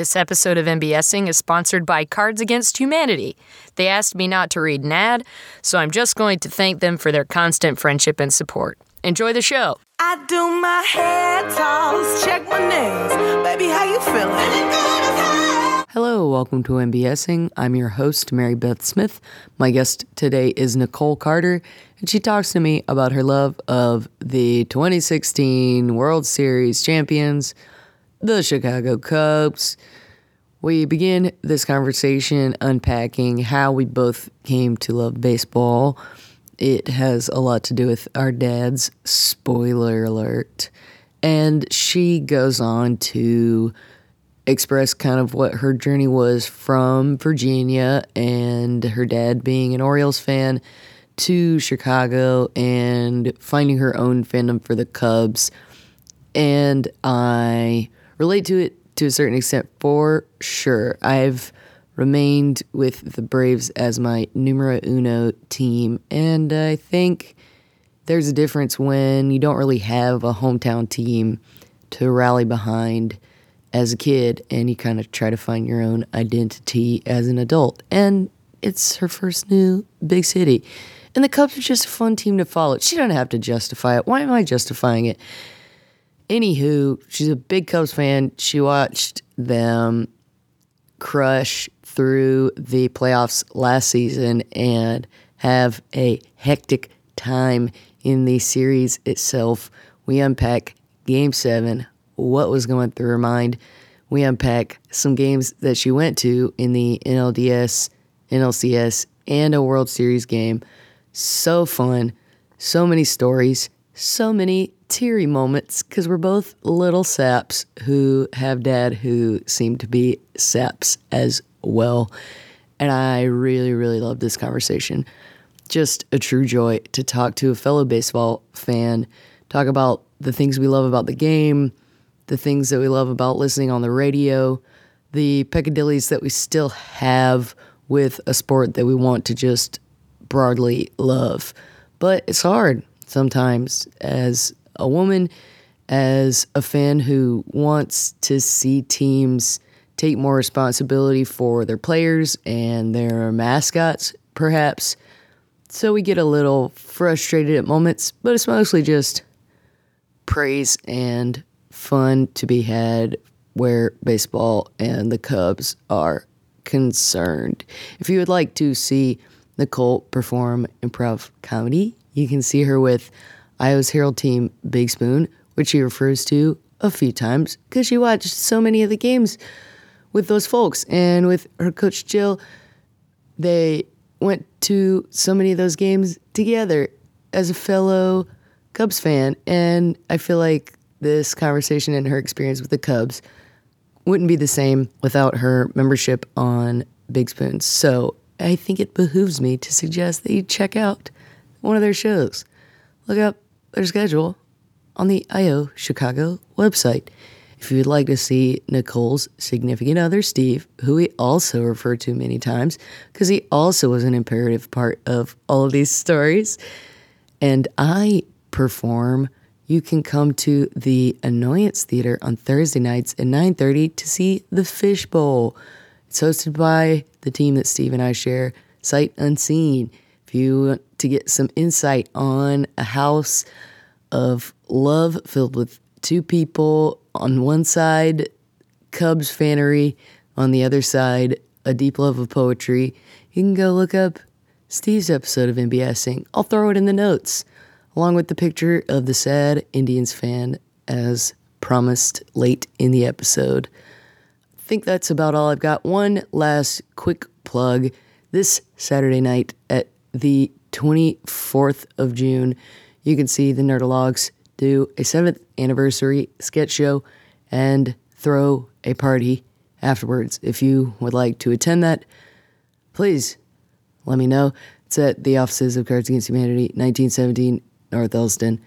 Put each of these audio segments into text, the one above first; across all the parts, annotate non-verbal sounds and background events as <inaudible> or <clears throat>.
This episode of MBSing is sponsored by Cards Against Humanity. They asked me not to read an ad, so I'm just going to thank them for their constant friendship and support. Enjoy the show. I do my hair toss, check my nails. Baby, how you feeling? Hello, welcome to MBSing. I'm your host, Mary Beth Smith. My guest today is Nicole Carter, and she talks to me about her love of the 2016 World Series champions, the Chicago Cubs. We begin this conversation unpacking how we both came to love baseball. It has a lot to do with our dads, spoiler alert. And she goes on to express kind of what her journey was from Virginia and her dad being an Orioles fan to Chicago and finding her own fandom for the Cubs. And I relate to it to a certain extent for sure. I've remained with the Braves as my numero uno team, and I think there's a difference when you don't really have a hometown team to rally behind as a kid and you kind of try to find your own identity as an adult. And it's her first new big city. And the Cubs are just a fun team to follow. She doesn't have to justify it. Why am I justifying it? Anywho, she's a big Cubs fan. She watched them crush through the playoffs last season and have a hectic time in the series itself. We unpack game seven, what was going through her mind. We unpack some games that she went to in the NLDS, NLCS, and a World Series game. So fun, so many stories, so many teary moments because we're both little saps who have dad who seem to be saps as well. And I really, really love this conversation. Just a true joy to talk to a fellow baseball fan, talk about the things we love about the game, the things that we love about listening on the radio, the peccadilles that we still have with a sport that we want to just broadly love. But it's hard sometimes as a woman, as a fan who wants to see teams take more responsibility for their players and their mascots, perhaps. So we get a little frustrated at moments, but it's mostly just praise and fun to be had where baseball and the Cubs are concerned. If you would like to see Nicole perform improv comedy, you can see her with Iowa's Harold team Big Spoon, which she refers to a few times because she watched so many of the games with those folks. And with her coach Jill, they went to so many of those games together as a fellow Cubs fan. And I feel like this conversation and her experience with the Cubs wouldn't be the same without her membership on Big Spoon. So I think it behooves me to suggest that you check out one of their shows. Look up their schedule on the IO Chicago website. If you would like to see Nicole's significant other, Steve, who we also refer to many times because he also was an imperative part of all of these stories, and I perform, you can come to the Annoyance Theater on Thursday nights at 9:30 to see The Fishbowl. It's hosted by the team that Steve and I share, Sight Unseen. If you want to get some insight on a house of love filled with two people on one side, Cubs fanery, on the other side, a deep love of poetry, you can go look up Steve's episode of MBSing. I'll throw it in the notes, along with the picture of the sad Indians fan as promised late in the episode. I think that's about all I've got. One last quick plug. This Saturday night at the 24th of June, you can see the Nerdologues do a seventh anniversary sketch show and throw a party afterwards. If you would like to attend that, please let me know. It's at the offices of Cards Against Humanity, 1917 North Elston.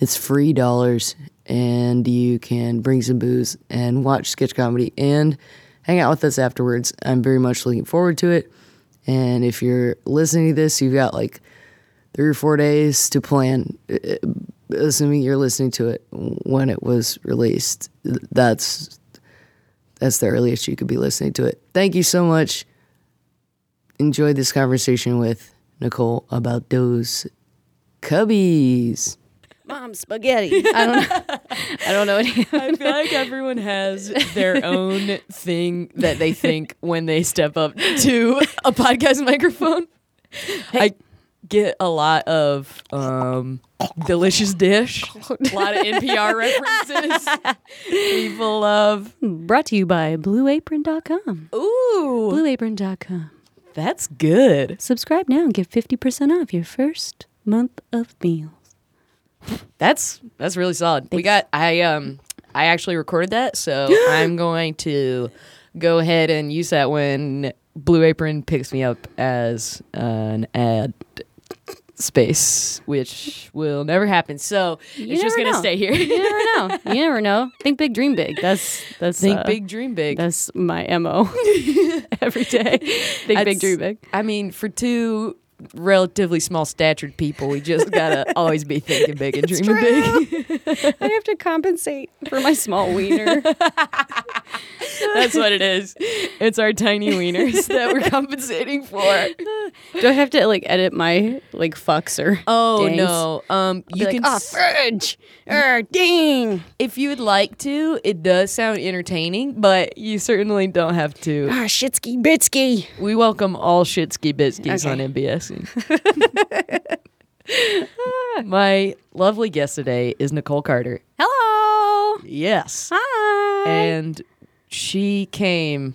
It's free dollars, and you can bring some booze and watch sketch comedy and hang out with us afterwards. I'm very much looking forward to it. And if you're listening to this, you've got like three or four days to plan, uh, assuming you're listening to it when it was released. That's that's the earliest you could be listening to it. Thank you so much. Enjoyed this conversation with Nicole about those cubbies. Mom, spaghetti. I don't know. <laughs> I don't know any. <laughs> I feel <laughs> like everyone has their own thing that they think when they step up to a podcast microphone. I get a lot of um, delicious dish, a lot of NPR references. People love Brought to you by BlueApron.com. ooh, BlueApron.com. that's good. Subscribe now and get 50% off your first month of meals. That's that's really solid. We got I um I actually recorded that, so <gasps> I'm going to go ahead and use that when Blue Apron picks me up as an ad space, which will never happen. So it's just gonna know. stay here. You never know. You <laughs> never know. Think big, dream big. That's that's Think uh, big, dream big. That's my mo <laughs> <laughs> every day. Think big, dream big. I mean, for two relatively small statured people, we just gotta <laughs> always be thinking big and dreaming big. <laughs> I have to compensate for my small wiener. <laughs> That's what it is. It's our tiny wieners that we're compensating for. Do I have to like edit my like fucks or? Oh dangs? no. Um you Be can like, oh, s- fudge. Er, ding. if you would like to, it does sound entertaining, but you certainly don't have to. Ah, shitsky bitsky. We welcome all shitsky bitskies Okay. on MBS. <laughs> My lovely guest today is Nicole Carter. Hello. Yes. Hi. And she came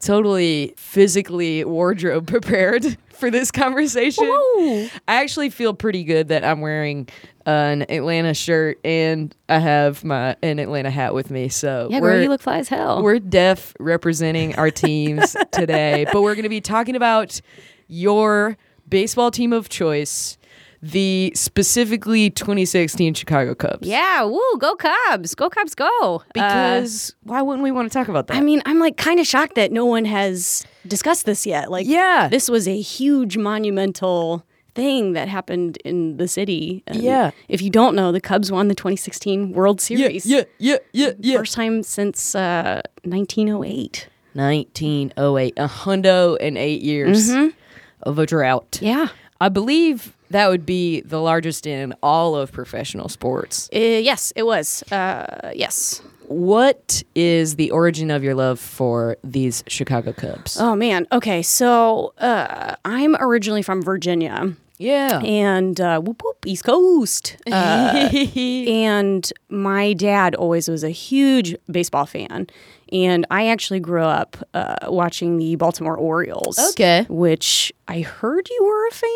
totally physically wardrobe <laughs> prepared for this conversation. Woo. I actually feel pretty good that I'm wearing an Atlanta shirt and I have my an Atlanta hat with me. So yeah, we're girl, you look fly as hell. we're deaf representing our teams <laughs> today, but we're going to be talking about your baseball team of choice, the specifically 2016 Chicago Cubs. yeah. Woo. Go Cubs. Go Cubs. Go. Uh, Because why wouldn't we want to talk about that? I mean, I'm like kind of shocked that no one has discussed this yet. Like, Yeah. this was a huge monumental thing that happened in the city. And Yeah. If you don't know, the Cubs won the 2016 World Series. yeah, yeah, yeah, yeah. First time since uh, 1908. 1908, a hundo and eight years of a drought. Yeah. I believe that would be the largest in all of professional sports. Uh, yes, it was. Uh, yes. What is the origin of your love for these Chicago Cubs? Oh man. Okay, so uh, I'm originally from Virginia, yeah. and uh, whoop whoop East Coast. <laughs> Uh, and my dad always was a huge baseball fan, and I actually grew up uh, watching the Baltimore Orioles. Okay. Which I heard you were a fan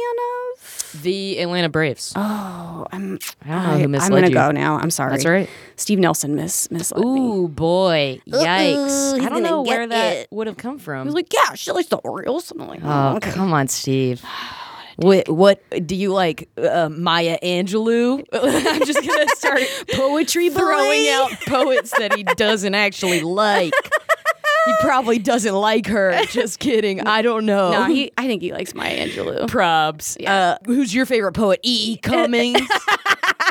of. the Atlanta Braves. Oh, I'm. I don't know who I'm gonna you. go now. I'm sorry. That's all right. Steve Nelson miss misled me. Ooh boy, yikes! Uh-oh, I don't know where that would have come from. I was like, yeah, she likes the Orioles. I'm like, oh, Oh, okay. come on, Steve. What, what do you like, uh, Maya Angelou? <laughs> I'm just gonna start Poetry throwing boy. out poets that he doesn't actually like. he probably doesn't like her. Just kidding. I don't know. No, he. I think he likes Maya Angelou. probs. Uh, who's your favorite poet? E. E. Cummings. <laughs>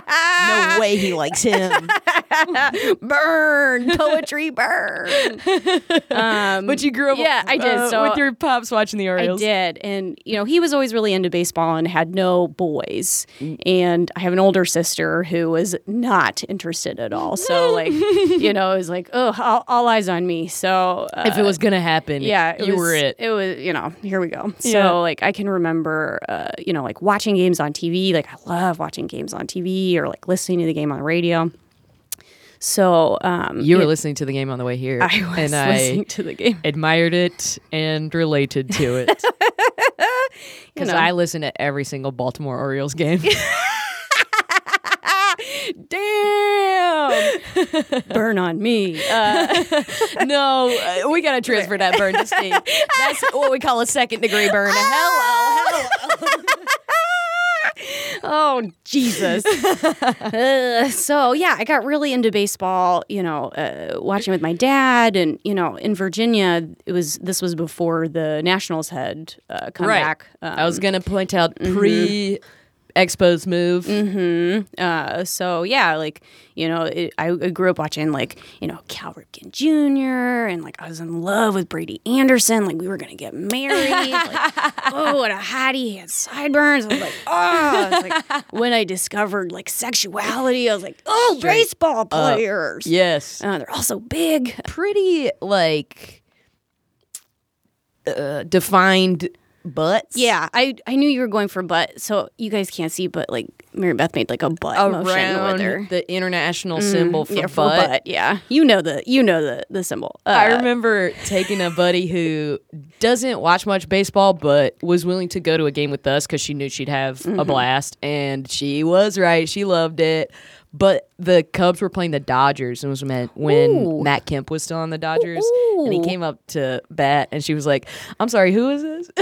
no way he likes him. <laughs> burn poetry burn. <laughs> um, But you grew up, Yeah, I did, uh, so- with your pops watching the Orioles, I Orioles. did, and you know he was always really into baseball and had no boys. And I have an older sister who was not interested at all. So like, <laughs> you know, it was like, oh, all, all eyes on me. So uh, If it was gonna happen, yeah, you was, were it. It was, you know, here we go. So Yeah. like, I can remember, uh, you know, like watching games on TV. Like I love watching games on TV or like listening to the game on the radio. So um, You were it- listening to the game on the way here, I was and listening I to the game. admired it and related to <laughs> it because know. I listen to every single Baltimore Orioles game. <laughs> Damn, burn on me. <laughs> Uh, no, uh, we gotta transfer that burn to Steve. That's what we call a second degree burn. Hello, hello. Oh Jesus. <laughs> Uh, so yeah, I got really into baseball. You know, uh, watching with my dad, and you know, in Virginia, it was this was before the Nationals had uh, come Right. back. Um, I was gonna point out pre Expos move. Uh, so yeah, like you know, it, I, I grew up watching like you know Cal Ripken Jr. and like I was in love with Brady Anderson. Like we were gonna get married. like, <laughs> oh, what a hottie! He had sideburns. I was like, oh. Was like, <laughs> when I discovered like sexuality, I was like, oh, baseball players. Yes. Uh, they're also big. Pretty like uh, defined butts. Yeah, I I knew you were going for butt. So you guys can't see, but like Mary Beth made like a butt motion with her. the international symbol for yeah, butt. for butt. Yeah, you know the you know the the symbol. Uh, I remember taking a buddy who doesn't watch much baseball, but was willing to go to a game with us because she knew she'd have Mm-hmm. a blast, and she was right. She loved it. But the Cubs were playing the Dodgers, and it was when, when Ooh. Matt Kemp was still on the Dodgers, and he came up to bat, and she was like, "I'm sorry, who is this?" <laughs>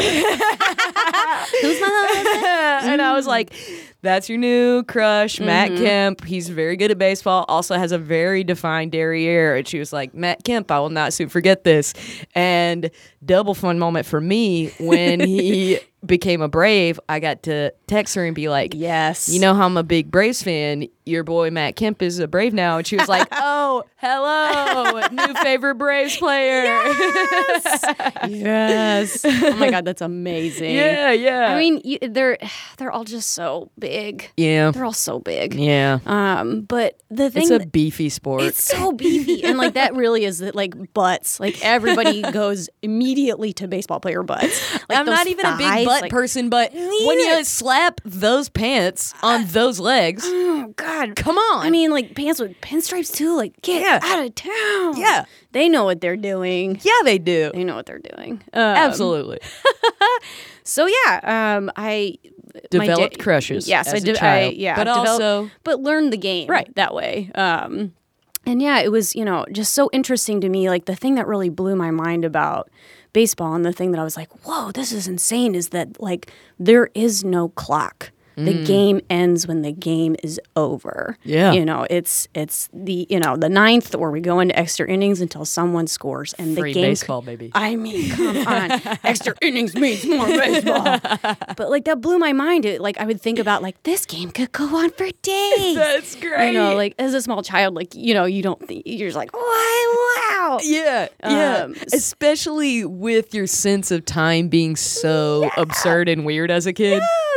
Who's my husband? and I was like, "That's your new crush, Matt Mm-hmm. Kemp. He's very good at baseball. Also has a very defined derriere." And she was like, "Matt Kemp, I will not soon forget this." And double fun moment for me when he <laughs> became a Brave. I got to text her and be like, Yes. You know how I'm a big Braves fan. Your boy Matt Kemp is a Brave now." And she was like, <laughs> "Oh, hello, new <laughs> favorite Braves player." yes. <laughs> yes. oh my god, that's amazing. yeah, yeah. I mean, you, they're they're all just so big. yeah, They're all so big. yeah. Um, but the thing It's a beefy sport. it's so beefy and like that really is that like butts. Like everybody goes immediately to baseball player butts. Like I'm not even a big thighs, butt like, person, but when you slap those pants on those legs, Oh God. come on. I mean, like pants with pinstripes too. Like get Yeah. out of town. Yeah. they know what they're doing. yeah, they do. They know what they're doing. Um, Absolutely. <laughs> So yeah, um, I Developed da- crushes Yes, I did. I, yeah, but also- but learned the game Right. that way. Um, and yeah, it was you know just so interesting to me. Like the thing that really blew my mind about baseball, and the thing that I was like, "Whoa, this is insane!" Is that like there is no clock. The Mm. game ends when the game is over. Yeah. you know it's it's the you know the ninth, or we go into extra innings until someone scores, and Free the game baseball, baby. I mean, come on. <laughs> Extra innings means more baseball. But like that blew my mind. It, like I would think about like this game could go on for days. That's great. You know, like as a small child, like you know, you don't think you're just like, wow, wow. yeah, yeah. Um, s- Especially with your sense of time being so absurd and weird as a kid. Yes.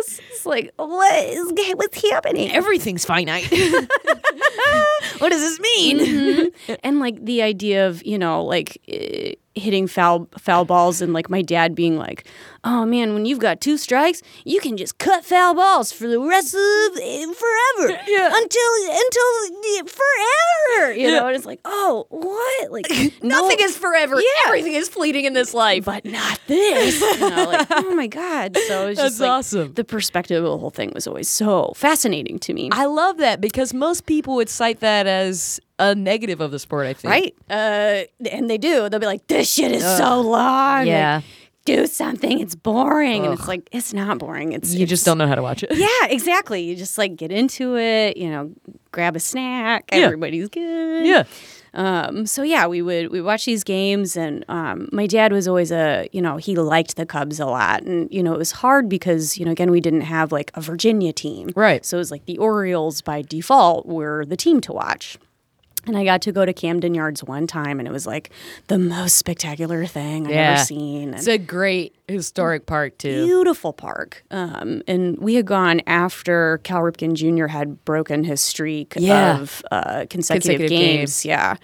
Like what is what's happening? Everything's finite. <laughs> what does this mean? <laughs> and like the idea of you know like eh, hitting foul foul balls and like my dad being like oh man when you've got two strikes you can just cut foul balls for the rest of forever <laughs> Yeah. until until forever you Yeah. know and it's like oh what like <laughs> Nothing no- is forever. Yeah. Everything is fleeting in this life. but not this you know like <laughs> oh my god so it's That's just like awesome. the perspective of the whole thing was always so fascinating to me I love that because most people would cite that as a negative of the sport, I think. right? Uh, and they do. They'll be like, "This shit is so long. Yeah. Like, do something. It's boring." And it's like, it's not boring. It's You just don't know how to watch it. Yeah, exactly. You just like get into it. You know, grab a snack. Yeah. Everybody's good. Yeah. Um, so yeah, we would we watch these games, and um, my dad was always a you know he liked the Cubs a lot, and you know it was hard because you know again we didn't have like a Virginia team, Right. So it was like the Orioles by default were the team to watch. And I got to go to Camden Yards one time, and it was like the most spectacular thing I've Yeah. ever seen. And It's a great historic park too. beautiful park. Um, and we had gone after Cal Ripken Jr. had broken his streak Yeah. of uh, consecutive, Consecutive games. games. Yeah.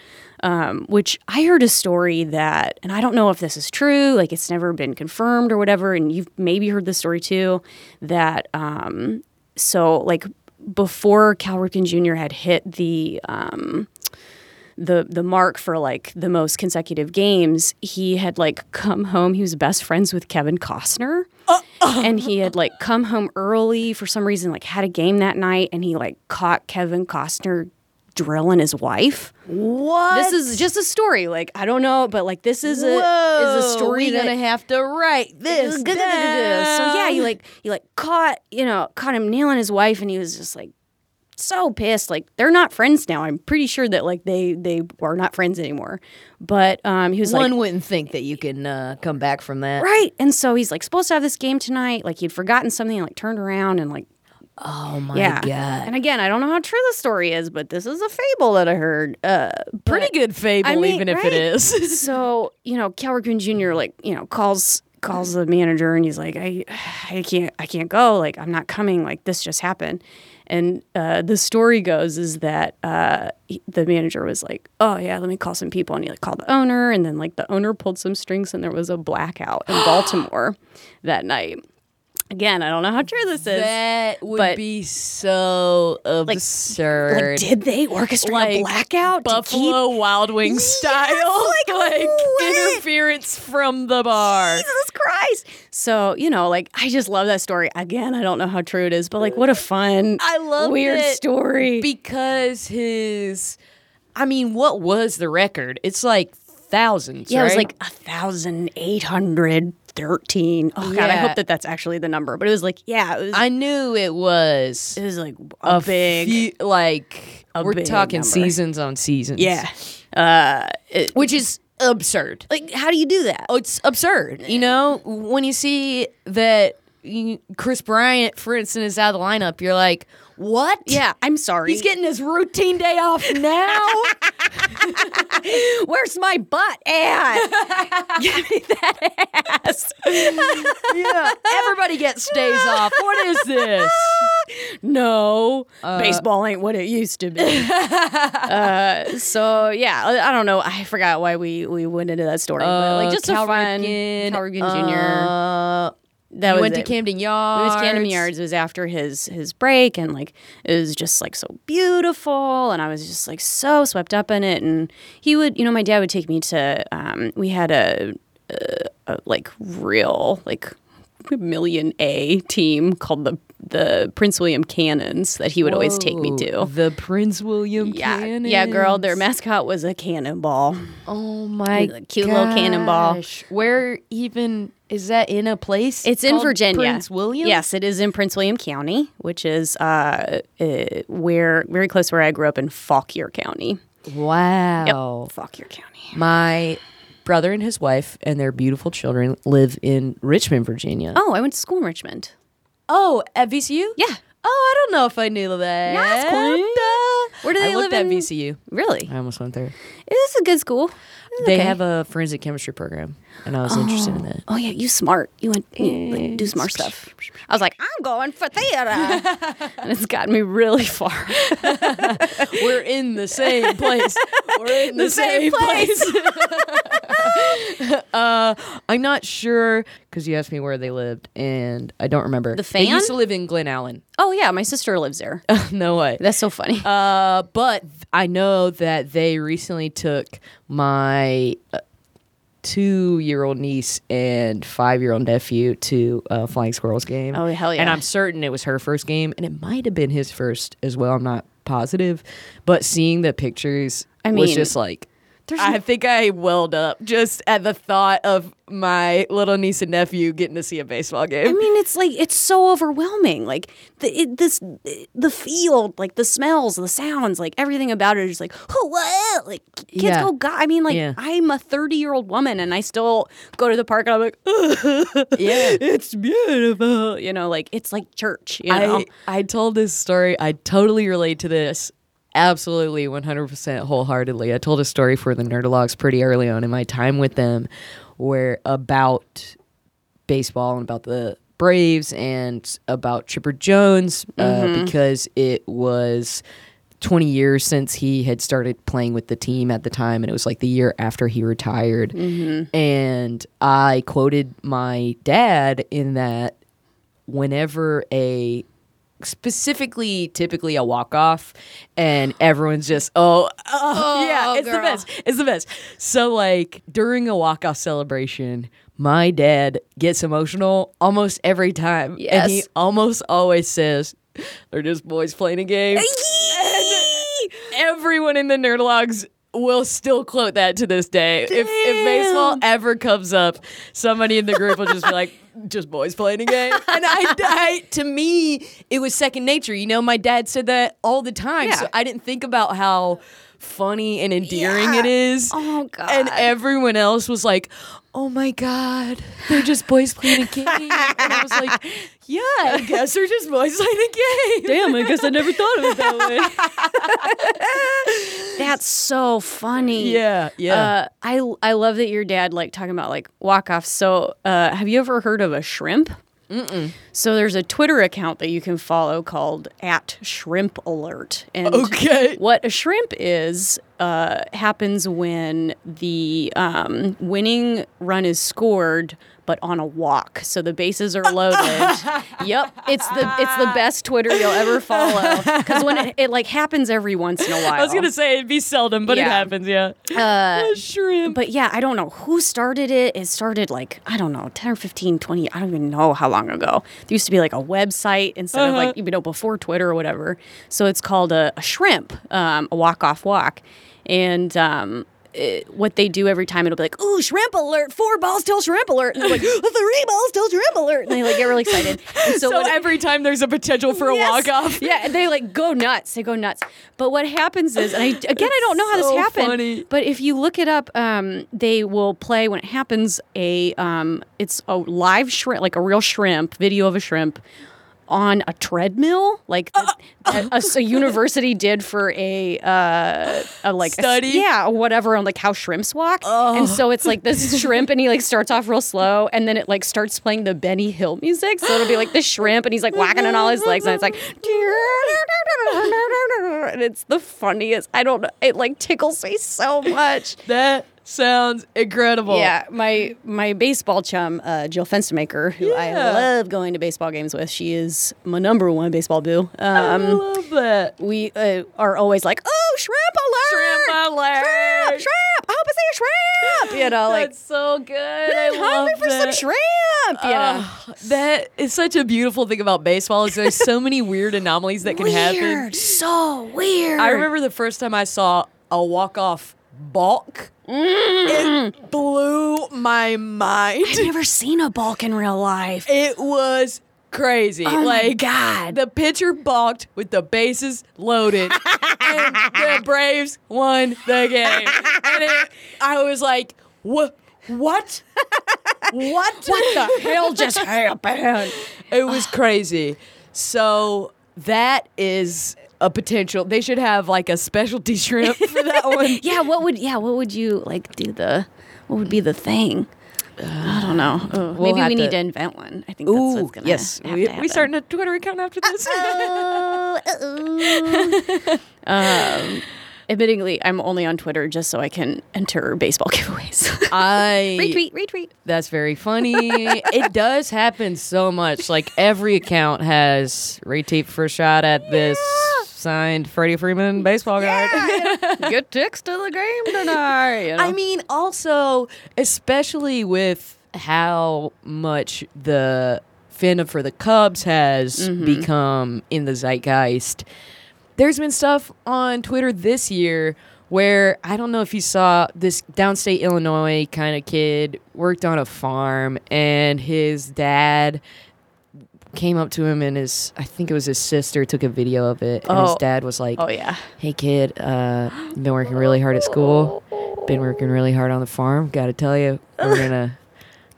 Um, which I heard a story that, and I don't know if this is true, like it's never been confirmed or whatever, and you've maybe heard this story too, that um, so like before Cal Ripken Jr. had hit the um, the the mark for like the most consecutive games, he had like come home. He was best friends with Kevin Costner, uh-uh. and he had like come home early for some reason. Like had a game that night, and he like caught Kevin Costner drilling his wife. What? This is just a story. Like I don't know, but like this is a Whoa, is a story we that gonna have to write this. so yeah, he down. like he like caught you know caught him nailing his wife, and he was just like so pissed. Like they're not friends now. I'm pretty sure that like they they are not friends anymore. But um, he was one like. wouldn't think that you can uh, come back from that. Right, and so he's like supposed to have this game tonight. Like he'd forgotten something, and like turned around and like Oh my yeah. god. And again, I don't know how true the story is, but this is a fable that I heard. Uh, Pretty but- good fable, I mean, even if it is. <laughs> so you know, Cal Ripken Jr. like you know calls calls the manager and he's like, I I can't I can't go. Like I'm not coming. Like this just happened. And uh, the story goes is that uh, he- the manager was like, "Oh yeah, let me call some people," and he like called the owner, and then like the owner pulled some strings, and there was a blackout in <gasps> Baltimore that night. Again, I don't know how true this is. that would but- be so absurd. like, did they orchestrate a blackout to keep Buffalo Wild Wings style, <laughs> like, what? interference from the bar. Jesus Christ. So, you know, like I just love that story. Again, I don't know how true it is, but like what a fun I love weird story. because his. I mean, what was the record? It's like thousands. yeah, it was like a thousand eight hundred thirteen. Oh god, I Yeah. hope that that's actually the number. But it was like, yeah, it was. I knew it was it was like a, big, few- like a we're big talking number. seasons on seasons. yeah. Uh, it- which is absurd. like, how do you do that? Oh, it's absurd. You know, when you see that you- Kris Bryant, for instance, is out of the lineup, you're like, what? Yeah, I'm sorry. He's getting his routine day off now. <laughs> Where's my butt at? <laughs> Give me that ass. yeah, everybody gets days off. What is this? no, uh, baseball ain't what it used to be. <laughs> uh, so yeah, I, I don't know. I forgot why we we went into that story, but like uh, just Cal a fun Ripken, Cal Ripken Jr. That was went to it. Camden We Yards. went to Camden Yards. It was after his his break, and like it was just like so beautiful, and I was just like so swept up in it. And he would, you know, my dad would take me to. Um, we had a, a, a like real like million A team called the the Prince William Cannons that he would always take me to. The Prince William Yeah, Cannons. yeah, girl. Their mascot was a cannonball. Oh my A cute little cannonball. Where even is that in a place? It's in Virginia. Prince William. Yes, it is in Prince William County, which is uh, uh, where very close where I grew up in Fauquier County. Wow. Fauquier County. My brother and his wife and their beautiful children live in Richmond, Virginia. Oh, I went to school in Richmond. Oh, at VCU? Yeah. Oh, I don't know if I knew that. Cool. Where do they I live looked at in- VCU. Really? I almost went there. It is a good school. It's They okay. have a forensic chemistry program, and I was interested in that. Oh yeah, you smart. You went you, like, do smart stuff. I was like, I'm going for theater, <laughs> and it's gotten me really far. <laughs> We're in the same place. We're in <laughs> the, same same, place. uh, I'm not sure because you asked me where they lived, and I don't remember. The They used to live in Glen Allen. Oh yeah, my sister lives there. no way. That's so funny. Uh, but I know that they recently took my uh, two-year-old niece and five-year-old nephew to a Flying Squirrels game. Oh, hell yeah. And I'm certain it was her first game, and it might have been his first as well. I'm not positive, but seeing the pictures I was mean, just like. I think I welled up just at the thought of my little niece and nephew getting to see a baseball game. I mean, it's like it's so overwhelming. Like the it, this, the field, like the smells, the sounds, like everything about it is like, oh, what? Like kids Yeah. go. God, I mean, like Yeah. I'm a 30 year old woman, and I still go to the park, and I'm like, <laughs> yeah. it's beautiful. You know, like it's like church. You know, I, I told this story. I totally relate to this. Absolutely, 100% wholeheartedly. I told a story for the Nerdologues pretty early on in my time with them where about baseball and about the Braves and about Chipper Jones uh, because it was 20 years since he had started playing with the team at the time and it was like the year after he retired. And i quoted my dad in that whenever a specifically typically a walk off and everyone's just oh, oh, oh yeah it's the best it's the best. So like during a walk off celebration my dad gets emotional almost every time and he almost always says they're just boys playing a game. <laughs> Everyone in the Nerdologues will still quote that to this day. If, if baseball ever comes up, somebody in the group will just be like, <laughs> "Just boys playing a game." And I, I, to me, it was second nature. You know, my dad said that all the time, Yeah. so I didn't think about how funny and endearing Yeah. it is. Oh, God. And everyone else was like, "Oh my god, they're just boys playing a <laughs> game." and I was like, "Yeah, I guess they're just boys <laughs> playing a game." Damn, I guess I never thought of it that way. <laughs> That's so funny. Yeah, yeah. Uh, I I love that your dad like talking about like walk offs. So, uh, have you ever heard of a shrimp? Mm-mm. So there's a Twitter account that you can follow called at Shrimp Alert. And Okay. what a shrimp is uh, happens when the um, winning run is scored, but on a walk. So the bases are loaded. <laughs> yep, it's the it's the best Twitter you'll ever follow because when it, it like happens every once in a while. I was gonna say it'd be seldom, but it happens. Yeah. Uh, <laughs> shrimp. but yeah, I don't know who started it. It started like, I don't know, 10 or 15, 20, I don't even know how long ago. There used to be like a website instead of like, you know, before Twitter or whatever. So it's called a, a shrimp, um, a walk off walk. And um, it, what they do every time, it'll be like, ooh, shrimp alert, four balls till shrimp alert. And they're like, three balls till shrimp alert. And they like get really excited. <laughs> And so what- every time there's a potential for a Yes. walk off. <laughs> Yeah, and they like go nuts. They go nuts. But what happens is, and I <laughs> again, I don't know how so this happened. funny. But if you look it up, um, they will play when it happens. A um, it's a live shrimp, like a real shrimp video of a shrimp on a treadmill, like Uh, a, a university did for a, uh, a like a Study? yeah, whatever on like how shrimps walk. And so it's like this shrimp, and he like starts off real slow, <laughs> and then it like starts playing the Benny Hill music. So it'll be like the shrimp, and he's like whacking on all his legs, and it's like, <laughs> and it's the funniest. I don't know. It like tickles me so much. That sounds incredible. Yeah, my my baseball chum, uh, Jill Fenstermaker, who I love going to baseball games with. She is my number one baseball boo. I Um, love that. we uh, are always like, "Oh, shrimp alert! Shrimp alert! Shrimp! Shrimp! I hope I see a shrimp!" You know, like That's so good. I hungry love for some shrimp. You know, Ah, that is such a beautiful thing about baseball is there's so many weird anomalies that can happen. weird, so weird. I remember the first time I saw a walk off balk. It blew my mind. I've never seen a balk in real life. It was crazy. Oh my like God. the pitcher balked with the bases loaded, and the <laughs> Braves won the game. And it, I was like, "What? What? what? What the <laughs> hell just happened? It was crazy. So that is a potential. They should have like a specialty <laughs> shrimp for that <laughs> one. Yeah, what would yeah, what would you like do the what would be the thing? I don't know. Ugh, we'll Maybe we need to- to invent one. I think that's Ooh, what's gonna yes. have We, to we starting a Twitter account after this. <laughs> um, admittingly, I'm only on Twitter just so I can enter baseball giveaways. I retweet, retweet. That's very funny. it does happen so much. Like every account has retweet for a shot at this signed Freddie Freeman baseball guy. Get <laughs> ticks to the game tonight. you know? I mean, also, especially with how much the fandom for the Cubs has mm-hmm. become in the zeitgeist, there's been stuff on Twitter this year where I don't know if you saw this downstate Illinois kind of kid worked on a farm and his dad came up to him and his I think it was his sister took a video of it. And his Oh. dad was like oh yeah. hey kid uh been working really hard at school. Been working really hard on the farm. Gotta tell you we're <laughs> gonna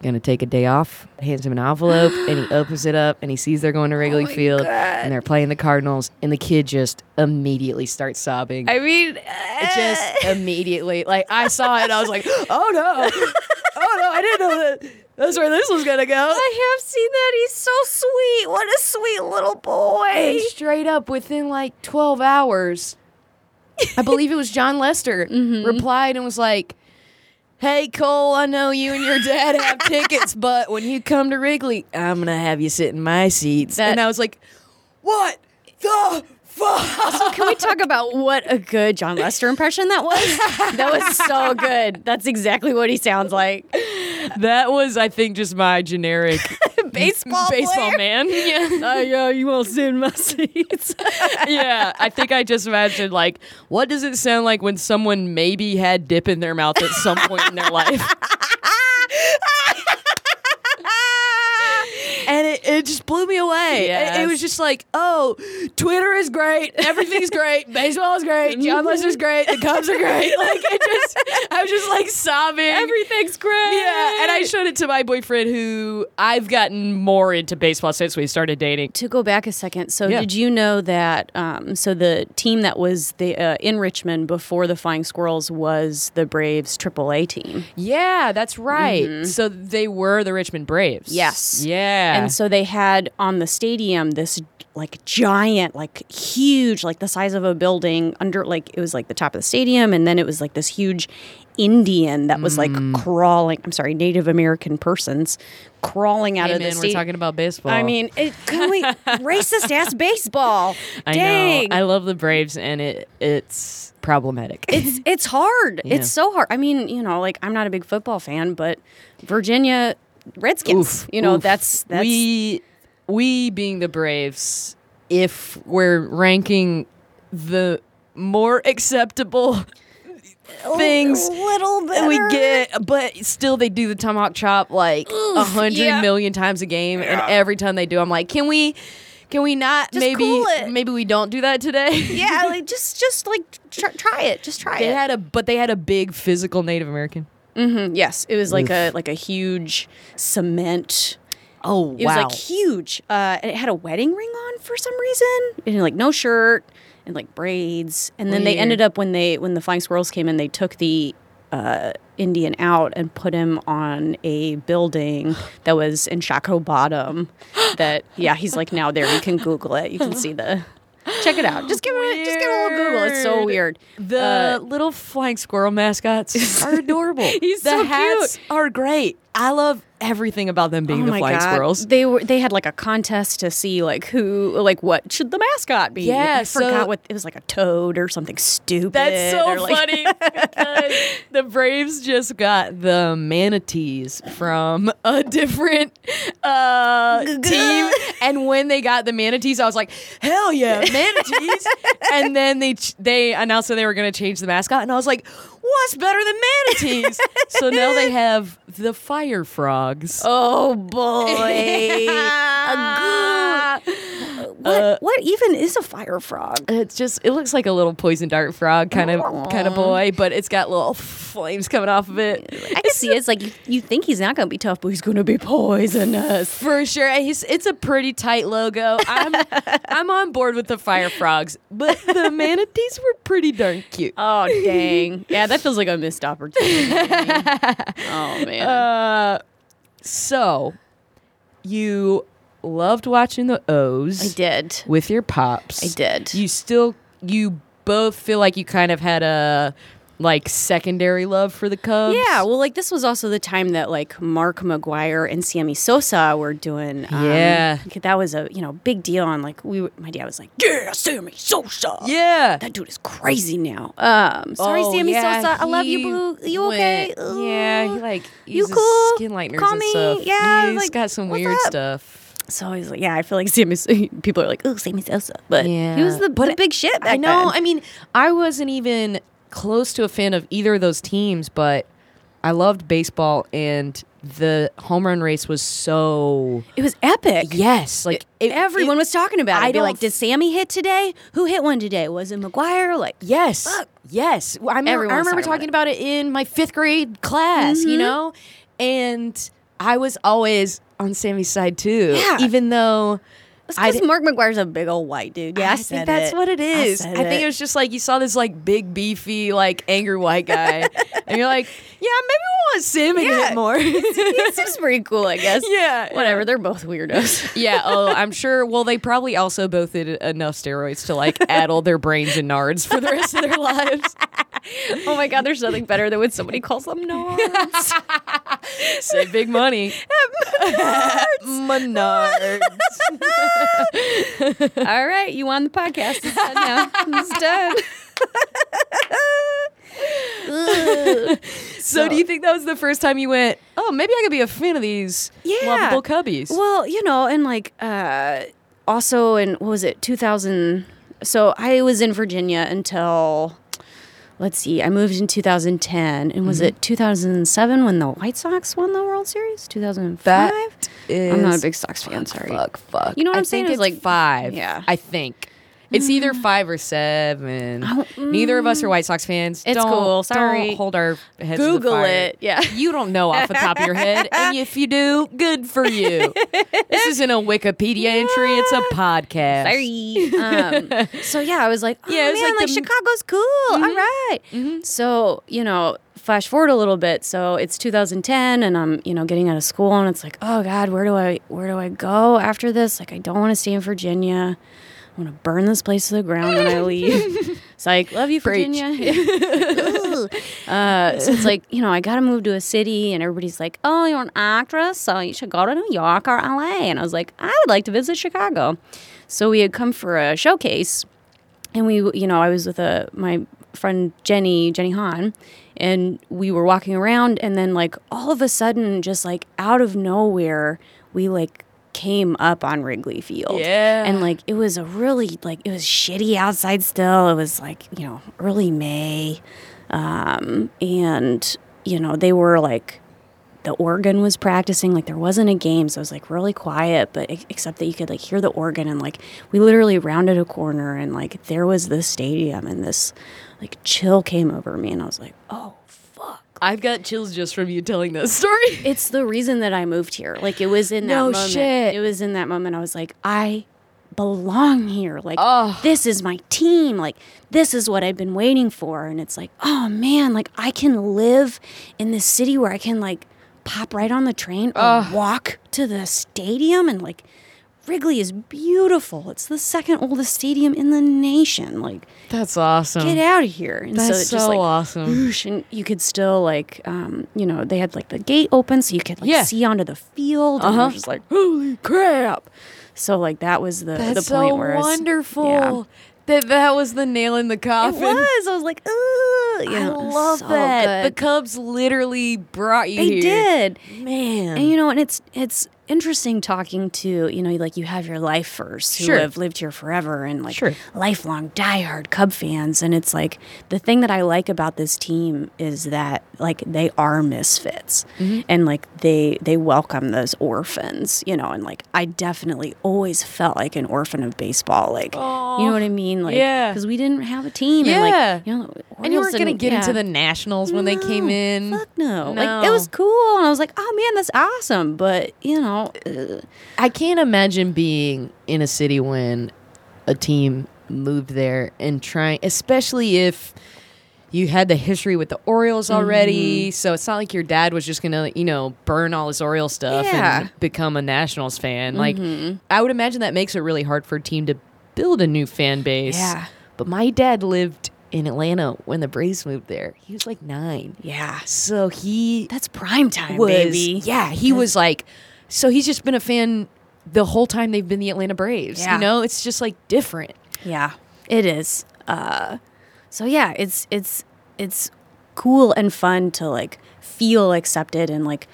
gonna take a day off. Hands him an envelope and he opens it up and he sees they're going to Wrigley Field and they're playing the Cardinals and the kid just immediately starts sobbing. I mean, it just immediately like I saw it I was like oh no. <laughs> Oh no I didn't know that that's where this was gonna go I have seen that. He's so sweet. What a sweet little boy. And straight up within like 12 hours, I believe it was Jon Lester <laughs> Mm-hmm. replied and was like, Hey Cole, I know you and your dad have tickets, but when you come to Wrigley, I'm gonna have you sit in my seats. That- and I was like, What the fuck? Can we talk about what a good Jon Lester impression that was? That was so good. That's exactly what he sounds like. That was, I think, just my generic <laughs> Baseball baseball player? man. Yeah. <laughs> Uh, yeah, you won't sit in my seats. yeah, I think I just imagined like, what does it sound like when someone maybe had dip in their mouth at some point in their life? <laughs> and it, it just blew me away. It- It, was just like, oh, "Oh, Twitter is great. Everything's great. <laughs> Baseball is great. <laughs> Jon Lester's great. The Cubs are great." <laughs> Like it just, I was just like sobbing. Everything's great. Yeah, and I showed it to my boyfriend, who I've gotten more into baseball since we started dating. to go back a second, so Yeah. did you know that? Um, so the team that was the uh, in Richmond before the Flying Squirrels was the Braves AAA team. Yeah, that's right. So they were the Richmond Braves. Yes. Yeah. And so they had on the stadium this like giant, like huge, like the size of a building under like it was like the top of the stadium and then it was like this huge Indian that was like Mm. crawling, I'm sorry, Native American persons crawling out Hey, of the man, we're talking about baseball. I mean, it, can we <laughs> racist ass baseball? I Dang. know. I love the Braves, and it it's problematic. <laughs> it's it's hard. Yeah. It's so hard. I mean, you know, like I'm not a big football fan, but Virginia Redskins, Oof, you know, oof. that's that's we we being the Braves. If we're ranking the more acceptable things little bit we get, but still they do the tomahawk chop like a hundred million yeah. times a game, and every time they do, I'm like, can we? Can we not? Just maybe cool it. maybe we don't do that today. yeah, like <laughs> just just like try, try it, just try They it. They had a but they had a big physical Native American. Mhm, yes, it was like a like a huge cement. Oh It was like huge. Uh, and it had a wedding ring on for some reason, and like no shirt and like braids. And then they ended up when they when the Flying Squirrels came in, they took the uh, Indian out and put him on a building <gasps> that was in Shockoe Bottom. That yeah, he's like now there. You can Google it. You can see the. Check it out. Just give it. Just give it a little Google. It's so weird. The Uh, little flying squirrel mascots <laughs> are adorable. He's the so hats cute. are great. I love everything about them being Oh the flying God. squirrels. They were they had like a contest to see like who like what should the mascot be. Yeah, I forgot what it was like a toad or something stupid. That's so or, like- funny because <laughs> the Braves just got the manatees from a different uh, team, <laughs> and when they got the manatees, I was like, "Hell yeah, manatees!" <laughs> and then they ch- they announced that they were going to change the mascot, and I was like, "What's better than manatees?" <laughs> so now they have the fire frogs. Oh boy. <laughs> <laughs> A goo. what what even is a fire frog? It's just it looks like a little poison dart frog kind of kind of boy, but it's got little flames coming off of it. I can see it. it's like you, you think he's not gonna be tough, but he's gonna be poisonous. For sure, he's, it's a pretty tight logo. I'm <laughs> I'm on board with the fire frogs, but the manatees were pretty darn cute. Oh dang. Yeah, that feels like a missed opportunity. <laughs> oh man. Uh, so you loved watching the O's I did. with your pops. I did. You still you both feel like you kind of had a like secondary love for the Cubs. Yeah, well, like this was also the time that like Mark McGwire and Sammy Sosa were doing. Um, Yeah. that was a you know big deal. And like we, were- my dad was like, "Yeah, Sammy Sosa. Yeah. that dude is crazy now." Um, sorry, Oh, Sammy yeah, Sosa, I love you, boo. You okay? went- yeah, he like you cool? skin lighteners Call and me. stuff. Yeah, he's like, got some weird up? stuff. So he's like, "Yeah, I feel like <laughs> Sammy." People are like, "Oh, Sammy Sosa," but yeah. he was the, But the big shit. Back I know. then. I mean, I wasn't even close to a fan of either of those teams, but I loved baseball, and the home run race was so it was epic. yes, like it- Everyone it- was talking about it. I'd be like, "Did Sammy hit today? Who hit one today? Was it McGwire?" Like, Yes. Fuck. Yes. I remember, I remember talking talking about it. in my fifth grade class, you mm-hmm. know? And I was always on Sammy's side too. Yeah. Even though because Mark McGwire's a big old white dude. Yeah, I, I, think that's it. what it is. I, said think it. it. was just like you saw this like big beefy like angry white guy, <laughs> and you're like, yeah, maybe we want to Yeah. hit more. <laughs> he seems pretty cool, I guess. <laughs> yeah, Whatever. They're both weirdos. Yeah. Oh, I'm sure. Well, they probably also both did enough steroids to like addle their brains and nards for the rest of their lives. oh my god, there's nothing better than when somebody calls them nards. Save big money. Menards. <laughs> All right, you on the podcast. It's done now. It's done. <laughs> So, do you think that was the first time you went, oh, maybe I could be a fan of these Yeah. lovable cubbies? Well, you know, and like uh also in what was it, 2000 so I was in Virginia until let's see, I moved in 2010 and was it 2007 when the White Sox won the World Series? 2005? That is. I'm not a big Sox fan. Sorry. Fuck, fuck. You know what I I'm saying? It's like- five. yeah. I think. It's either mm. five or seven. Oh, Neither of us are mm. White Sox fans. It's Don't- cool. Sorry. Don't hold our heads. Google it. Yeah. <laughs> You don't know off the top of your head, <laughs> and if you do, good for you. this isn't a Wikipedia entry; it's a podcast. Sorry. Um, <laughs> so yeah, I was like, oh, Yeah, man, like like, the- Chicago's cool. All mm-hmm. right. Mm-hmm. So you know, flash forward a little bit. So it's 2010, and I'm you know getting out of school, and it's like, oh God, where do I where do I go after this? Like, I don't want to stay in Virginia. I'm gonna burn this place to the ground when I <laughs> leave. it's like, love you. Virginia. <laughs> <laughs> uh, so it's like, you know, I got to move to a city, and everybody's like, oh, you're an actress, so you should go to New York or LA. And I was like, I would like to visit Chicago. So we had come for a showcase, and we, you know, I was with a my friend Jenny, Jenny Hahn, and we were walking around, and then like all of a sudden, just like out of nowhere, we like came up on Wrigley Field. Yeah. And like it was a really like it was shitty outside still. It was like, you know, early May. Um and you know, they were like the organ was practicing like there wasn't a game so it was like really quiet but except that you could like hear the organ and like we literally rounded a corner and like there was the stadium and this like chill came over me and i was like oh fuck I've got chills just from you telling that story. <laughs> it's the reason that I moved here. Like it was in that No moment. shit. It was in that moment. I was like, I belong here. Like Oh. this is my team. Like this is what I've been waiting for. And it's like, oh man, like I can live in this city where I can like pop right on the train or walk to the stadium and like Wrigley is beautiful. It's the second oldest stadium in the nation. Like That's awesome. get out of here. And That's so, it just so like awesome. whoosh, and you could still like um, you know, they had like the gate open so you could like Yeah. see onto the field and Uh-huh. was just like, holy crap. So like that was the That's the point so where wonderful. yeah. That that was the nail in the coffin. It was. I was like, Ugh, you I love so that. The good. Cubs literally brought you they here. did. Man. And you know, and it's it's interesting talking to you know, like you have your life first who Sure. have lived here forever and like Sure. lifelong diehard Cub fans, and it's like the thing that I like about this team is that like they are misfits, Mm-hmm. and like they they welcome those orphans, you know, and like I definitely always felt like an orphan of baseball, like you know what I mean, like yeah. because we didn't have a team, Yeah. and like you know, and you weren't gonna get into the nationals when they came in. Fuck no. No. Like it was cool, and I was like, oh man, that's awesome. But you know, I can't imagine being in a city when a team moved there and trying, especially if you had the history with the Orioles mm-hmm. already. So it's not like your dad was just gonna, you know, burn all his Orioles stuff Yeah. and become a Nationals fan. Like, mm-hmm. I would imagine that makes it really hard for a team to build a new fan base. Yeah. But my dad lived in Atlanta when the Braves moved there. He was like nine. yeah, So he that's prime time, was baby. yeah he was like so he's just been a fan the whole time they've been the atlanta braves Yeah. you know it's just like different Yeah, it is. Uh, so yeah, it's it's it's cool and fun to like feel accepted and like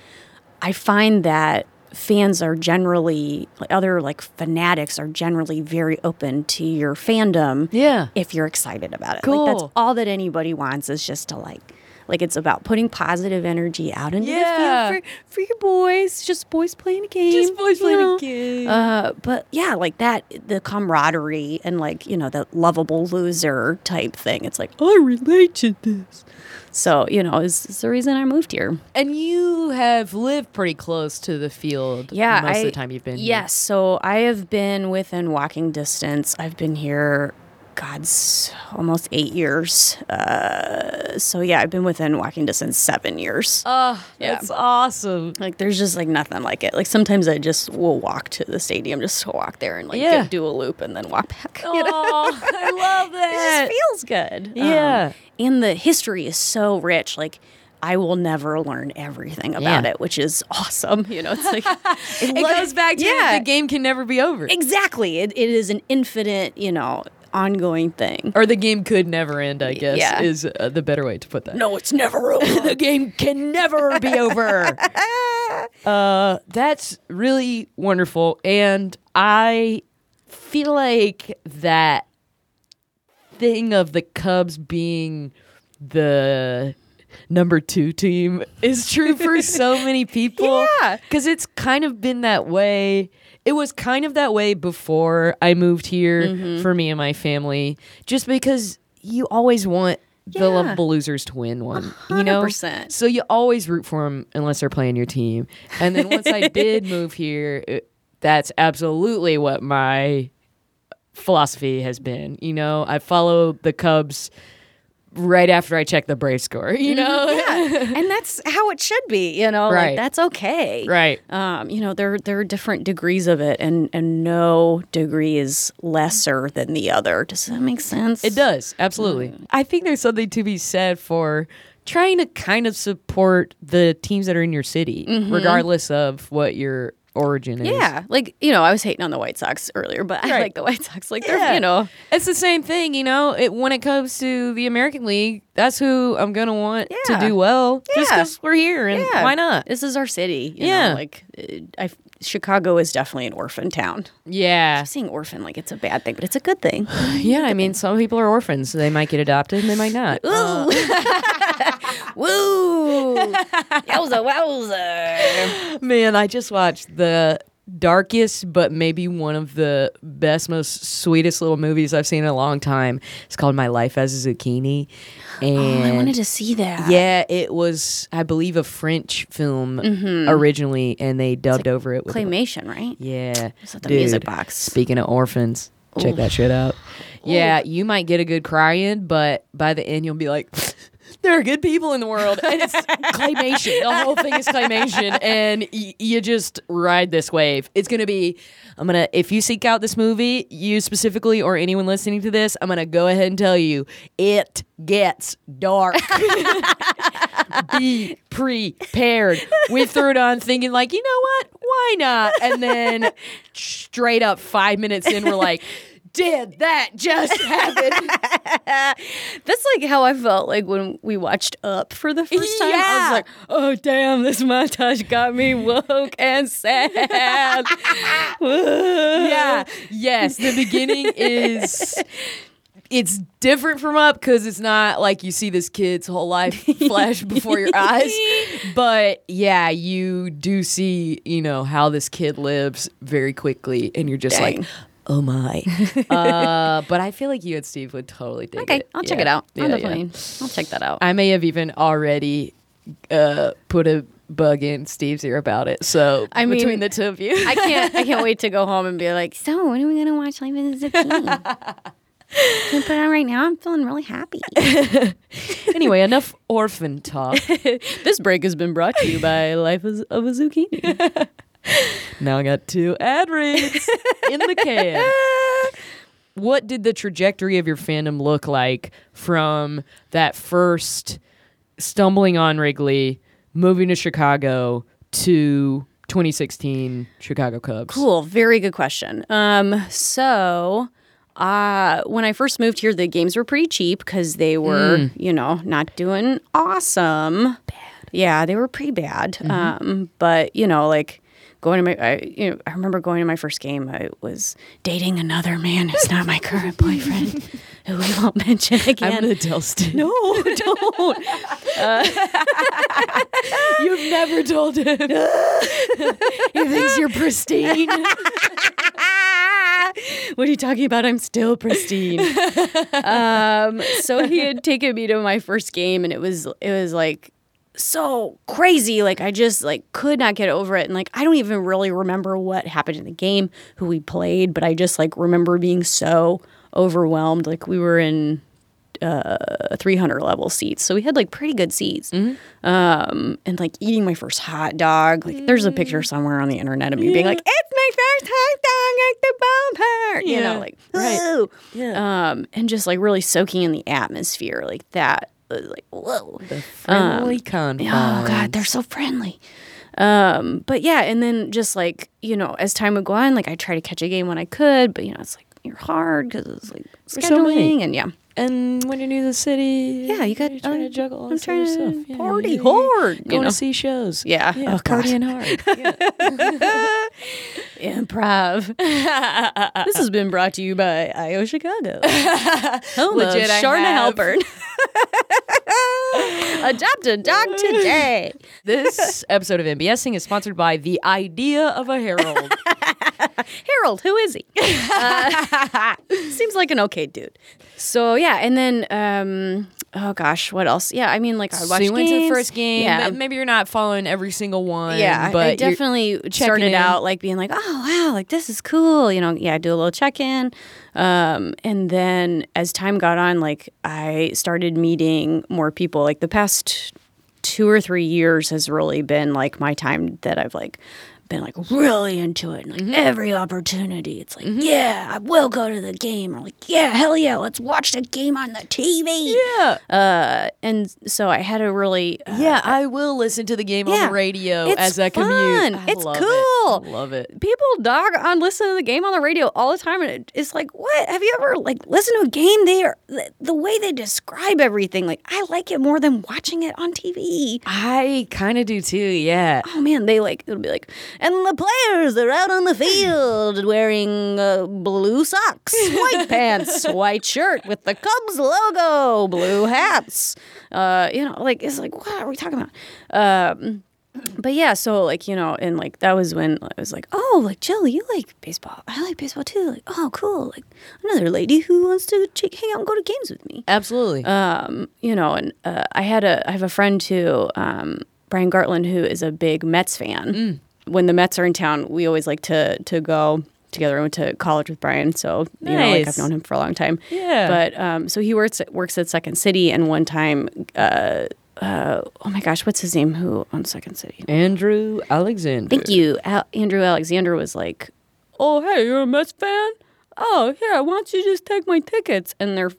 I find that fans are generally like other like fanatics are generally very open to your fandom Yeah. if you're excited about it like that's Cool. all that anybody wants is just to like like it's about putting positive energy out into Yeah. the field for, for your boys just boys playing a game Just boys playing a game. Uh, but yeah, like that, the camaraderie and like, you know, the lovable loser type thing. It's like, I relate to this. So, you know, is the reason I moved here. and you have lived pretty close to the field Yeah. most I- of the time you've been here. Yes. So I have been within walking distance. I've been here, God's almost eight years. Uh, so yeah, I've been within walking distance seven years. oh Yeah. that's awesome like there's just like nothing like it. Like sometimes I just will walk to the stadium just to walk there and like Yeah. get, do a loop and then walk back. <laughs> you know? oh i love <laughs> it that just feels good. Yeah. Um, and the history is so rich. Like I will never learn everything about Yeah. it, which is awesome. You know, it's like <laughs> it goes back to yeah, the game can never be over exactly. It, it is an infinite, you know, ongoing thing. or the game could never end i guess Yeah. is uh, the better way to put that No, it's never over. <laughs> the game can never be over. <laughs> uh, that's really wonderful, and I feel like that thing of the Cubs being the number two team is true for so many <laughs> people. Yeah. Because it's kind of been that way. It was kind of that way before I moved here Mm-hmm. for me and my family, just because you always want the lovable losers to win one, you know. So you always root for them unless they're playing your team. And then once I did <laughs> move here, it, that's absolutely what my philosophy has been. You know, I follow the Cubs right after I check the Brave score. You mm-hmm. know, yeah, and that's how it should be. You know, Right. like that's okay. right? Um, you know, there there are different degrees of it, and and no degree is lesser than the other. Does that make sense? It does absolutely. Mm. I think there's something to be said for trying to kind of support the teams that are in your city, mm-hmm. regardless of what your origin is. Yeah, like you know, I was hating on the White Sox earlier, but I Right. like the White Sox. Like they're Yeah. you know, It's the same thing, you know. It, when it comes to the American League, that's who I'm gonna want to Yeah. do well, just Yeah. because we're here, and yeah, why not? This is our city. you know, Yeah. like uh, I, Chicago is definitely an orphan town. Yeah, seeing orphan like it's a bad thing, but it's a good thing. <sighs> yeah. I mean, some people are orphans; So they might get adopted, and they might not. Woo! Woo! That was uh, <laughs> Woo! Yowza, wowza! man, I just watched the darkest, but maybe one of the best, most sweetest little movies I've seen in a long time. It's called My Life as a Zucchini, and Oh, I wanted to see that. Yeah, it was, I believe, a French film mm-hmm. originally, and they dubbed over it with a- claymation, right? Yeah, It's at the music box. Speaking of orphans, check that shit out. Yeah, you might get a good cry in, but by the end you'll be like, <laughs> there are good people in the world, and it's <laughs> claymation. The whole thing is claymation, and y- you just ride this wave. It's gonna be. I'm gonna. If you seek out this movie, you specifically or anyone listening to this, I'm gonna go ahead and tell you, it gets dark. <laughs> be prepared. We threw it on thinking like, you know what? Why not? And then <laughs> straight up five minutes in, we're like, did that just happen? <laughs> That's like how I felt like when we watched Up for the first time. I was like, oh damn, this montage got me woke and sad. <laughs> yeah. <laughs> Yes. The beginning is it's different from up because it's not like you see this kid's whole life flash before your eyes. But yeah, you do see, you know, how this kid lives very quickly and you're just Dang. like, oh my. <laughs> uh, but I feel like you and Steve would totally dig Okay, it. I'll check it out. Yeah, I'll yeah. I'll check that out. I may have even already uh, put a bug in Steve's ear about it. So I mean, between the two of you, I can't, I can't wait to go <laughs> home and be like, so when are we gonna watch Life as a Zucchini? Can put it on right now? I'm feeling really happy. <laughs> anyway, enough orphan talk. this break has been brought to you by Life of a Zucchini. Now I got two ad reads in the can. <laughs> What did the trajectory of your fandom look like from that first stumbling on Wrigley, moving to Chicago to 2016 Chicago Cubs? Cool. Very good question. Um, so uh when I first moved here, the games were pretty cheap because they were, you know, not doing awesome. Bad. Yeah, they were pretty bad. Um, but you know, like going to my I, you know, I remember going to my first game. I was dating another man who's not my current boyfriend, who we won't <laughs> mention again. I'm gonna tell Steve. no, don't. <laughs> You've never told him. <laughs> he thinks you're pristine. what are you talking about? I'm still pristine. um, so he had taken me to my first game, and it was it was like so crazy. Like I just like could not get over it, and like I don't even really remember what happened in the game, who we played, but I just like remember being so overwhelmed. Like we were in uh 300 level seats so we had like pretty good seats um and like eating my first hot dog like there's a picture somewhere on the internet of me being like it's my first hot dog at the ballpark you know like right. Yeah. um and just like really soaking in the atmosphere like that like whoa the Friendly confines. Oh God, they're so friendly. Um, but yeah, and then just like you know, as time would go on, like I try to catch a game when I could, but you know, it's like you're hard because it's like There's so scheduling and yeah, And when you're new to the city, yeah, you got you're trying to juggle all I'm trying to stuff. Yeah, party yeah, hard, you Going know. to see shows. Yeah. yeah Oh, partying hard. Yeah. <laughs> Improv. <laughs> this has been brought to you by IO Chicago. Home <laughs> Legit, Charna. Halpern. Adopt a dog today. This episode of MBSing is sponsored by the idea of a Harold. <laughs> Harold, who is he? Uh, <laughs> seems like an okay dude. So yeah, and then um, oh gosh, what else? Yeah, I mean, like I so watched you went to the first game. Yeah, Maybe you're not following every single one. yeah, but I definitely started in. out like being like, oh wow, like this is cool. You know, yeah, I do a little check in, um, and then as time got on, like I started meeting more people. Like the past two or three years has really been like my time that I've like been like really into it. And, like Mm-hmm. every opportunity, it's like, yeah, I will go to the game. Or like, yeah, hell yeah, let's watch the game on the TV. Yeah. Uh, and so I had a really uh, yeah, I will listen to the game on the radio as a commute. I It's love cool. It. I love it. people dog on listening to the game on the radio all the time and it- it's like what have you ever like listened to a game they are the, the way they describe everything like i like it more than watching it on tv I kind of do too. Yeah. oh man they like it'll be like and the players are out on the field <clears throat> wearing uh, blue socks <laughs> white pants white shirt with the cubs logo blue hats uh you know like it's like what are we talking about um but yeah, so like you know, and like that was when I was like, oh, like Jill, you like baseball. I like baseball too. Like, oh, cool. Like another lady who wants to ch- hang out and go to games with me. Absolutely. Um, you know, and uh, I had a I have a friend too, um, Brian Gartland, who is a big Mets fan. When the Mets are in town, we always like to to go together. I went to college with Brian, so you know, like I've known him for a long time. Yeah. But um, so he works at, works at Second City, and one time, uh, uh, oh my gosh, what's his name? Who on Second City? Andrew Alexander. Thank you. Al- Andrew Alexander was like, "Oh, hey, you're a Mets fan? Oh, here, why don't you just take my tickets?" And they're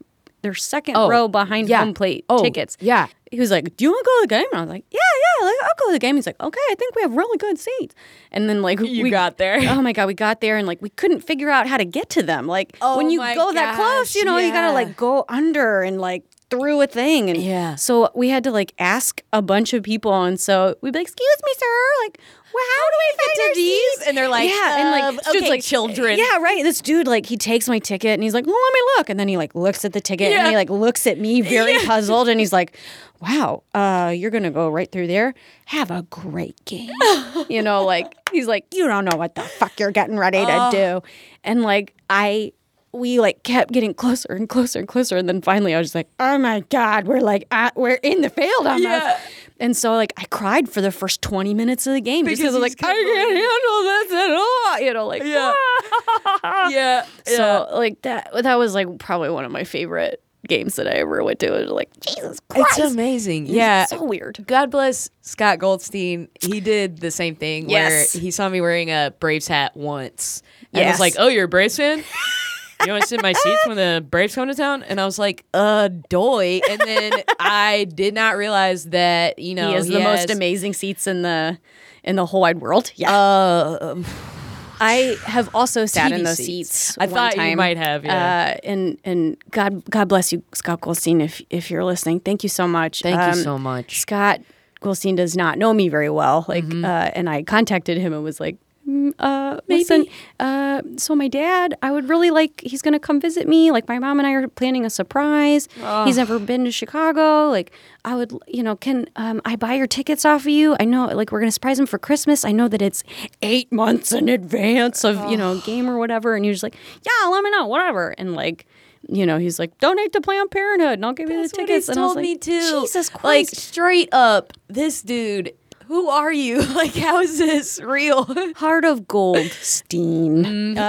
they're second Oh, row behind yeah. home plate Oh, tickets. yeah. He was like, "Do you want to go to the game?" And I was like, "Yeah, yeah, like, I'll go to the game." He's like, "Okay, I think we have really good seats." And then like You we got there. Oh my god, we got there and like we couldn't figure out how to get to them. Like Oh when you go that close, you know, you gotta like go under and like through a thing. And Yeah. so we had to like ask a bunch of people, and so we'd be like, "Excuse me, sir, like, how do we find to these?" seats?" And they're like, "Yeah," and like, dude's okay, like children. Yeah, right. This dude like he takes my ticket and he's like, "Well, let me look," and then he like looks at the ticket and he like looks at me very puzzled, and he's like, "Wow, uh, you're gonna go right through there. Have a great game." <laughs> you know, like he's like, "You don't know what the fuck you're getting ready to do," and like I we like kept getting closer and closer and closer, and then finally I was just like, "Oh my god, we're like at, we're in the field almost." Yeah. And so like I cried for the first twenty minutes of the game Because because I was like, I can't handle this at all. You know, like Yeah. Ah. <laughs> yeah. so like that that was like probably one of my favorite games that I ever went to. It was like Jesus Christ, It's amazing. It's Yeah. so weird. God bless Scott Goldstein. He did the same thing Yes. where he saw me wearing a Braves hat once and Yes. was like, "Oh, you're a Braves fan? <laughs> You want to sit in my seats when the Braves come to town?" And I was like, "Uh, doy." And then I did not realize that you know he has the most amazing seats in the in the whole wide world. Yeah, Uh, I have also sat TV in those seats. seats. I one thought you time. might have, yeah. Uh, and and God God bless you, Scott Goldstein. If if you're listening, thank you so much. Thank you Um, so much. Scott Goldstein does not know me very well. Like, Mm-hmm. uh, and I contacted him and was like, mm, uh, listen, uh, so my dad, I would really like, he's going to come visit me. Like, my mom and I are planning a surprise. He's never been to Chicago. Like, I would, you know, can um, I buy your tickets off of you? I know, like, we're going to surprise him for Christmas. I know that it's eight months in advance of, you know, game or whatever. And you're just like, yeah, let me know, whatever. And like, you know, he's like, donate to Planned Parenthood and I'll give you the That's what tickets. he's and I was like, me too. Jesus Christ. Like straight up, this dude. Who are you? <laughs> Like, how is this real? <laughs> Heart of Goldstein. Uh,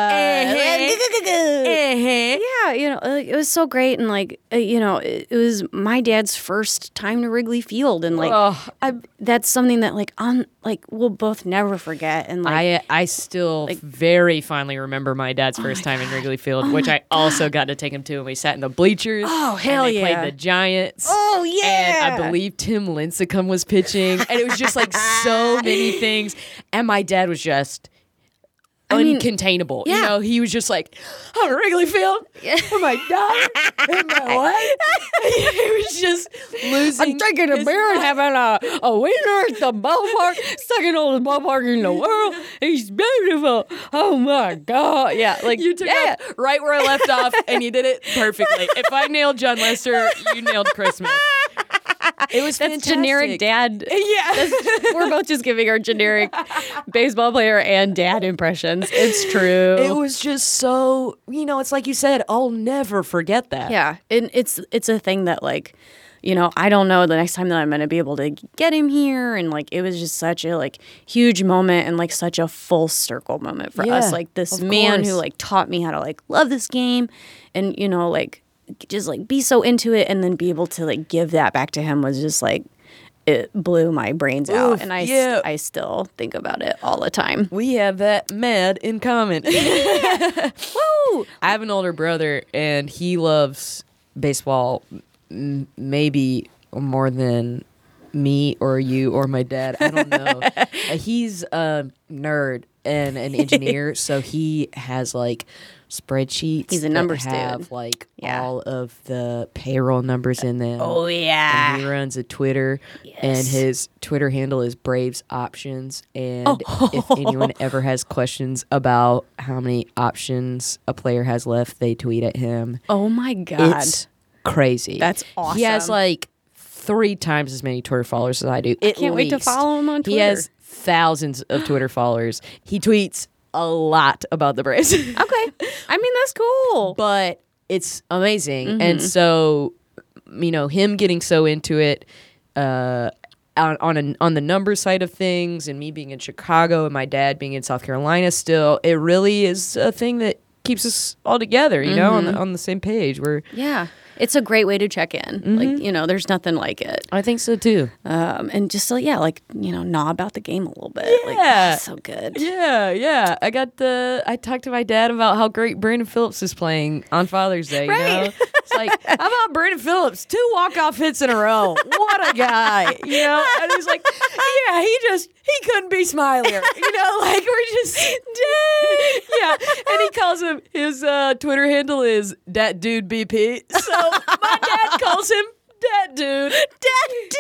Eh-heh. yeah, you know, like, it was so great, and like, uh, you know, it, it was my dad's first time to Wrigley Field, and like, Oh, I, that's something that like on like we'll both never forget, and like, I I still very fondly remember my dad's first time in Wrigley Field, which I also got to take him to, and we sat in the bleachers. Oh, hell and they yeah. Played the Giants. oh yeah. And I believe Tim Lincecum was pitching, and it was just like so many <laughs> things. And my dad was just I mean, uncontainable. You know, he was just like, I'm at Wrigley Field for my daughter and my wife. he was just losing. I'm drinking a beer and having a, a winner at the ballpark, second oldest ballpark in the world. He's beautiful. Oh my God. Yeah. Like, You took yeah. right where I left off, and you did it perfectly. If I nailed Jon Lester, you nailed Christmas. It was That's generic dad. <laughs> Yeah. We're both just giving our generic baseball player and dad impressions. It's true. It was just so, you know, it's like you said, I'll never forget that. Yeah, and it's it's a thing that like, you know, I don't know the next time that I'm gonna be able to get him here, and like it was just such a like huge moment and like such a full circle moment for Yeah, us. Like this man who like taught me how to like love this game, and you know like just like be so into it, and then be able to like give that back to him was just like. It blew my brains out, Oof, and I, yeah. I still think about it all the time. We have that mad in common. <laughs> <laughs> Woo! I have an older brother, and he loves baseball m- maybe more than me or you or my dad. I don't know. <laughs> Uh, He's a nerd and an engineer, so he has like spreadsheets. He's a that numbers have dude. like Yeah. all of the payroll numbers in them. Oh yeah. And he runs a Twitter, and his Twitter handle is Braves Options. And Oh. if <laughs> anyone ever has questions about how many options a player has left, they tweet at him. Oh my god. It's crazy. That's awesome. He has like three times as many Twitter followers as I do. I can't wait to follow him on Twitter. He has thousands of Twitter followers. He tweets a lot about the Braves. <laughs> Okay. I mean, that's cool. but it's amazing. Mm-hmm. And so, you know, him getting so into it uh, on on, a, on the number side of things, and me being in Chicago and my dad being in South Carolina still, it really is a thing that keeps us all together. You know, on Mm-hmm. the on the same page. We're Yeah. It's a great way to check in. Like, you know, there's nothing like it. I think so too. Um, and just so, yeah, like, you know, gnaw about the game a little bit. Yeah. oh, so good. Yeah, yeah. I got the. I talked to my dad about how great Brandon Phillips is playing on Father's Day. You know, it's like, <laughs> how about Brandon Phillips? Two walk off hits in a row. What a guy! You know, and he's like, yeah, he just he couldn't be smilier. You know, <laughs> like we're just dang. <laughs> Yeah, and he calls him his uh, Twitter handle is that dude BP. So <laughs> my dad calls him that dude. That dude.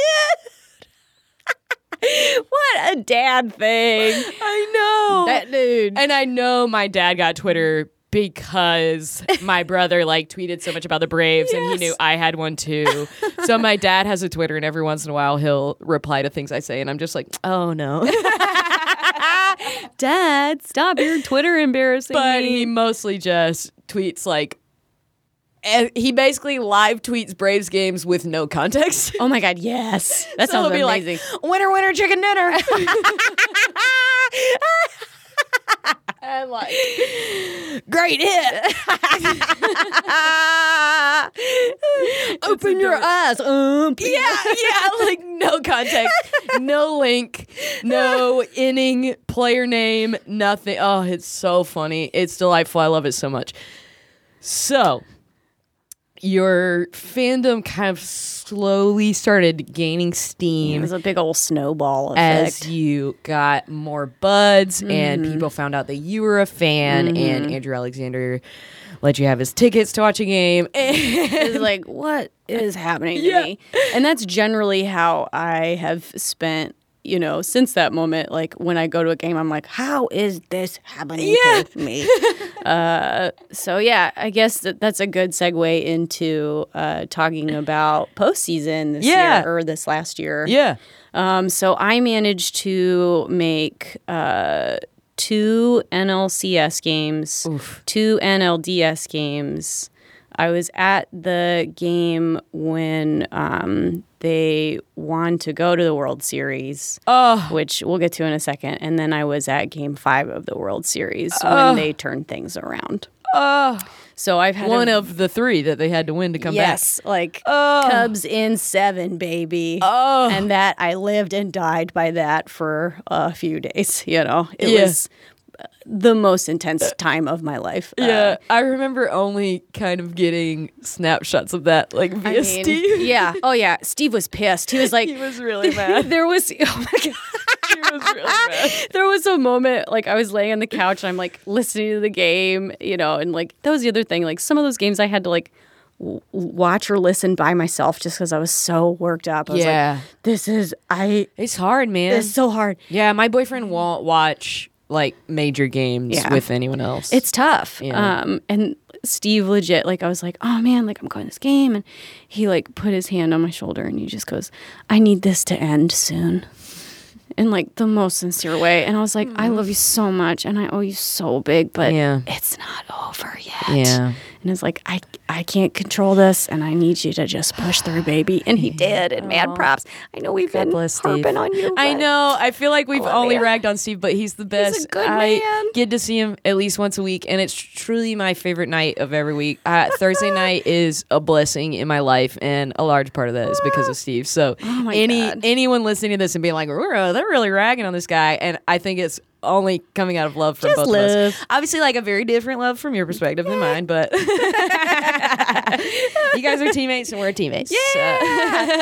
What a dad thing. I know That dude. And I know my dad got Twitter because my brother like tweeted so much about the Braves and he knew I had one too. so my dad has a Twitter and every once in a while he'll reply to things I say and I'm just like, "Oh no." <laughs> Dad, stop your Twitter embarrassing but me. he mostly just tweets like and he basically live tweets Braves games with no context. <laughs> Oh my God, yes. That So sounds be like, amazing. winner, winner, chicken dinner. <laughs> and like, great hit. <laughs> Open your eyes. Um, Yeah, yeah, like no context, no link, no <laughs> inning, player name, nothing. Oh, it's so funny. It's delightful. I love it so much. So, your fandom kind of slowly started gaining steam. It was a big old snowball as you got more buds and mm-hmm. people found out that you were a fan and mm-hmm. Andrew Alexander let you have his tickets to watch a game. It's <laughs> like, what is happening to Yeah. me? And that's generally how I have spent, you know, since that moment. Like when I go to a game, I'm like, how is this happening Yeah. to me? <laughs> uh, so yeah, I guess that that's a good segue into uh, talking about postseason this Yeah. year or this last year. yeah. Um, so I managed to make uh, two NLCS games, two NLDS games. I was at the game when um, they won to go to the World Series, Oh, which we'll get to in a second. And then I was at game five of the World Series when they turned things around. oh. So I've had One a, of the three that they had to win to come back. yes, like Oh. Cubs in seven, baby. Oh. And that I lived and died by that for a few days. <laughs> You know, it Yeah. was the most intense time of my life. Uh, Yeah, I remember only kind of getting snapshots of that, like I via mean, Steve. <laughs> Yeah. Oh yeah. Steve was pissed. He was like, <laughs> he was really mad. <laughs> there was. Oh my god. he was really mad. there was a moment like I was laying on the couch and I'm like listening to the game, you know, and like that was the other thing. Like some of those games I had to like w- watch or listen by myself just because I was so worked up. I was Yeah. like, this is I. It's hard, man. It's so hard. yeah, my boyfriend won't watch like major games Yeah. with anyone else. It's tough. Yeah. Um, and Steve legit, like I was like, oh man, like I'm going this game. And he like put his hand on my shoulder and he just goes, I need this to end soon. In like the most sincere way. And I was like, I love you so much and I owe you so big, but Yeah. it's not over yet. Yeah. And it's like, I I can't control this and I need you to just push through, baby. And he did. And mad props. I know we've been harping Steve. on you. I know. I feel like we've only you. ragged on Steve, but he's the best. He's a good I man. get to see him at least once a week, and it's truly my favorite night of every week. Uh, <laughs> Thursday night is a blessing in my life, and a large part of that is because of Steve. So, Oh any God. anyone listening to this and being like, "Rura, "They're really ragging on this guy," and I think it's only coming out of love from Just both of us. Obviously, like a very different love from your perspective than mine, but <laughs> <laughs> you guys are teammates, and we're teammates. so-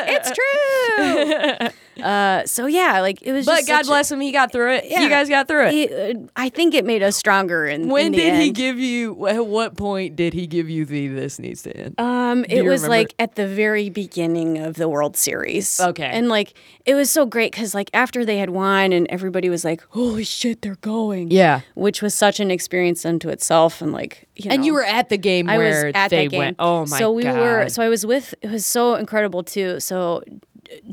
it's true. <laughs> uh, so yeah, like it was. But just God such a- bless him, he got through it. Yeah. You guys got through it. It, uh, I think it made us stronger. In when in did he give you? At what point did he give you the "this needs to end"? Um, it was remember? like at the very beginning of the World Series. Okay. and like it was so great because like after they had won and everybody was like, "Holy shit, they're going!" yeah, which was such an experience unto itself, and like you and you were at the game I where was at they went. Oh my god. so we god! were. So I was with. It was so incredible too. So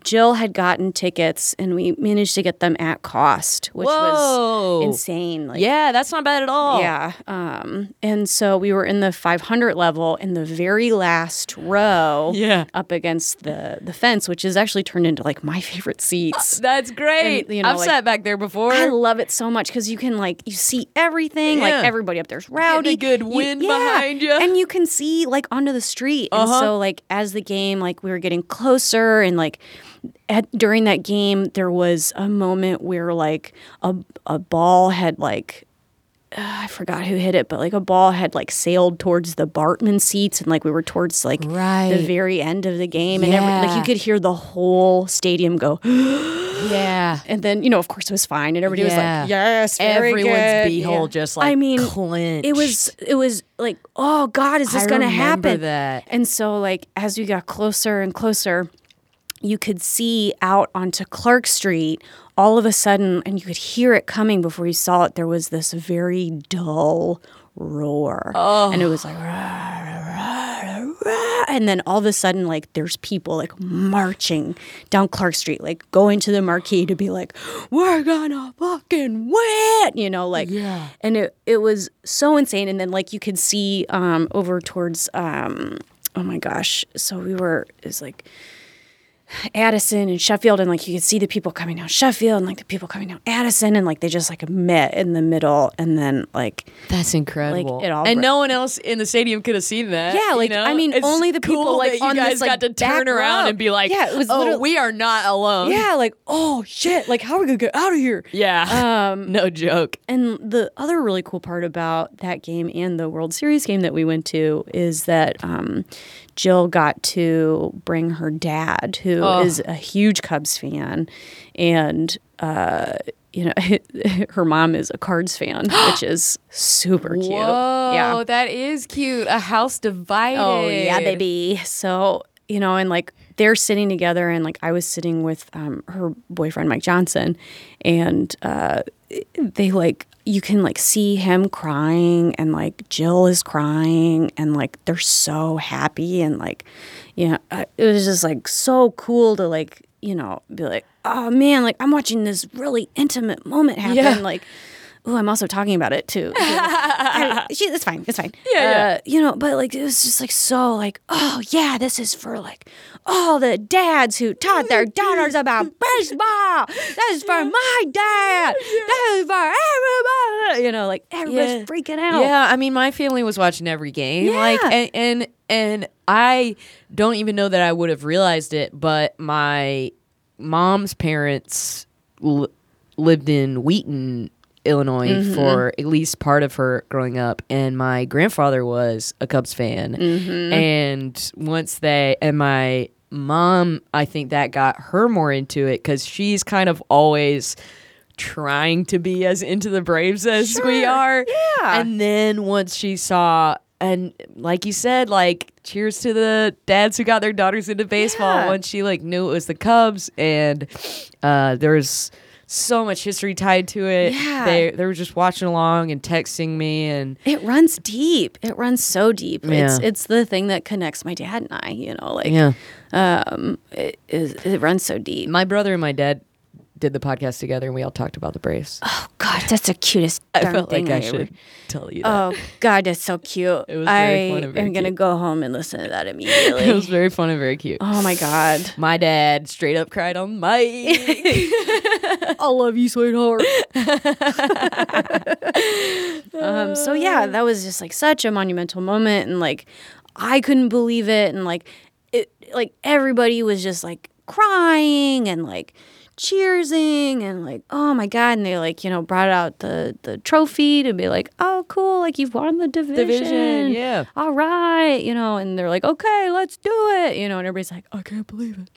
Jill had gotten tickets, and we managed to get them at cost, which Whoa. was insane. Like, yeah, that's not bad at all. yeah. Um, and so we were in the 500 level in the very last row. Yeah. Up against the the fence, which is actually turned into like my favorite seats. <laughs> that's great. And, you know, I've like- sat back there before. I love it so much because you can like you see everything. Yeah. Like everybody up there's rowdy. good You- wind yeah. behind ya. and you can see like onto the street. And Uh-huh. so like as the game like we were getting closer and like at, during that game there was a moment where like a a ball had like uh, I forgot who hit it, but like a ball had like sailed towards the Bartman seats, and like we were towards like Right. the very end of the game, and every, like you could hear the whole stadium go. <gasps> yeah. And then, you know, of course, it was fine, and everybody Yeah. was like, "Yes, very Everyone's good." beehole Yeah. just like I mean, clenched. it was it was like, "Oh God, is this I going to happen?" that. And so, like, as we got closer and closer, you could see out onto Clark Street. All of a sudden, and you could hear it coming before you saw it. There was this very dull roar, and it was like. "Rah, rah, rah, rah, rah." And then all of a sudden, like there's people like marching down Clark Street, like going to the marquee to be like, "We're gonna fucking win," you know, like. Yeah. And it it was so insane. And then like you could see um over towards um oh my gosh, so we were was like Addison and Sheffield, and like you could see the people coming down Sheffield and like the people coming down Addison, and like they just like met in the middle, and then like That's incredible. Like, it all and bro- no one else in the stadium could have seen that. Yeah, you like, know? I mean, It's only the people, cool like, that you on guys this, like, got to turn around row. and be like, Yeah, it was "Oh, we are not alone." yeah, like oh shit, like how are we gonna get out of here? yeah. Um, <laughs> no joke. And the other really cool part about that game and the World Series game that we went to is that um, Jill got to bring her dad, who is Oh. a huge Cubs fan, and uh, you know <laughs> her mom is a Cards fan, <gasps> which is super cute. Whoa, yeah. that is cute. A house divided. Oh yeah, baby. So you know, and like they're sitting together, and like I was sitting with um, her boyfriend Mike Johnson, and uh, they like you can like see him crying, and like Jill is crying, and like they're so happy, and like you know, uh, it was just like so cool to like you know be like, oh man, like I'm watching this really intimate moment happen, Yeah. like. Oh, I'm also talking about it too. <laughs> I- she, it's fine. It's fine. Yeah, yeah. Uh, you know, but like it was just like so like, oh yeah, this is for like all the dads who taught their <laughs> daughters about baseball. This is for my dad. This is for everybody. You know, like everybody's Yeah. freaking out. Yeah, I mean, my family was watching every game. Like, Yeah. and, and and I don't even know that I would have realized it, but my mom's parents l- lived in Wheaton, Illinois, Mm-hmm. for at least part of her growing up, and my grandfather was a Cubs fan. Mm-hmm. And once they and my mom, I think that got her more into it because she's kind of always trying to be as into the Braves as we are. Yeah. And then once she saw, and like you said, like cheers to the dads who got their daughters into baseball. Yeah. Once she like knew it was the Cubs, and uh, there's so much history tied to it. Yeah. They they were just watching along and texting me and It runs deep. It runs so deep. It's it's the thing that connects my dad and I. You know, like yeah. um, it, it, it runs so deep. My brother and my dad did the podcast together and we all talked about the Braves. Oh God, that's the cutest. I felt like thing I ever. should tell you that. Oh God, that's so cute. It was I fun and very am gonna go home and listen to that immediately. <laughs> it was very fun and very cute. oh my God. My dad straight up cried on mic. <laughs> I love you, sweetheart. <laughs> um, so yeah, that was just like such a monumental moment, and like I couldn't believe it, and like it, like everybody was just like crying and like cheersing and like oh my god and they like you know brought out the the trophy to be like oh cool like you've won the division Division, yeah. all right you know and they're like okay let's do it you know and everybody's like i can't believe it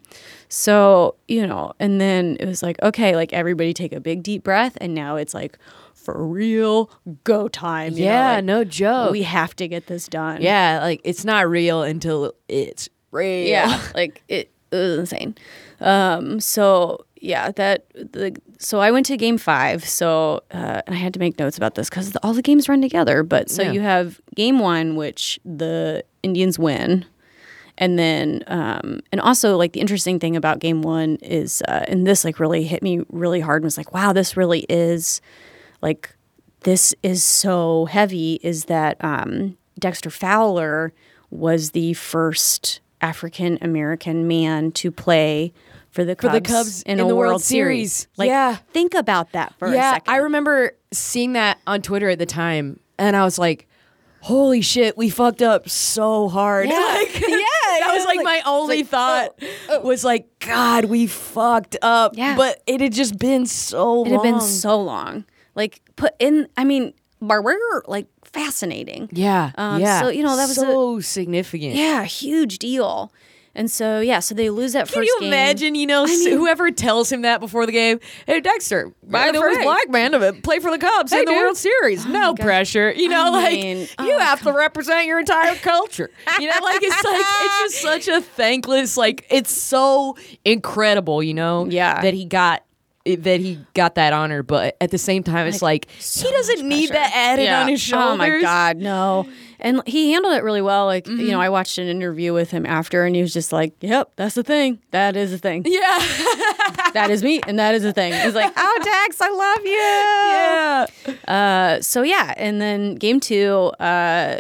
so, you know, and then it was like, okay, like everybody take a big deep breath. And now it's like, for real, go time. you know, yeah, like, no joke. We have to get this done. yeah, like it's not real until it's real. Yeah. like it, it was insane. Um, so yeah, that the so I went to game five. So uh, and I had to make notes about this because all the games run together. But so Yeah. you have game one, which the Indians win, and then um, and also like the interesting thing about game one is, uh, and this like really hit me really hard. and Was like, wow, this really is like this is so heavy. Is that um, Dexter Fowler was the first African American man to play for the For Cubs, the Cubs in, in a the World, World Series. Series. Like, Yeah. think about that for a yeah. I remember seeing that on Twitter at the time, and I was like, "Holy shit, we fucked up so hard!" <laughs> Yeah. Like, <laughs> Yeah, that was like, like- my only like, thought was like, "God, we fucked up." Yeah. but it had just been so It had been long. so long. Like put in. I mean, Barber like fascinating. yeah, Um, yeah. so, you know, that was a- so significant. Yeah, huge deal. And so yeah, so they lose that Can first you game. imagine, you know, s- mean- whoever tells him that before the game? Hey, Dexter, by the first way- black man to play for the Cubs Hey, in the dude. World Series. Oh no pressure. You know, I like, mean, oh you oh, have to represent your entire culture. You know, like, it's like, it's just <laughs> such a thankless, like, it's so incredible, you know, Yeah. that he got. That he got that honor, but at the same time, it's like, he doesn't need that added on his shoulders. Oh my god, no. And he handled it really well. Like you know, I watched an interview with him after, and he was just like, "Yep, that's the thing. That is the thing. Yeah, <laughs> that is me, and that is the thing." He's like, "Oh, Dex, I love you." yeah. Uh, so yeah, and then game two, uh,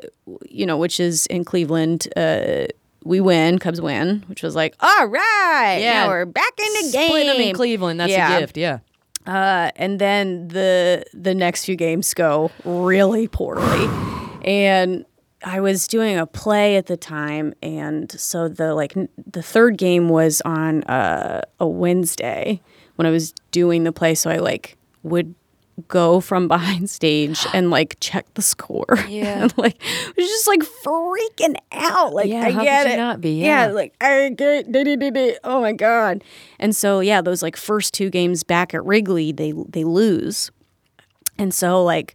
you know, which is in Cleveland, uh, we win, Cubs win, which was like, all right, Yeah. we're back in the game. Split him in Cleveland. That's Yeah. a gift. Yeah. Uh, and then the the next few games go really poorly, and I was doing a play at the time, and so the like n- the third game was on uh, a Wednesday when I was doing the play, so I like would go from <laughs> behind stage <gasps> and like check the score. <laughs> Yeah. and, like I was just like freaking out. Like Yeah, I get it. not be? Yeah. like I get da. oh my god. And so yeah, those like first two games back at Wrigley, they they lose. And so like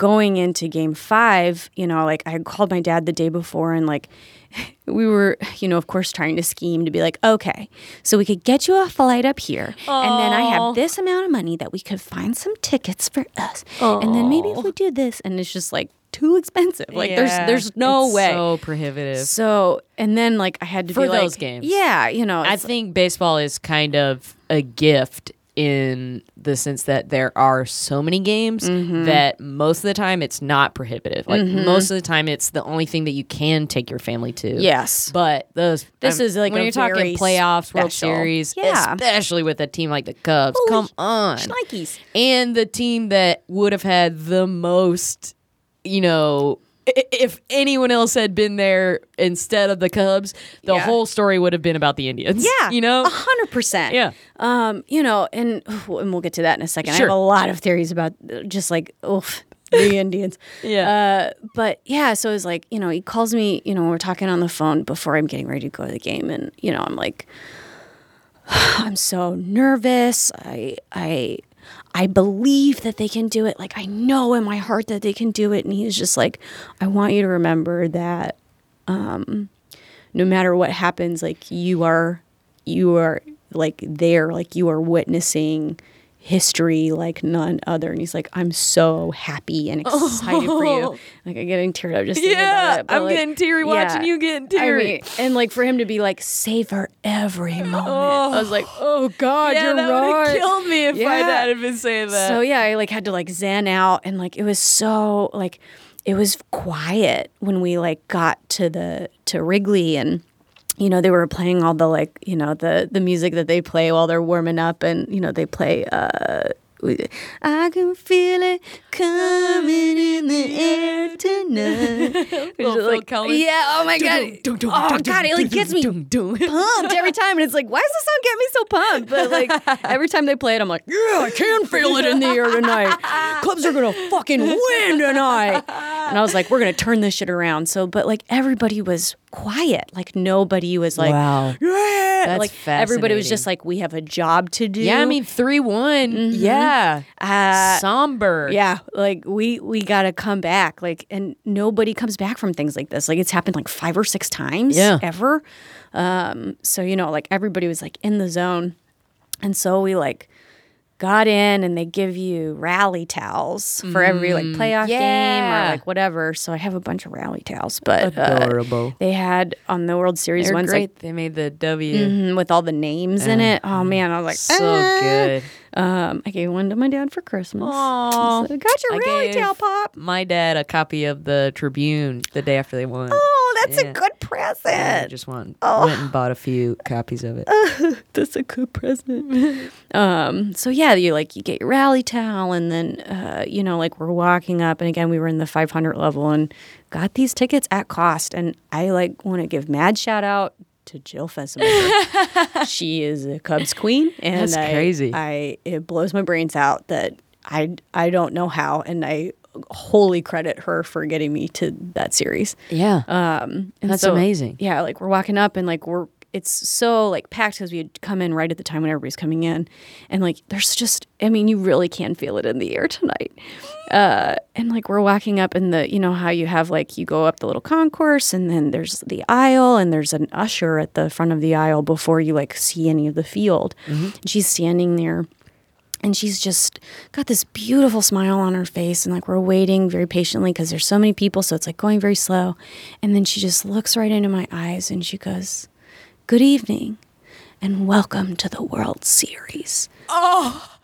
going into game 5, you know, like I had called my dad the day before and like <laughs> we were, you know, of course trying to scheme to be like, okay, so we could get you a flight up here. And then I have this amount of money that we could find some tickets for us. And then maybe if we do this and it's just like too expensive. Like Yeah. there's there's no It's way. So prohibitive. So and then like I had to For be like, those games. Yeah, you know, I think baseball is kind of a gift in the sense that there are so many games Mm-hmm. that most of the time it's not prohibitive. Like most of the time it's the only thing that you can take your family to. yes. But those This I'm- is, like, when you're talking playoffs, World Series, Yeah. especially with a team like the Cubs. Holy come on. Shnikes. and the team that would have had the most, you know, if anyone else had been there instead of the Cubs, the Yeah. whole story would have been about the Indians. Yeah, <laughs> you know, a hundred percent. Yeah. um, you know, and and we'll get to that in a second. I have a lot of theories about uh, just like oof the <laughs> Indians. Yeah. uh, but yeah, so it's like you know he calls me. You know, we're talking on the phone before I'm getting ready to go to the game, and you know I'm like, <sighs> I'm so nervous. I I. I believe that they can do it. Like I know in my heart that they can do it. And he's just like, I want you to remember that um, no matter what happens like you are you are like there like you are witnessing history like none other. And he's like, I'm so happy and <laughs> excited for you. <laughs> Like I'm getting teared up just Oh. Yeah, it. I'm like, getting teary watching you getting teary. I mean, and like for him to be like, savor every oh. moment. I was like, oh God, yeah, you're that right. killed me if Yeah. dad had been saying that. So yeah, I like had to like zen out and like it was so like it was quiet when we like got to the to Wrigley and you know they were playing all the like you know the the music that they play while they're warming up and you know they play uh I can feel it coming in the air tonight. <laughs> Little is Phil like, yeah, oh my god. Oh god, it like gets me pumped every time, and it's like, why does this song get me so pumped? But like <laughs> every time they play it, I'm like, yeah, I can feel it in the air tonight. Cubs are gonna fucking win tonight. And I was like, we're gonna turn this shit around. So, but like everybody was quiet. Like nobody was like, Wow. yeah. That's like everybody was just like, we have a job to do. Yeah, I mean three one. Mm-hmm. Yeah, Uh, somber. yeah, like we we gotta come back. Like, and nobody comes back from things like this. Like, it's happened like five or six times. Yeah. ever. Um, so you know, like everybody was like in the zone, and so we like got in, and they give you rally towels for every like playoff game or like whatever. So I have a bunch of rally towels, but uh, Adorable. they had on the World Series They're ones great. like. they made the W mhm, With all the names in it, oh man! I was like, so "Ah." good. Um, I gave one to my dad for Christmas. Aw. So, got your I rally gave tail pop. My dad a copy of the Tribune the day after they won. Oh, that's Yeah. a good present. I just went, Oh. went and bought a few <laughs> copies of it. <laughs> That's a good present. um, so yeah, you like you get your rally towel, and then uh, you know, like we're walking up, and again, we were in the 500 level, and got these tickets at cost, and I like want to give mad shout out to Jill Fessenberger. <laughs> she is a Cubs queen, and That's I- crazy. I it blows my brains out that I I don't know how, and I wholly credit her for getting me to that series. Yeah. Um, and That's so- amazing. Yeah, like we're walking up and like we're it's so like packed because we had come in right at the time when everybody's coming in, and like there's just I mean you really can feel it in the air tonight. Uh, and like we're walking up in the you know how you have like you go up the little concourse and then there's the aisle and there's an usher at the front of the aisle before you like see any of the field. And she's standing there and she's just got this beautiful smile on her face. And like we're waiting very patiently because there's so many people so it's like going very slow. And then she just looks right into my eyes and she goes good evening and welcome to the world series. Oh.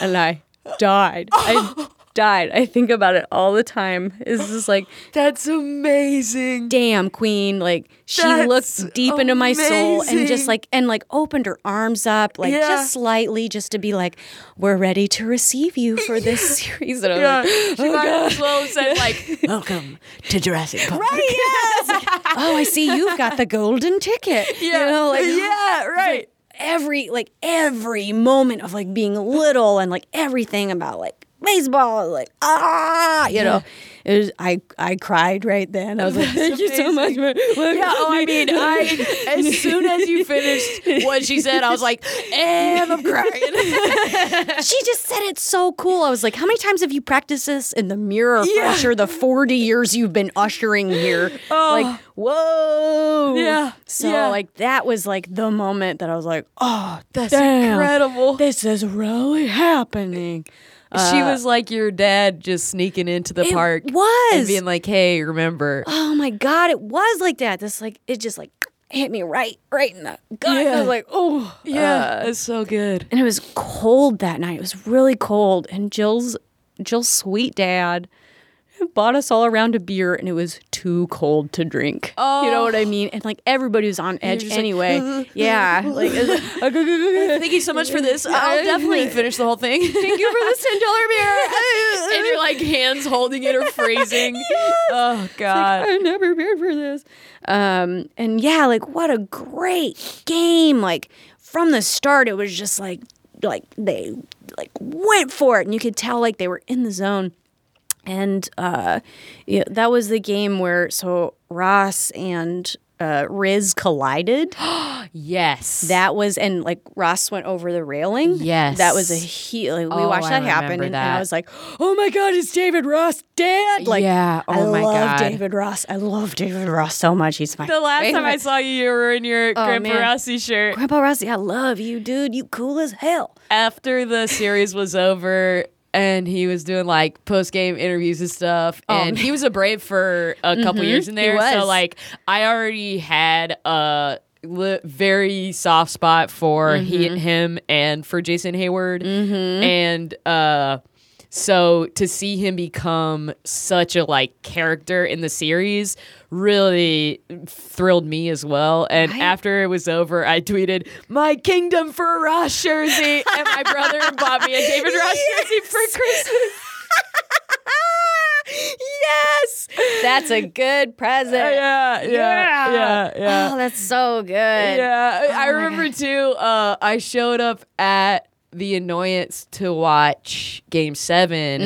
And i died. I oh. Died i think about it all the time it's <gasps> just like That's amazing. damn queen like she That's looked deep into my soul and just like and like opened her arms up like Yeah. just slightly just to be like we're ready to receive you for this <laughs> series and I was Yeah. like, She oh, as well have said like, <laughs> <laughs> Welcome to Jurassic Park. right yes oh i see you've got the golden ticket yeah, you know like yeah, <gasps> right. every like every moment of like being little and like everything about like baseball like ah you know it was i i cried right then i was like thank you so much man. Yeah, oh, I mean, I as soon as you finished what she said, I was like, and I'm crying. <laughs> she just said it so cool. I was like, how many times have you practiced this in the mirror for Yeah. sure the 40 years you've been ushering here? Oh. Like, whoa. Yeah, So yeah. like that was like the moment that I was like, oh, That's damn, incredible. This is really happening. She uh, was like your dad just sneaking into the It park and was. being like, "Hey, remember?" oh my God, it was like that. This like it just like hit me right, right in the gut. I was like, oh Yeah, uh. it's so good. and it was cold that night. It was really cold, and Jill's Jill's sweet dad bought us all around a beer, and it was too cold to drink. Oh. you know what I mean? And like everybody was on edge just like, anyway. <laughs> <laughs> yeah, like, like, <laughs> Thank you so much for this. I'll definitely finish the whole thing. thank you for this ten dollar beer. and you're like hands holding it or freezing. Yes. Oh God. I'm not prepared for this. Um, and yeah, like what a great game! Like from the start, it was just like like they like went for it, and you could tell like they were in the zone. And uh, yeah, that was the game where so Ross and uh, Riz collided. <gasps> Yes. That was and like Ross went over the railing. Yes. that was a he. Like, we Oh, watched I that happen, remember and, and I was like, "Oh my god, it's David Ross dead!" Like, Yeah, I oh my love God. David Ross. I love David Ross so much. He's my the last time I saw you, you were in your Grandpa man. Rossi shirt. Grandpa Rossi, I love you, dude. You cool as hell. After the series was over, and he was doing like post game interviews and stuff, oh, and he was a Brave for a mm-hmm. couple years in there. So like, I already had a li- very soft spot for he, mm-hmm. him and for Jason Heyward, mm-hmm. and uh. So to see him become such a like character in the series really thrilled me as well. And after it was over, I tweeted my Kingdom for Ross jersey, and my brother bought me a David Ross jersey for Christmas. <laughs> yes, That's a good present. yeah, yeah, yeah, yeah. Oh, that's so good. Yeah, I I remember too. Uh, I showed up at the annoyance to watch Game 7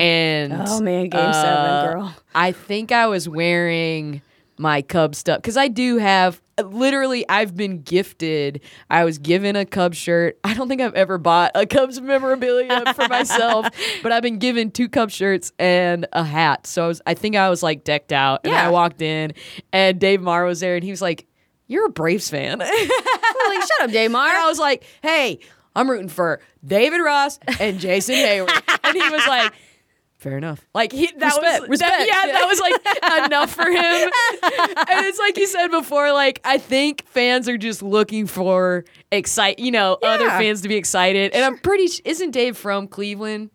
and Oh, man, Game seven, uh, girl. I think I was wearing my Cub stuff because I do have. Literally, I've been gifted. I was given a Cubs shirt. I don't think I've ever bought a Cubs memorabilia for myself, <laughs> but I've been given two Cubs shirts and a hat. So I was, I think I was like decked out. And Yeah. I walked in, and Dave Marr was there, and he was like, "You're a Braves fan." like, shut up, Daymar. <laughs> And I was like, hey, I'm rooting for David Ross and Jason Heyward. and he was like, fair enough. Like he that Respect, was respect. That, yeah, that was like enough for him. and it's like you said before, like I think fans are just looking for excite, you know, other fans to be excited. And I'm pretty isn't Dave from Cleveland?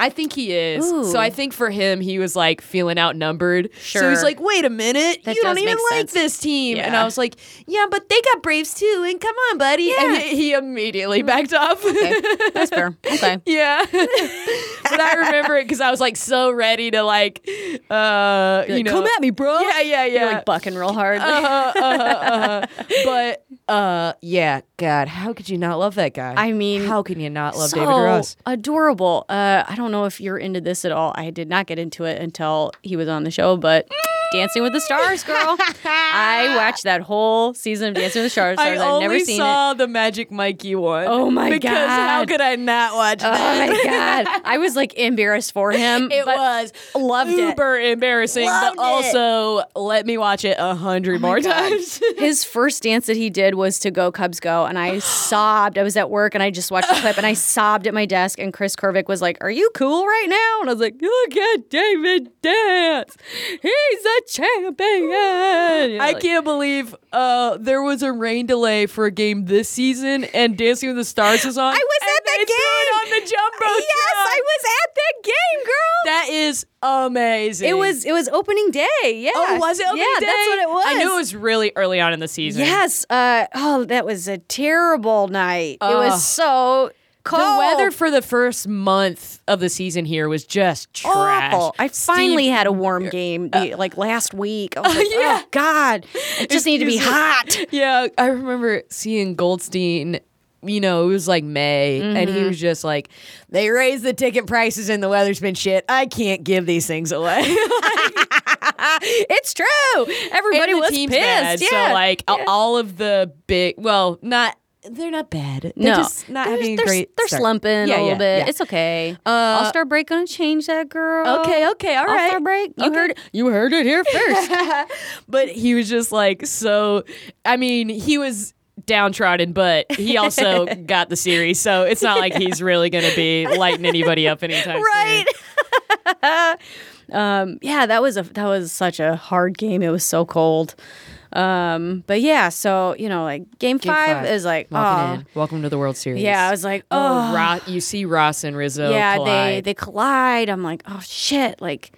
I think he is. Ooh. So I think for him, he was like feeling outnumbered. Sure. So he's like, wait a minute, That you don't even like sense. this team. And I was like, yeah, but they got Braves too. And come on, buddy. And he immediately backed off. Okay, that's fair. <laughs> Okay. yeah. <laughs> but I remember it because I was like so ready to like, uh, you know, "Come at me, bro." Yeah, yeah, yeah. You're like bucking real hard. uh-huh, uh-huh, uh-huh. <laughs> But uh, yeah, God, how could you not love that guy? I mean, how can you not love so David Ross? adorable. Uh, I don't know if you're into this at all. I did not get into it until he was on the show, but Dancing with the Stars, girl. I <laughs> watched that whole season of Dancing with the Stars. I I've never seen it. saw the Magic Mikey one. Oh my God. because how could I not watch oh that? Oh that? my god! <laughs> I was like embarrassed for him. It but was loved it. embarrassing, Loved but also let me watch it a hundred oh more times. <laughs> His first dance that he did was to Go Cubs Go, and I <gasps> sobbed. I was at work and I just watched the clip and I <sighs> sobbed at my desk. And Chris Kervick was like, "Are you cool right now?" And I was like, oh, "Look at David dance. He's a champion." You I like- can't believe uh, there was a rain delay for a game this season, and Dancing with the Stars was on. I was at that they threw it game. on the jumbo. Yes, I was at that game, girl. That is amazing. it was it was opening day. Yeah. Oh, was it? Opening yeah, day? that's what it was. I knew it was really early on in the season. Yes. Uh, oh, that was a terrible night. it was so cold. The weather for the first month of the season here was just trash. awful. I finally Steve- had a warm game the, like last week. I was <laughs> like, yeah. oh God, it just needed to be hot. <laughs> Yeah, I remember seeing Goldstein. You know, it was like May, and Mm-hmm. he was just like, "They raised the ticket prices, and the weather's been shit. I can't give these things away." <laughs> It's true. Everybody And was pissed. bad, Yeah. So like Yeah. all of the big, well, not they're not bad. They're no, just not They're- having they're, a great. They're start. slumping Yeah, a little yeah, bit. yeah. It's okay. Uh, All Star break gonna change that, girl. Okay, okay, all right. all. Star break. You Okay. heard. You heard it here first. <laughs> but he was just like so. I mean, he was downtrodden, but he also <laughs> got the series, so it's not like he's really going to be <laughs> lighting anybody up anytime right. soon. Right. um, yeah, that was a that was such a hard game. It was so cold. Um, but yeah, so you know, like game, Game five, is like, oh, in. Welcome to the World Series. yeah. I was like, Oh, oh, Ross, you see Ross and Rizzo. yeah, they collide. they collide. I'm like, oh shit! Like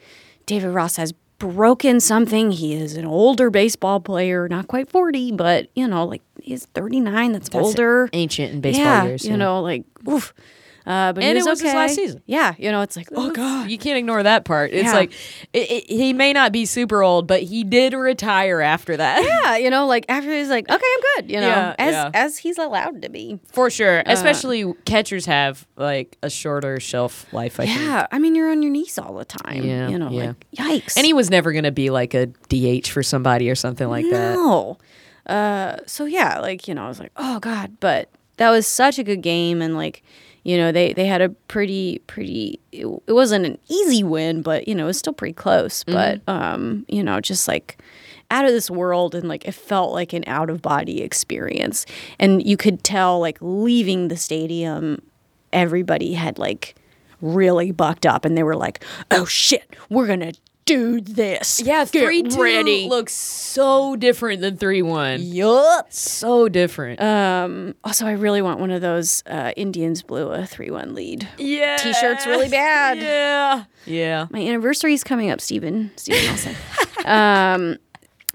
David Ross has broken something. He is an older baseball player, not quite forty, but you know, like he's 39. That's, That's older. ancient in baseball yeah, years. you know, like oof. Uh, but he And it was was his last season. Yeah, you know, it's like, oh god, You can't ignore that part. It's Yeah. like it, it, he may not be super old, but he did retire after that. yeah, you know, like after he's like, okay, I'm good, you know, Yeah, as yeah. as he's allowed to be. For sure. Especially catchers have like a shorter shelf life, I think. Yeah, I mean, you're on your knees all the time. Yeah, you know, like yikes. And he was never going to be like a DH for somebody or something like that. No. Uh, so yeah, like you know, I was like, oh god, but that was such a good game, and like, you know, they they had a pretty pretty. It, it wasn't an easy win, but you know, it was still pretty close. But um, you know, just like out of this world, and like it felt like an out of body experience, and you could tell like leaving the stadium, everybody had like really bucked up, and they were like, oh shit, we're gonna. Do this. Yeah, Get 3 2 ready. looks so different than 3 1. Yup. So different. Um, also, I really want one of those uh, Indians blew a 3 1 lead. yeah. T-shirt's really bad. Yeah. Yeah. My anniversary is coming up, Stephen. Stephen Nelson. <laughs> um,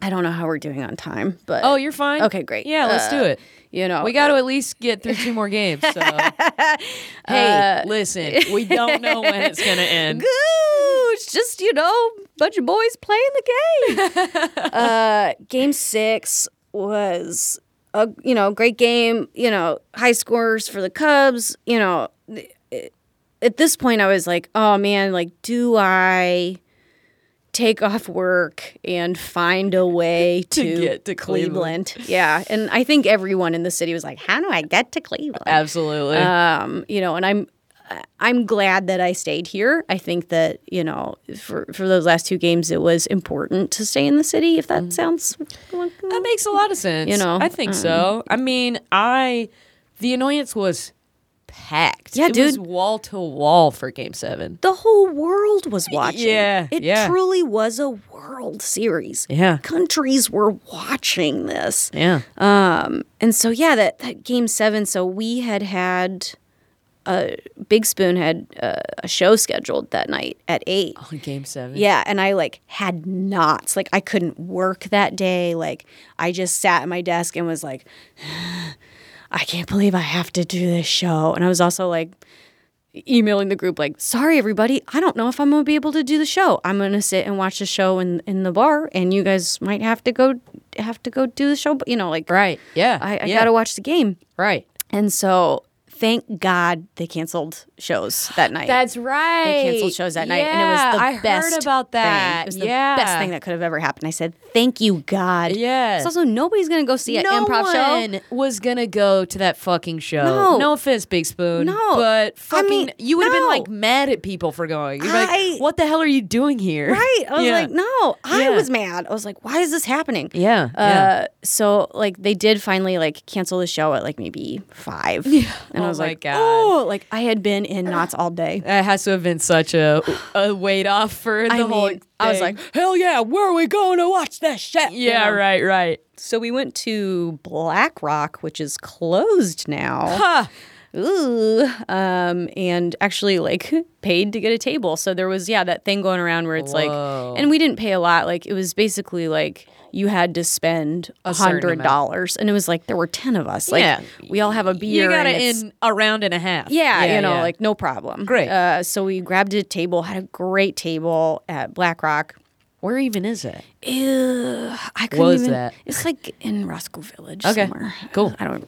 I don't know how we're doing on time, but Oh, you're fine. Okay, great. Yeah, let's do Uh, it. You know, We got to at least get through two more games. So, <laughs> hey, listen, we don't know when it's gonna <laughs> end. It's just you know, bunch of boys playing the game. <laughs> uh, game six was a you know great game. You know, high scores for the Cubs. You know, at this point, I was like, oh man, like, do I? Take off work and find a way <laughs> to, get to Cleveland. Yeah, and I think everyone in the city was like, "How do I get to Cleveland?" Absolutely. um, you know, and I'm I'm glad that I stayed here. I think that you know, for for those last two games, it was important to stay in the city. If that sounds, That makes a lot of sense. You know, I think so. I mean, I the annoyance was packed. Yeah, it dude. was wall to wall for Game Seven. the whole world was watching. Yeah, it yeah. truly was a World Series. Yeah. countries were watching this. Yeah, Um, and so yeah, that, that game seven. So we had had. Uh, Big Spoon had uh, a show scheduled that night at eight. on Game Seven. Yeah, and I like had knots. Like I couldn't work that day. Like I just sat at my desk and was like, <sighs> I can't believe I have to do this show. And I was also like emailing the group like, sorry everybody, I don't know if I'm gonna be able to do the show. I'm gonna sit and watch the show in in the bar, and you guys might have to go have to go do the show. But you know, like Right. Yeah. I, I yeah. gotta watch the game. Right. And so thank God they canceled shows that night. That's right. they canceled shows that night, and it was the I best. heard about that. Thing. It was the yeah. best thing that could have ever happened. I said, "Thank you, God." Yeah. It's also nobody's gonna go see an no improv one show. was gonna go to that fucking show. No. no offense, Big Spoon. No. but I fucking, mean, you would have been like mad at people for going. You're I- like, what the hell are you doing here? Right? I was Yeah. like, "No." I Yeah. was mad. I was like, "Why is this happening?" Yeah, Uh, yeah. so like they did finally like cancel the show at like maybe five. Yeah. And I was like, God. "Oh!" Like I had been in <clears throat> knots all day. That has to have been such a a weight off for the I whole. mean, I was like, "Hell yeah! Where are we going to watch this shit?" You yeah, know? right, right. So we went to Black Rock, which is closed now. Ha! Ooh. Um, and actually like <laughs> paid to get a table. So there was, yeah, that thing going around where it's Whoa. like, and we didn't pay a lot. Like it was basically like you had to spend a hundred dollars, and it was like there were ten of us. Like Yeah. we all have a beer. You got it in a round and a half. Yeah, you know, yeah. like no problem. Great. Uh, so we grabbed a table, had a great table at Black Rock. where even is it? Ew, I couldn't was even. that? It's like in Roscoe Village Okay, somewhere. cool. I don't.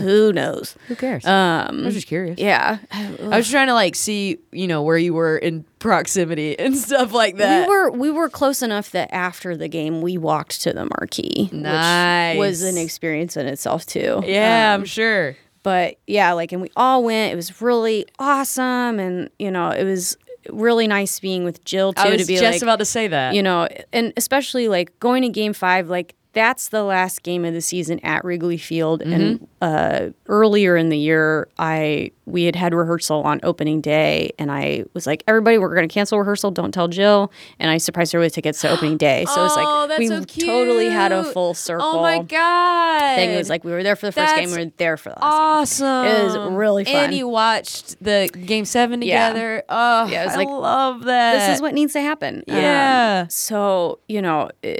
Who knows? Who cares? Um, I was just curious. yeah. I was trying to like see, you know, where you were in proximity <laughs> and stuff like that. We were we were close enough that after the game we walked to the marquee, Nice. which was an experience in itself too. yeah, Um, I'm sure. but yeah, like and we all went. It was really awesome, and you know it was really nice being with Jill too I was to be just like about to say that. you know, and especially like going to Game Five, like that's the last game of the season at Wrigley Field. And Mm-hmm. uh, earlier in the year, I we had had rehearsal on opening day, and I was like, everybody, we're going to cancel rehearsal. Don't tell Jill. And I surprised her with tickets to opening day. So it's <gasps> Oh, like that's we so totally had a full circle. Oh my god! Thing. It was like we were there for the first game, we were there for the last game. awesome. It was really fun. And you watched the game seven Yeah. together. Oh, Yeah, it was I like, love that. This is what needs to happen. Um, Yeah. so you know, eh,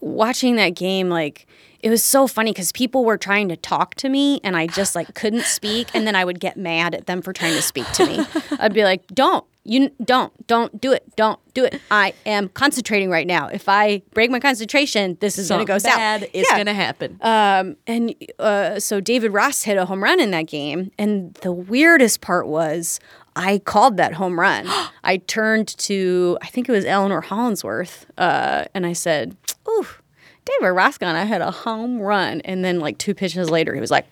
watching that game, like it was so funny because people were trying to talk to me and I just like couldn't speak, and then I would get mad at them for trying to speak to me. <laughs> I'd be like, "Don't you don't don't do it, don't do it. I am concentrating right now. If I break my concentration, this is gonna Something go south. It's Yeah. gonna happen. Um, and uh, so David Ross hit a home run in that game. And the weirdest part was I called that home run. <gasps> I turned to, I think it was Eleanor Hollingsworth, uh, and I said, David gonna hit a home run. And then, like, two pitches later, he was like.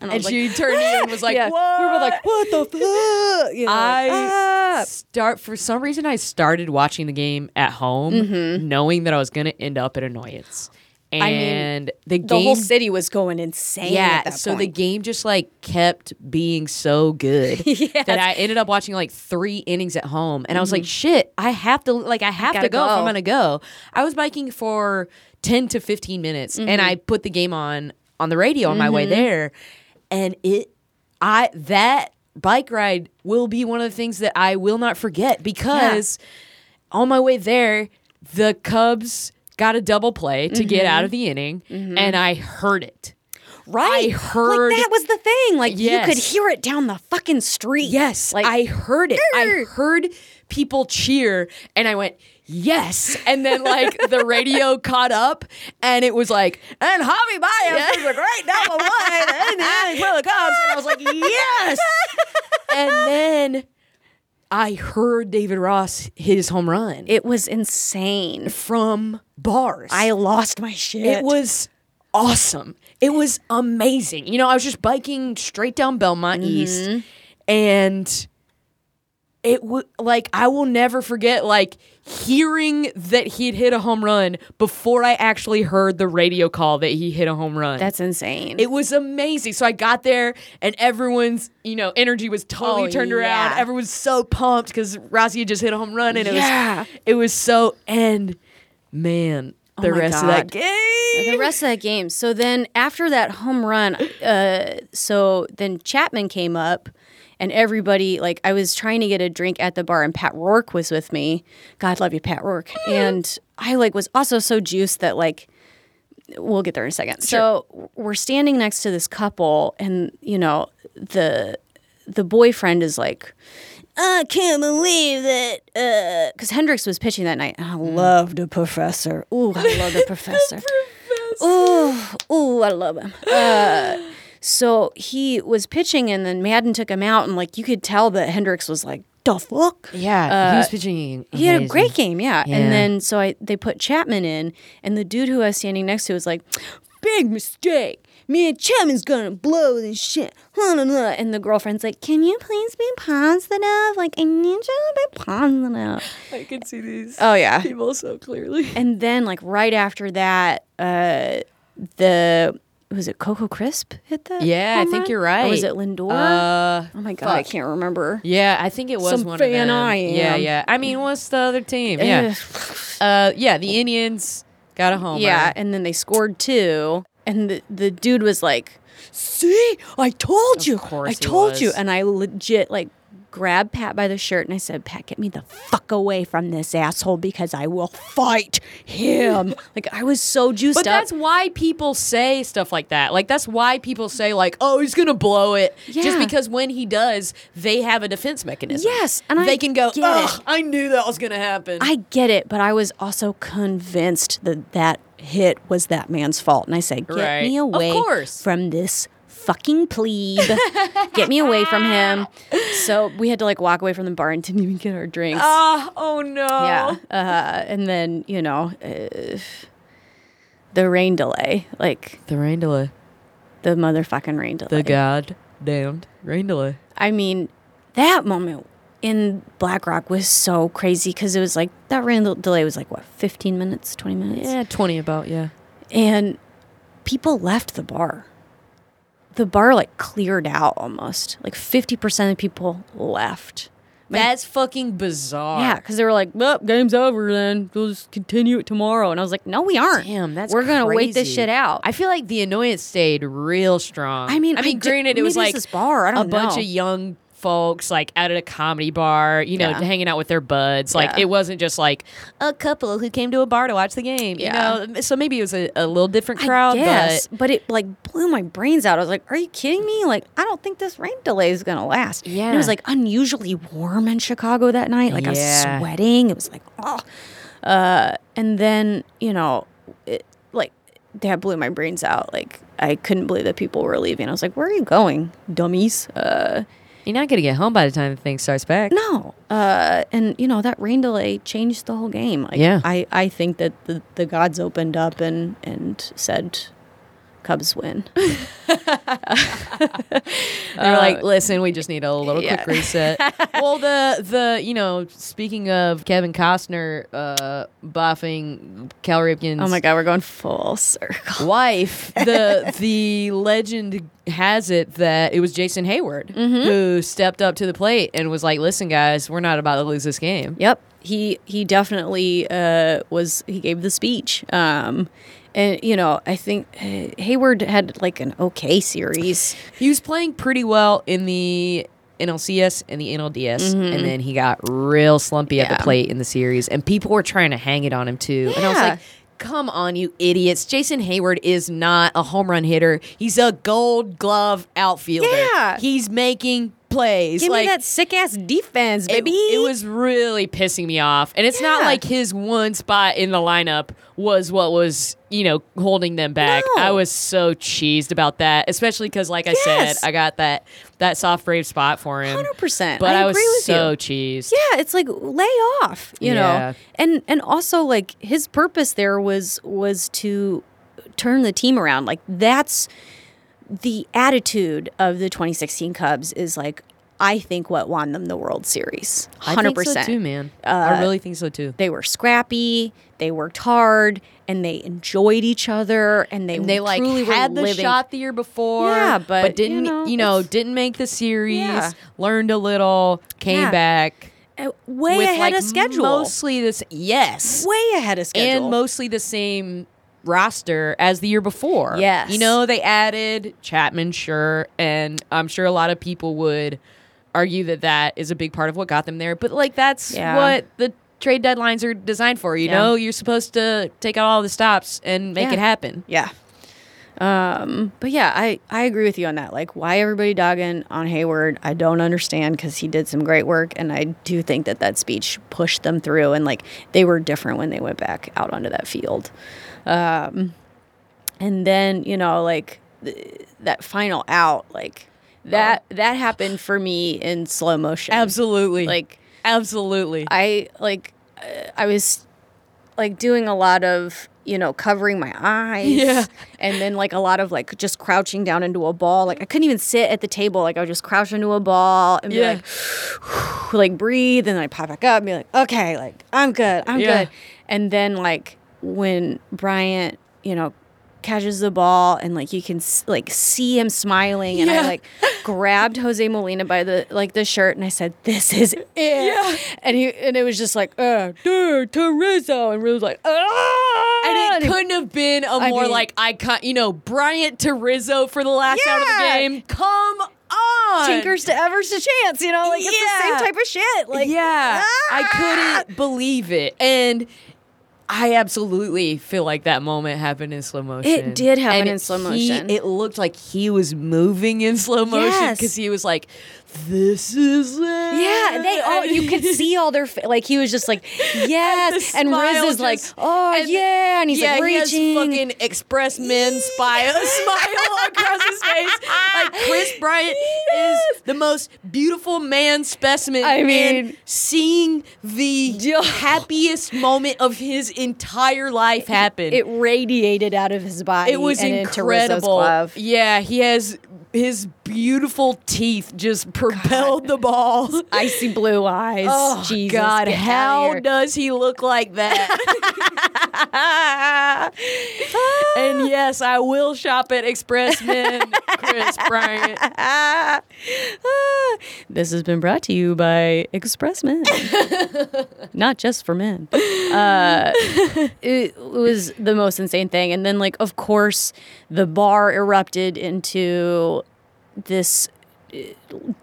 And and was she like, turned to you and was like, yeah. "What?" We were like, What the fuck? You know, I "Ah." start for some reason I started watching the game at home, knowing that I was going to end up at annoyance, Mm-hmm. I mean, and the the whole city was going insane. yeah, at that so the game just like kept being so good <laughs> Yes. that I ended up watching like three innings at home, and I was like, "Shit, I have to like I have to Mm-hmm. gotta go, if I'm gonna go." I was biking for ten to fifteen minutes, and Mm-hmm. I put the game on on the radio on my way there, and it, I that bike ride will be one of the things that I will not forget because on my way there, the Cubs got a double play to get Mm-hmm. out of the inning, and I heard it. right? I heard- like that was the thing. Like you could hear it down the fucking street. Yes, like I heard it. I heard people cheer, and I went, "Yes!" And then like the radio <laughs> caught up, and it was like, "And Javy Baez was a great double play in <laughs> the inning for the Cubs," and I was like, "Yes!" and then I heard David Ross hit his home run It was insane. from bars. I lost my shit. It was awesome. It was amazing. You know, I was just biking straight down Belmont Mm-hmm. East, and it would like I will never forget like hearing that he'd hit a home run before I actually heard the radio call that he hit a home run. That's insane. it was amazing. So I got there and everyone's, you know, energy was totally Oh, turned around. yeah. Everyone's so pumped because Rossi had just hit a home run and it Yeah. was it was so and man, the Oh my rest of that game. the rest of that game. So then after that home run, uh, so then Chapman came up and everybody like I was trying to get a drink at the bar and Pat Rourke was with me. God love you, Pat Rourke. Mm. And I like was also so juiced that like we'll get there in a second. So we're standing next to this couple and you know the the boyfriend is like I can't believe that uh, because Hendricks was pitching that night. I mm. love the professor. Ooh, I love <laughs> the professor. Ooh, ooh, I love him. Uh, so he was pitching, and then Maddon took him out, and like you could tell that Hendricks was like, "The fuck." Yeah, he was pitching. He had a great game, yeah. Yeah. And then so I they put Chapman in, and the dude who I was standing next to was like, "Big mistake." Man, Chapman's gonna blow this shit. Blah, blah, blah." And the girlfriend's like, Can you please be positive? Like, I need you to be positive. I can see these Oh, yeah. people so clearly. And then, like, right after that, uh, the was it Coco Crisp hit that? Yeah, I think you're Or right. was it Lindor? Uh, oh my god, I can't remember. yeah, I think it was Some one fan of them. I Yeah, am. yeah. I mean, what's the other team? Yeah, uh, yeah. The Indians got a homer. Yeah, and then they scored two, and the the dude was like, "See, I told you, course I told you," and I legit like grabbed Pat by the shirt and I said, "Pat, get me the fuck away from this asshole because I will fight him." <laughs> like I was so juiced But up. that's why people say stuff like that. Like that's why people say like, "Oh, he's gonna blow it," just because when he does, they have a defense mechanism. Yes, and I they can go, "Ugh. I knew that was gonna happen." I get it, but I was also convinced that that hit was that man's fault. And I said, get Right. me Of away course. from this fucking plebe. get me away from him. So we had to like walk away from the bar and didn't even get our drinks. Ah, oh no. yeah. Uh, and then, you know, uh, the rain delay, like The rain delay. the motherfucking rain delay. The goddamned rain delay. I mean, that moment in Black Rock was so crazy because it was like that rain delay was like what, 15 minutes, 20 minutes? Yeah, twenty about yeah. and people left the bar. The bar like cleared out almost. Like 50% of people left. My- That's fucking bizarre. yeah, because they were like, well, game's over then. We'll just continue it tomorrow. And I was like, no, we aren't. Damn, that's We're going to wait this shit out. I feel like the annoyance stayed real strong. I mean, I mean, I d- granted, it was like this bar. I a don't bunch know. of young folks like out at a comedy bar, you know, Yeah. hanging out with their buds. Like Yeah. it wasn't just like a couple who came to a bar to watch the game. Yeah. You know, so maybe it was a, a little different crowd, Yes, but but, it like blew my brains out. I was like, "Are you kidding me? Like, I don't think this rain delay is gonna last." And it was like unusually warm in Chicago that night. Like I was sweating. It was like, oh, uh, and then you know, it, like that blew my brains out. Like I couldn't believe that people were leaving. I was like, "Where are you going, dummies?" Uh, you're not gonna get home by the time the thing starts back. no, uh, and you know that rain delay changed the whole game. Like, Yeah. I I think that the the gods opened up and and said, "Cubs win." <laughs> They're like, listen, we just need a little yeah. quick reset. <laughs> well, the the you know, speaking of Kevin Costner uh buffing Cal Ripken's Oh my god, we're going full circle. wife, <laughs> the the legend has it that it was Jason Heyward Mm-hmm. who stepped up to the plate and was like, "Listen, guys, we're not about to lose this game." Yep, he he definitely uh, was. He gave the speech, um, and you know I think uh, Heyward had like an okay series. He was playing pretty well in the NLCS and the NLDS, and then he got real slumpy at Mm-hmm. The plate in the series, and people were trying to hang it on him too. And I was like, "Come on, you idiots! Jason Heyward is not a home run hitter. He's a Gold Glove outfielder. Yeah. he's making plays. Give like me that sick ass defense, it, baby. it was really pissing me off. And it's not like his one spot in the lineup was what was, you know, holding them back. No. I was so cheesed about that, especially because, like I Yes. said, I got that that soft brave spot for him. hundred percent. But I, was agree with so you. cheesed. Yeah, it's like lay off, you Yeah. know. And and also like his purpose there was was to turn the team around. Like that's the attitude of the 2016 Cubs is like I think what won them the World Series. I Hundred think so percent. too, man. Uh, I really think so too. They were scrappy. They worked hard, and they enjoyed each other, and they And they like had the living- shot the year before, Yeah, but, you didn't know, you know didn't make the series. Yeah. Learned a little, came Yeah. back uh, way ahead like of schedule. Mostly this, yes, way ahead of schedule. and mostly the same roster as the year before. Yes. You know, they added Chapman, sure, and I'm sure a lot of people would argue that that is a big part of what got them there. But like that's Yeah. what the trade deadlines are designed for. You Yeah. know, you're supposed to take out all the stops and make Yeah. it happen. Yeah. Um, but yeah, I, I agree with you on that. Like, why everybody dogging on Heyward, I don't understand because he did some great work, and I do think that that speech pushed them through, and like they were different when they went back out onto that field. Um, and then you know, like th- that final out, like that that happened for me in slow motion. Absolutely. Like absolutely. I like uh, I was like doing a lot of you know covering my eyes Yeah. and then like a lot of like just crouching down into a ball like I couldn't even sit at the table like I would just crouch into a ball and be Yeah. like <sighs> like breathe and then I pop back up and be like okay like I'm good I'm Yeah. good and then like when Bryant you know catches the ball and like you can like see him smiling and Yeah. I like grabbed <laughs> Jose Molina by the like the shirt and I said this is it yeah and he and it was just like uh dude Terrizzo and we was like ah and it he- couldn't have been a more mean- like icon, you know, Bryant to for the last out of the Yeah. game. Come on. tinkers to Evers to chance you know like it's the Yeah. same type of shit like yeah, ah! I couldn't believe it, and I absolutely feel like that moment happened in slow motion. It did happen And in slow he- motion. it looked like he was moving in slow motion Yes. because he was like, "This is it." Yeah, they all you could see all their fa- like he was just like <laughs> yes, the and Riz is like oh and- yeah, and he's yeah, like he has fucking express men <laughs> spy <laughs> smile across his face. Like Kris Bryant is the most beautiful man specimen. I and mean- seeing the happiest moment of his entire life happen. it radiated out of his body. It was and into incredible. glove. Yeah, he has his beautiful teeth just propelled the ball. <laughs> Icy blue eyes. Oh Jesus, God! How does he look like that? <laughs> and yes, I will shop at Expressmen, Kris Bryant. <laughs> This has been brought to you by Express Men. Not just for men. Uh, it was the most insane thing. And then, like, of course, the bar erupted into this uh,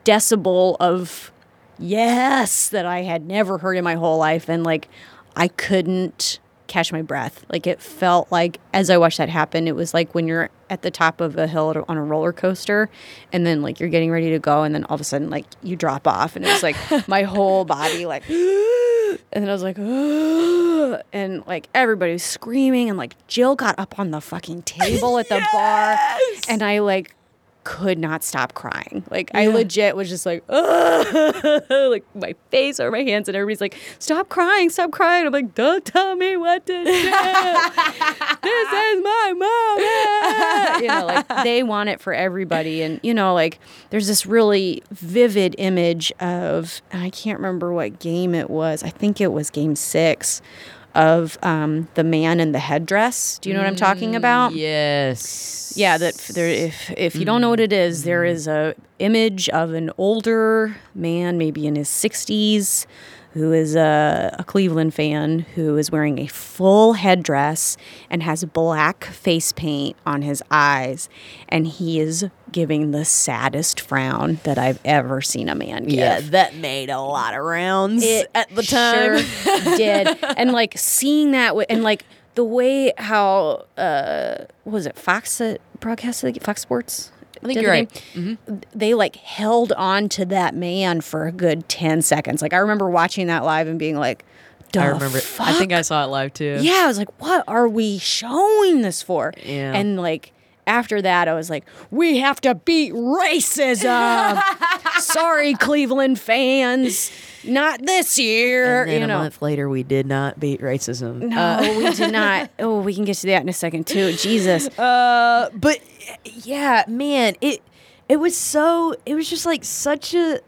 decibel of yes that I had never heard in my whole life. And like, I couldn't catch my breath. Like, it felt like as I watched that happen, it was like when you're at the top of a hill on a roller coaster and then like you're getting ready to go and then all of a sudden like you drop off and it's like <laughs> my whole body like <gasps> and then I was like <gasps> and like everybody was screaming and like Jill got up on the fucking table at the bar <laughs> and I like could not stop crying. Like I legit was just like, <laughs> like my face or my hands, and everybody's like, "Stop crying, stop crying." I'm like, "Don't tell me what to <laughs> do. this is my moment." You know, like they want it for everybody, and you know, like there's this really vivid image of, and I can't remember what game it was. I think it was Game Six. Of um, the man in the headdress. Do you know what I'm talking about? Yes. Yeah, that there. If if you don't know what it is, there is a image of an older man, maybe in his sixties, who is a, a Cleveland fan who is wearing a full headdress and has black face paint on his eyes, and he is giving the saddest frown that I've ever seen a man give. Yeah, that made a lot of rounds It at the time. sure <laughs> did. And like seeing that w- and like the way how uh what was it Fox that broadcasted it? Fox Sports? I think did you're the right. game? They like held on to that man for a good 10 seconds. Like I remember watching that live and being like, I remember. Fuck? I think I saw it live too. Yeah, I was like, what are we showing this for? Yeah. And like after that, I was like, we have to beat racism. <laughs> Sorry, Cleveland fans. Not this year. You a know. month later, we did not beat racism. No, we did <laughs> not. Oh, we can get to that in a second too. Jesus. Uh, but yeah, man, it it was so it was just like such a.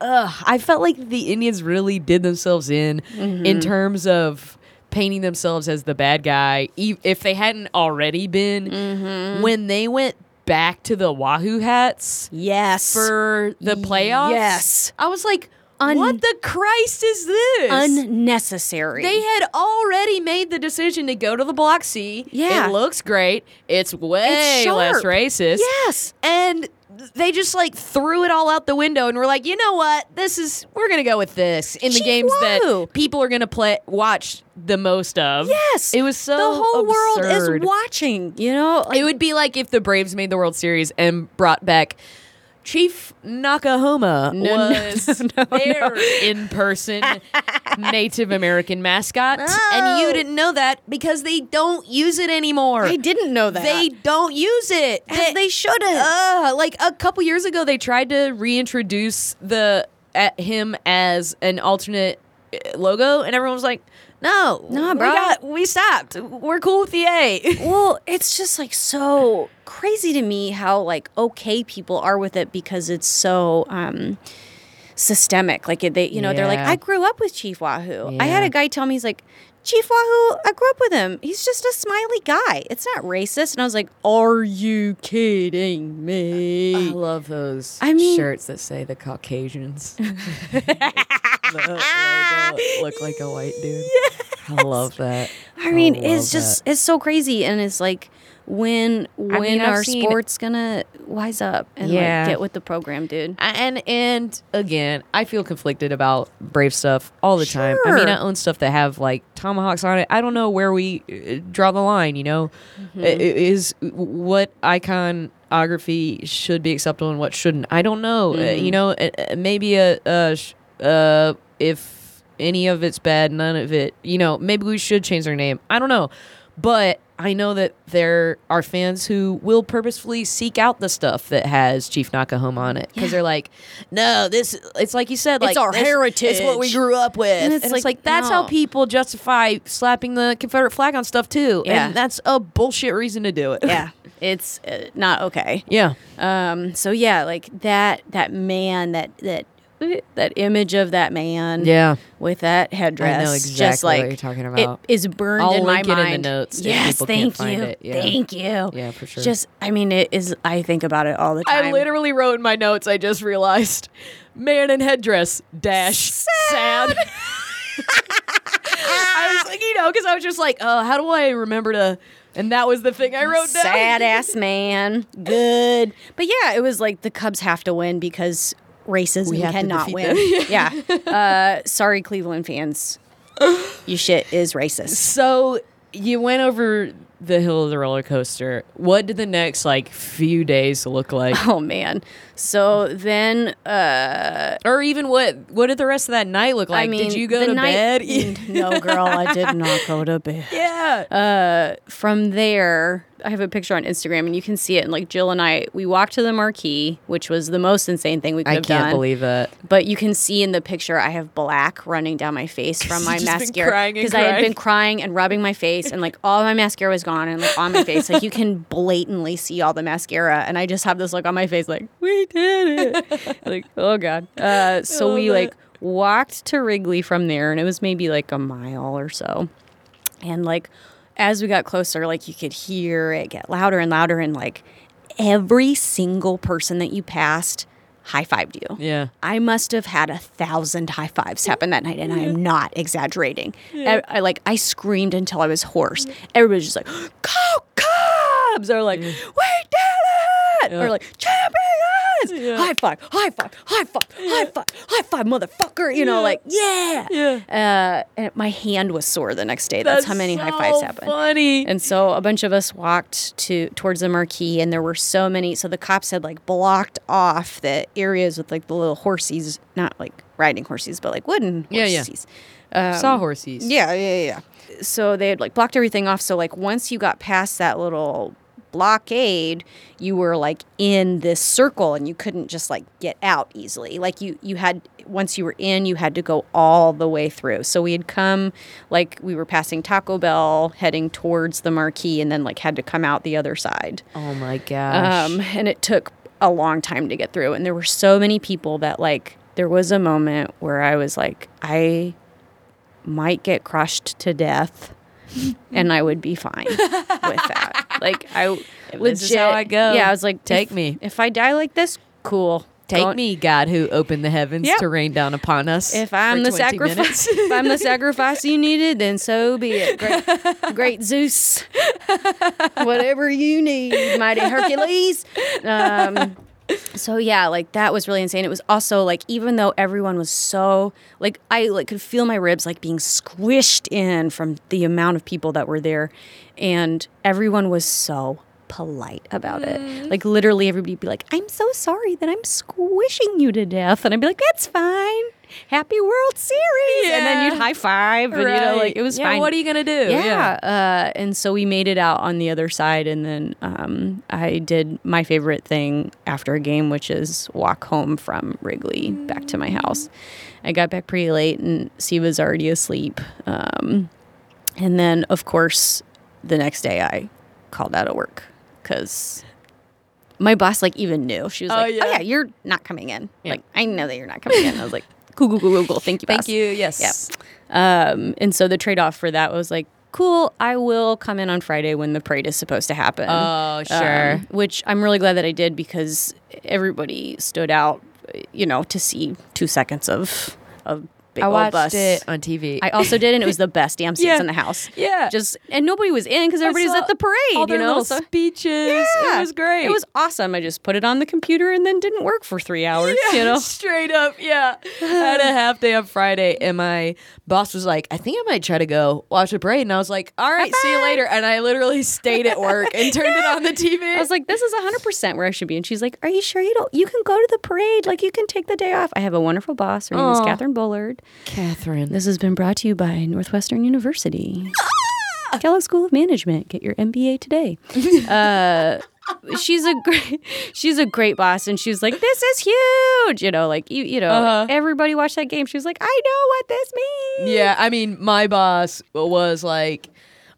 Uh, I felt like the Indians really did themselves in in terms of painting themselves as the bad guy. e- If they hadn't already been, mm-hmm. when they went back to the Wahoo hats Yes. for the playoffs, Yes. I was like, Un- "What the Christ is this?" Unnecessary. They had already made the decision to go to the Block C. Yeah. It looks great. It's way It's less racist. Yes. And they just like threw it all out the window and were like, you know what? This is we're gonna go with this in the games Wahoo. that people are gonna play watch the most of. Yes. It was so the whole world is watching. You know. Like, It would be like if the Braves made the World Series and brought back Chief Noc-A-Homa <laughs> No, no, was their in-person <laughs> Native American mascot, and you didn't know that because they don't use it anymore. I didn't know that. They don't use it. As they shouldn't. Uh, like a couple years ago, they tried to reintroduce the at him as an alternate uh, logo, and everyone was like, "No, Nah, we bro. got- we stopped. We're cool with the A." <laughs> Well, it's just like so crazy to me how like okay people are with it because it's so um systemic. Like they, you know, they're like, I grew up with Chief Wahoo. I had a guy tell me he's like, Chief Wahoo, I grew up with him. He's just a smiley guy. It's not racist. And I was like, Are you kidding me? I love those I mean- shirts that say the Caucasians. <laughs> <laughs> Look like a white dude. I love that. I mean, love it's just it's so crazy, and it's like when when I've are seen- sports gonna wise up and Yeah. like get with the program, dude? and and again, I feel conflicted about Brave stuff all the time. I mean, I own stuff that have like tomahawks on it. I don't know where we uh, draw the line. You know, Mm-hmm. I- i- is what iconography should be acceptable and what shouldn't. I don't know. Uh, Mm-hmm. you know, uh, uh, maybe a, uh sh- uh if any of it's bad, none of it. You know, maybe we should change their name. I don't know, but. I know that there are fans who will purposefully seek out the stuff that has Chief Noc-A-Homa on it because they're like, no, this. It's like you said, like our this- It's what we grew up with, And and it's it's, like, like, that's how people justify slapping the Confederate flag on stuff too, Yeah. and that's a bullshit reason to do it. yeah, it's uh, not okay. yeah. Um, so yeah, like that that man that that <laughs> that image of that man, Yeah. with that headdress, I know exactly just like, what you're talking about. It is burned I'll in my it in the mind. notes yes, thank you. Yeah. thank you. Yeah, for sure. Just, I mean, it is. I think about it all the time. I literally wrote in my notes. I just realized, man in headdress dash sad. <laughs> I was like, you know, know, because I was just like, oh, how do I remember to? And that was the thing I wrote down. Sad ass man. Good. But yeah, it was like the Cubs have to win because racism We have cannot win. yeah. <laughs> Uh, sorry, Cleveland fans. You shit is racist. So you went over the hill of the roller coaster. What did the next like few days look like? <laughs> Oh man. So then uh or even what what did the rest of that night look like? I mean did you go to night- bed? <laughs> no girl, I did not go to bed. yeah. Uh from there, I have a picture on Instagram and you can see it. And like Jill and I we walked to the marquee, which was the most insane thing we could I have can't believe it. But you can see in the picture I have black running down my face from <laughs> my you've just been mascara because I had been crying and rubbing my face and like all my mascara was gone and like on my face. Like you can <laughs> blatantly see all the mascara and I just have this look on my face like we did it. <laughs> Like oh god. Uh, so we it. like walked to Wrigley from there and it was maybe like a mile or so. And like as we got closer like you could hear it get louder and louder and like every single person that you passed high-fived you Yeah. I must have had a thousand high fives happen that night, and I am not exaggerating. I, I like I screamed until I was hoarse. Everybody's just like, <gasps> "Go Cubs!" Or like, "We did it!" Or like, "Champions!" High five! High five! High five! High five! High five, motherfucker! You know, like, yeah, Yeah. Uh, and my hand was sore the next day. That's, how many high fives happened. Funny. And so a bunch of us walked to towards the marquee, and there were so many. So the cops had like blocked off the areas with like the little horsies, not like riding horses, but like wooden Yeah, yeah. Saw horsies. Um, Yeah, yeah, yeah. So they had like blocked everything off. So like once you got past that little blockade, you were like in this circle and you couldn't just like get out easily. Like you you had once you were in, you had to go all the way through. So we had come like we were passing Taco Bell heading towards the marquee and then like had to come out the other side. Oh my gosh. Um, and it took a long time to get through. And there were so many people that, like, there was a moment where I was like, I might get crushed to death. And I would be fine with that. Like I <laughs> legit, this is how I go, Yeah, I was like, take if- me. If I die like this, cool. Take Go- me, God, who opened the heavens Yep. to rain down upon us. If I'm the sacrifice, <laughs> if I'm the sacrifice you needed, then so be it. Great, <laughs> great Zeus, whatever you need, mighty Hercules. Um, so yeah, like that was really insane. It was also like even though everyone was so like I like could feel my ribs like being squished in from the amount of people that were there, and everyone was so polite about it. Mm-hmm. Like literally everybody would be like, "I'm so sorry that I'm squishing you to death," and I'd be like, "That's fine. Happy World Series!" And then you'd high five, and you know, like it was yeah, fine. What are you gonna do? Yeah. Uh, and so we made it out on the other side. And then um, I did my favorite thing after a game, which is walk home from Wrigley back to my house. I got back pretty late and Steve was already asleep. Um, and then, of course, the next day I called out of work because my boss like even knew. She was Oh, like, yeah. "Oh yeah, you're not coming in." Yeah. Like I know that you're not coming in. I was like, "Cool, cool, cool, cool, cool. Thank you, Thank boss." you. Yes. Um, and so the trade off for that was like, cool, I will come in on Friday when the parade is supposed to happen. Oh, sure. Um, which I'm really glad that I did because everybody stood out, you know, to see two seconds of of big I old watched bus. it on TV. I also did, and it was the best damn <laughs> seats Yeah. in the house. Yeah. just and nobody was in because everybody was at the parade. all you know, little so speeches. Yeah. It was great. It was awesome. I just put it on the computer and then didn't work for three hours. You know, <laughs> straight up, yeah. I had a <sighs> half day on Friday, and my boss was like, "I think I might try to go watch the parade," and I was like, "All right, see you later." And I literally <laughs> stayed at work and turned it on the TV. I was like, this is 100% where I should be. And she's like, are you sure you don't, you can go to the parade? Like, you can take the day off. I have a wonderful boss. Her name is Aw. Catherine Bullard. Catherine. This has been brought to you by Northwestern University. Kellogg School of Management. Get your MBA today. <laughs> Uh, she's a great, <laughs> she's a great boss, and she was like, "This is huge," you know, like you, you know, Uh-huh. everybody watched that game. She was like, "I know what this means." Yeah, I mean, my boss was like,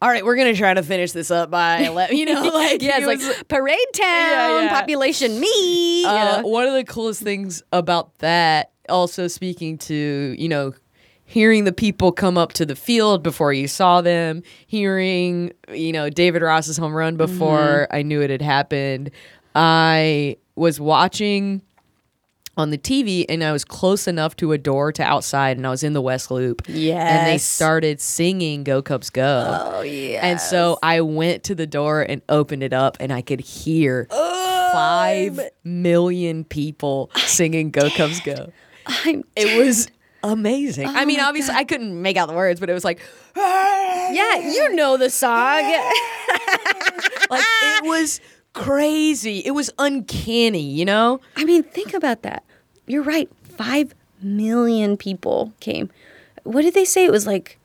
"All right, we're gonna try to finish this up by <laughs> 11, you know, like yeah, it's was- like parade town, Yeah, yeah. population me. you Uh, know? one of the coolest things about that, also speaking to, you know, hearing the people come up to the field before you saw them, hearing, you know, David Ross's home run mm-hmm. before I knew it had happened. I was watching on the TV and I was close enough to a door to outside and I was in the West Loop. Yeah. And they started singing Go Cubs Go. Oh yeah. And so I went to the door and opened it up and I could hear um, five million people singing Go Cubs Go. I'm It was amazing. Oh I mean, obviously I couldn't make out the words, but it was like yeah, you ah! know the song. <laughs> like it <laughs> was crazy. It was uncanny, you know? I mean, think about that. You're right. Five million people came. What did they say? It was like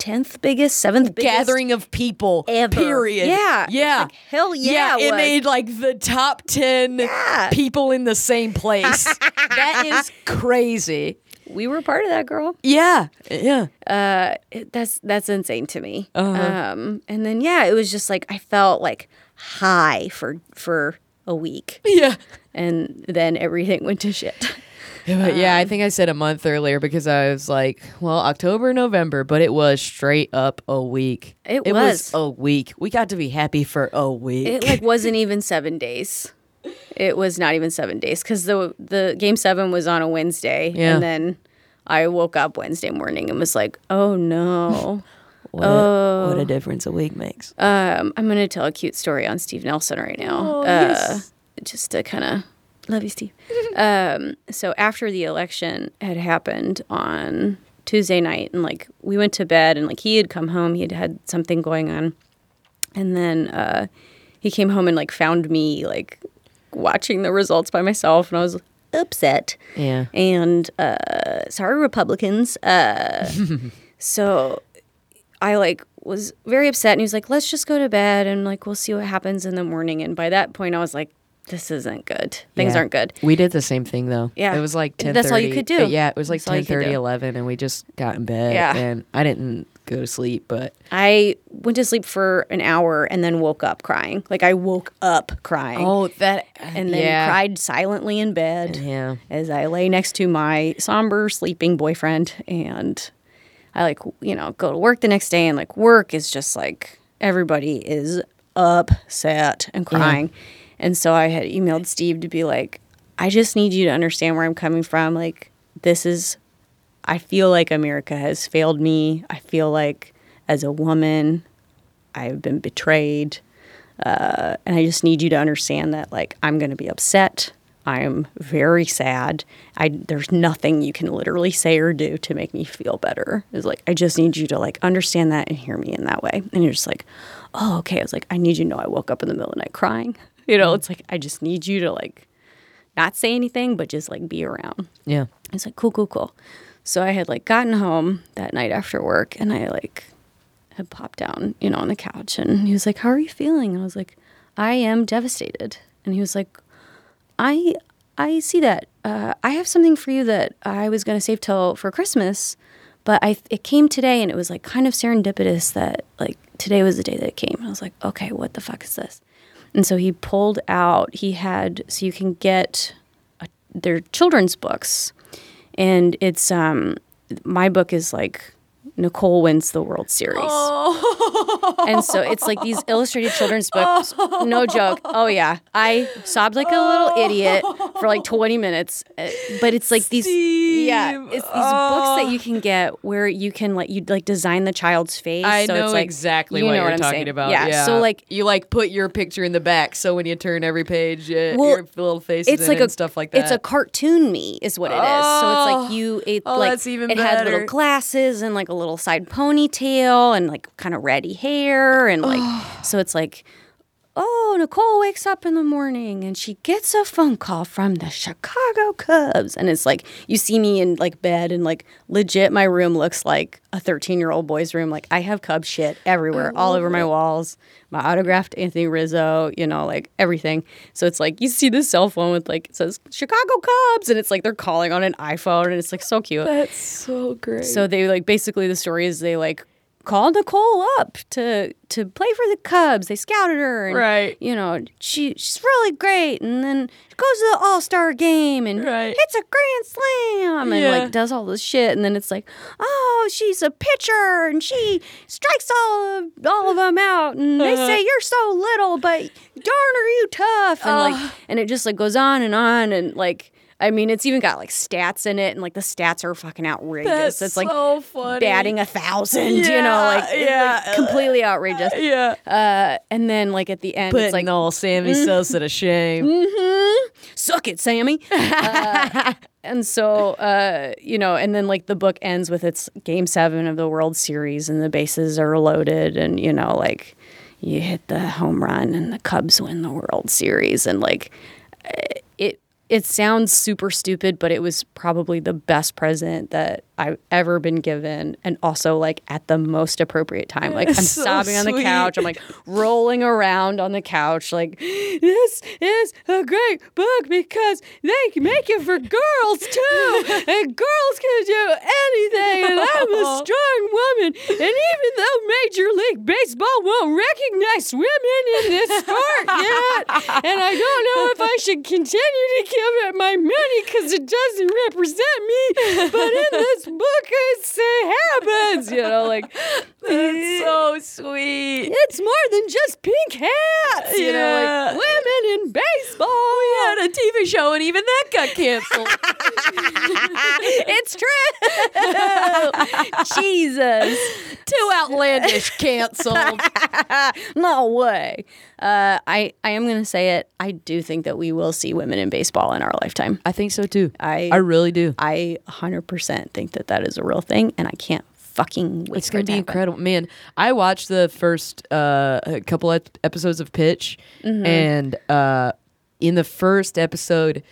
tenth biggest, seventh biggest Gathering of people. ever. Period. Yeah. Yeah. like, hell yeah. it was. made like the top 10 Yeah. people in the same place. <laughs> that is crazy. we were part of that, girl. Yeah. Yeah. Uh, that's that's insane to me. Uh-huh. Um, and then yeah, it was just like I felt like high for for a week, Yeah. and then everything went to shit. <laughs> But yeah, I think I said a month earlier because I was like, well, October, November, but it was straight up a week. It was was. a week. We got to be happy for a week. It like wasn't even seven days. It was not even seven days because the the game seven was on a Wednesday, Yeah. and then I woke up Wednesday morning and was like, "Oh no." what, <laughs> Oh. what a difference a week makes. Um, I'm gonna tell a cute story on Steve Nelson right now. Oh, uh, yes. Just to kind of love you, Steve. <laughs> um, so after the election had happened on Tuesday night, and like we went to bed, and like he had come home, he had had something going on, and then uh, he came home and like found me like watching the results by myself, and I was upset. Yeah. And uh, sorry, Republicans. Uh, <laughs> so I like was very upset, and he was like, "Let's just go to bed, and like we'll see what happens in the morning." And by that point, I was like, "This isn't good. Things Yeah. aren't good." We did the same thing though. Yeah. It was like 10 That's all you could do. Yeah, it was like That's 10 could do. 11 and we just got in bed. Yeah. And I didn't go to sleep, but I went to sleep for an hour and then woke up crying. Like I woke up crying. oh, that and then yeah. cried silently in bed. Yeah. as I lay next to my somber sleeping boyfriend and I like you know go to work the next day and like work is just like everybody is upset and crying. And so I had emailed Steve to be like I just need you to understand where I'm coming from like this is I feel like America has failed me. I feel like as a woman I've been betrayed. Uh, and I just need you to understand that like I'm going to be upset. I am very sad. I there's nothing you can literally say or do to make me feel better. It's like I just need you to like understand that and hear me in that way. And you're just like, "Oh, okay." I was like, "I need you to know I woke up in the middle of the night crying." You know, it's like I just need you to like not say anything but just like be around. Yeah. It's like cool, cool, cool. So I had like gotten home that night after work, and I like had popped down, you know, on the couch, and he was like, "How are you feeling?" And I was like, "I am devastated." And he was like, "I I see that. Uh, I have something for you that I was gonna save till for Christmas, but I it came today, and it was like kind of serendipitous that like today was the day that it came." And I was like, "Okay, what the fuck is this?" And so he pulled out. He had so you can get a, their children's books, and it's um my book is like Nicole wins the World Series. And so it's like these illustrated children's books. No <laughs> joke. Oh yeah. I sobbed like a little idiot for like 20 minutes. Uh, But it's like these yeah, it's these books that you can get where you can like you like design the child's face. I so know it's like, exactly you what know you're what talking saying. about. Yeah. So like you like put your picture in the back, so when you turn every page, uh, Well, your little face it's like a and stuff like that. It's a cartoon me, is what it is. so it's like you, it Oh, like that's even it had better. little glasses and like a little side ponytail and like kind of ratty hair and like <sighs> so it's like. Oh, Nicole wakes up in the morning and she gets a phone call from the Chicago Cubs. And it's like, you see me in like bed and like legit, my room looks like a 13 year old boy's room. Like I have Cub shit everywhere, all over my walls, my autographed Anthony Rizzo, you know, like everything. So it's like, you see this cell phone with like, it says Chicago Cubs. And it's like they're calling on an iPhone and it's like so cute. That's so great. So they like basically the story is they like called Nicole up to to play for the Cubs. They scouted her, and, Right. You know, she she's really great, and then she goes to the All Star game and Right. hits a grand slam and Yeah. like does all this shit, and then it's like, oh, she's a pitcher and she strikes all of all of them out, and they Uh-huh. say you're so little, but darn are you tough, and like, and it just like goes on and on, and like. I mean, it's even got like stats in it, and like the stats are fucking outrageous. That's it's like so funny. batting a thousand, you know, like, it's, like, completely outrageous. Yeah. Uh, and then like at the end, Putting it's like all Sammy Sosa to shame. Mm-hmm. suck it, Sammy. Uh, <laughs> <laughs> and so, uh, you know, and then like the book ends with its game seven of the World Series, and the bases are loaded, and you know, like you hit the home run, and the Cubs win the World Series, and like uh, it. Sounds super stupid, but it was probably the best present that I've ever been given, and also like at the most appropriate time. Like I'm <laughs> So sobbing on the couch. I'm like rolling around on the couch, like this is a great book because they make it for girls too, and girls can do anything. And I'm a <laughs> strong woman, and even though Major League Baseball won't recognize women in this sport yet, and I don't know if I should continue to give it my money because it doesn't represent me, but in this book say happens, you know, like That's so sweet. it's more than just pink hats, you know, like women in baseball. We had a TV show and even that got canceled. <laughs> it's true. <laughs> Jesus, Too outlandish canceled. <laughs> no way. Uh, I I am gonna say it. I do think that we will see women in baseball in our lifetime. I think so too. I I really do. I 100% think that that is a real thing, and I can't fucking. It's gonna be incredible, man. I watched the first uh, a couple ep- episodes of Pitch, Mm-hmm. and uh, in the first episode,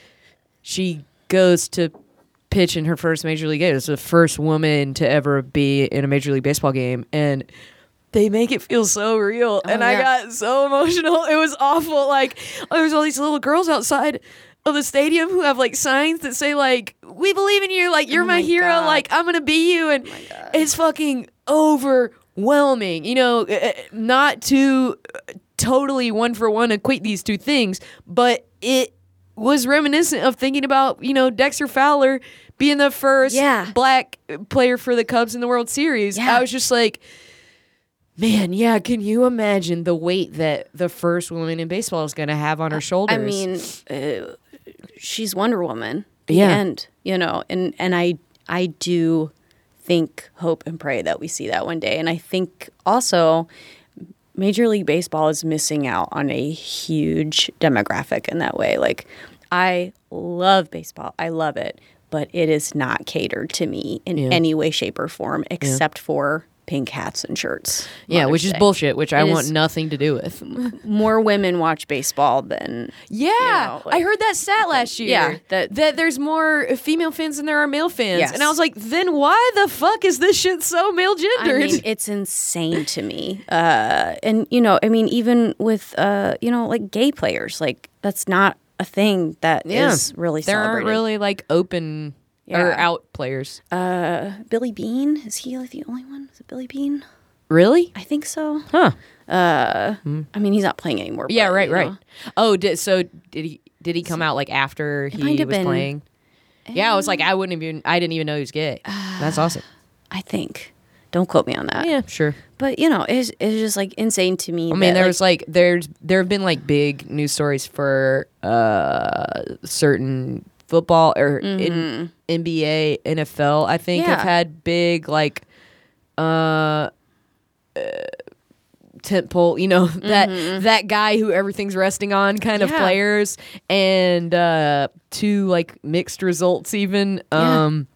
she goes to pitch in her first major league game. It's the first woman to ever be in a major league baseball game, and they make it feel so real. and I Oh, got so emotional. <laughs> It was awful. Like there's all these little girls outside of the stadium who have like signs that say like "We believe in you," like "You're Oh my, my hero," God. like "I'm gonna be you," and it's fucking overwhelming. You know, uh, uh, not to uh, totally one for one equate these two things, but it was reminiscent of thinking about you know Dexter Fowler being the first Yeah. black player for the Cubs in the World Series. Yeah. I was just like. Man, yeah, can you imagine the weight that the first woman in baseball is going to have on her shoulders? I mean, uh, she's Wonder Woman. The Yeah. end, you know, and and I I do think, hope, and pray that we see that one day. And I think also Major League Baseball is missing out on a huge demographic in that way. Like, I love baseball, I love it, but it is not catered to me in Yeah. any way, shape, or form, except for pink hats and shirts. yeah, Mother's which is Day. bullshit, which I It want is- nothing to do with. <laughs> More women watch baseball than Yeah, know, I heard that stat last year. Yeah, that that- there's more female fans than there are male fans, Yes. and I was like, then why the fuck is this shit so male I gendered? mean, it's insane to me. Uh, and you know, I mean, even with uh, you know, like gay players, like that's not a thing that is really there aren't celebrated. really like open or out players. Uh, Billy Bean is he like the only one? Is it Billy Bean? Really? I think so. Huh? Uh I mean, he's not playing anymore. Yeah, but, right, right. know. Oh, did so did he did he come out like after he was been- playing? Yeah, I was like, I wouldn't even, I didn't even know he was gay. That's awesome. I think. Don't quote me on that. Yeah, sure. But you know, it's, it's just like insane to me. I mean, that, there like, was like there's there have been like big news stories for uh certain football or in NBA, NFL. I think have Mm-hmm. Had big like uh, uh tentpole, you know, <laughs> that that guy who everything's resting on kind of Mm-hmm. Players and uh two like mixed results even Yeah. um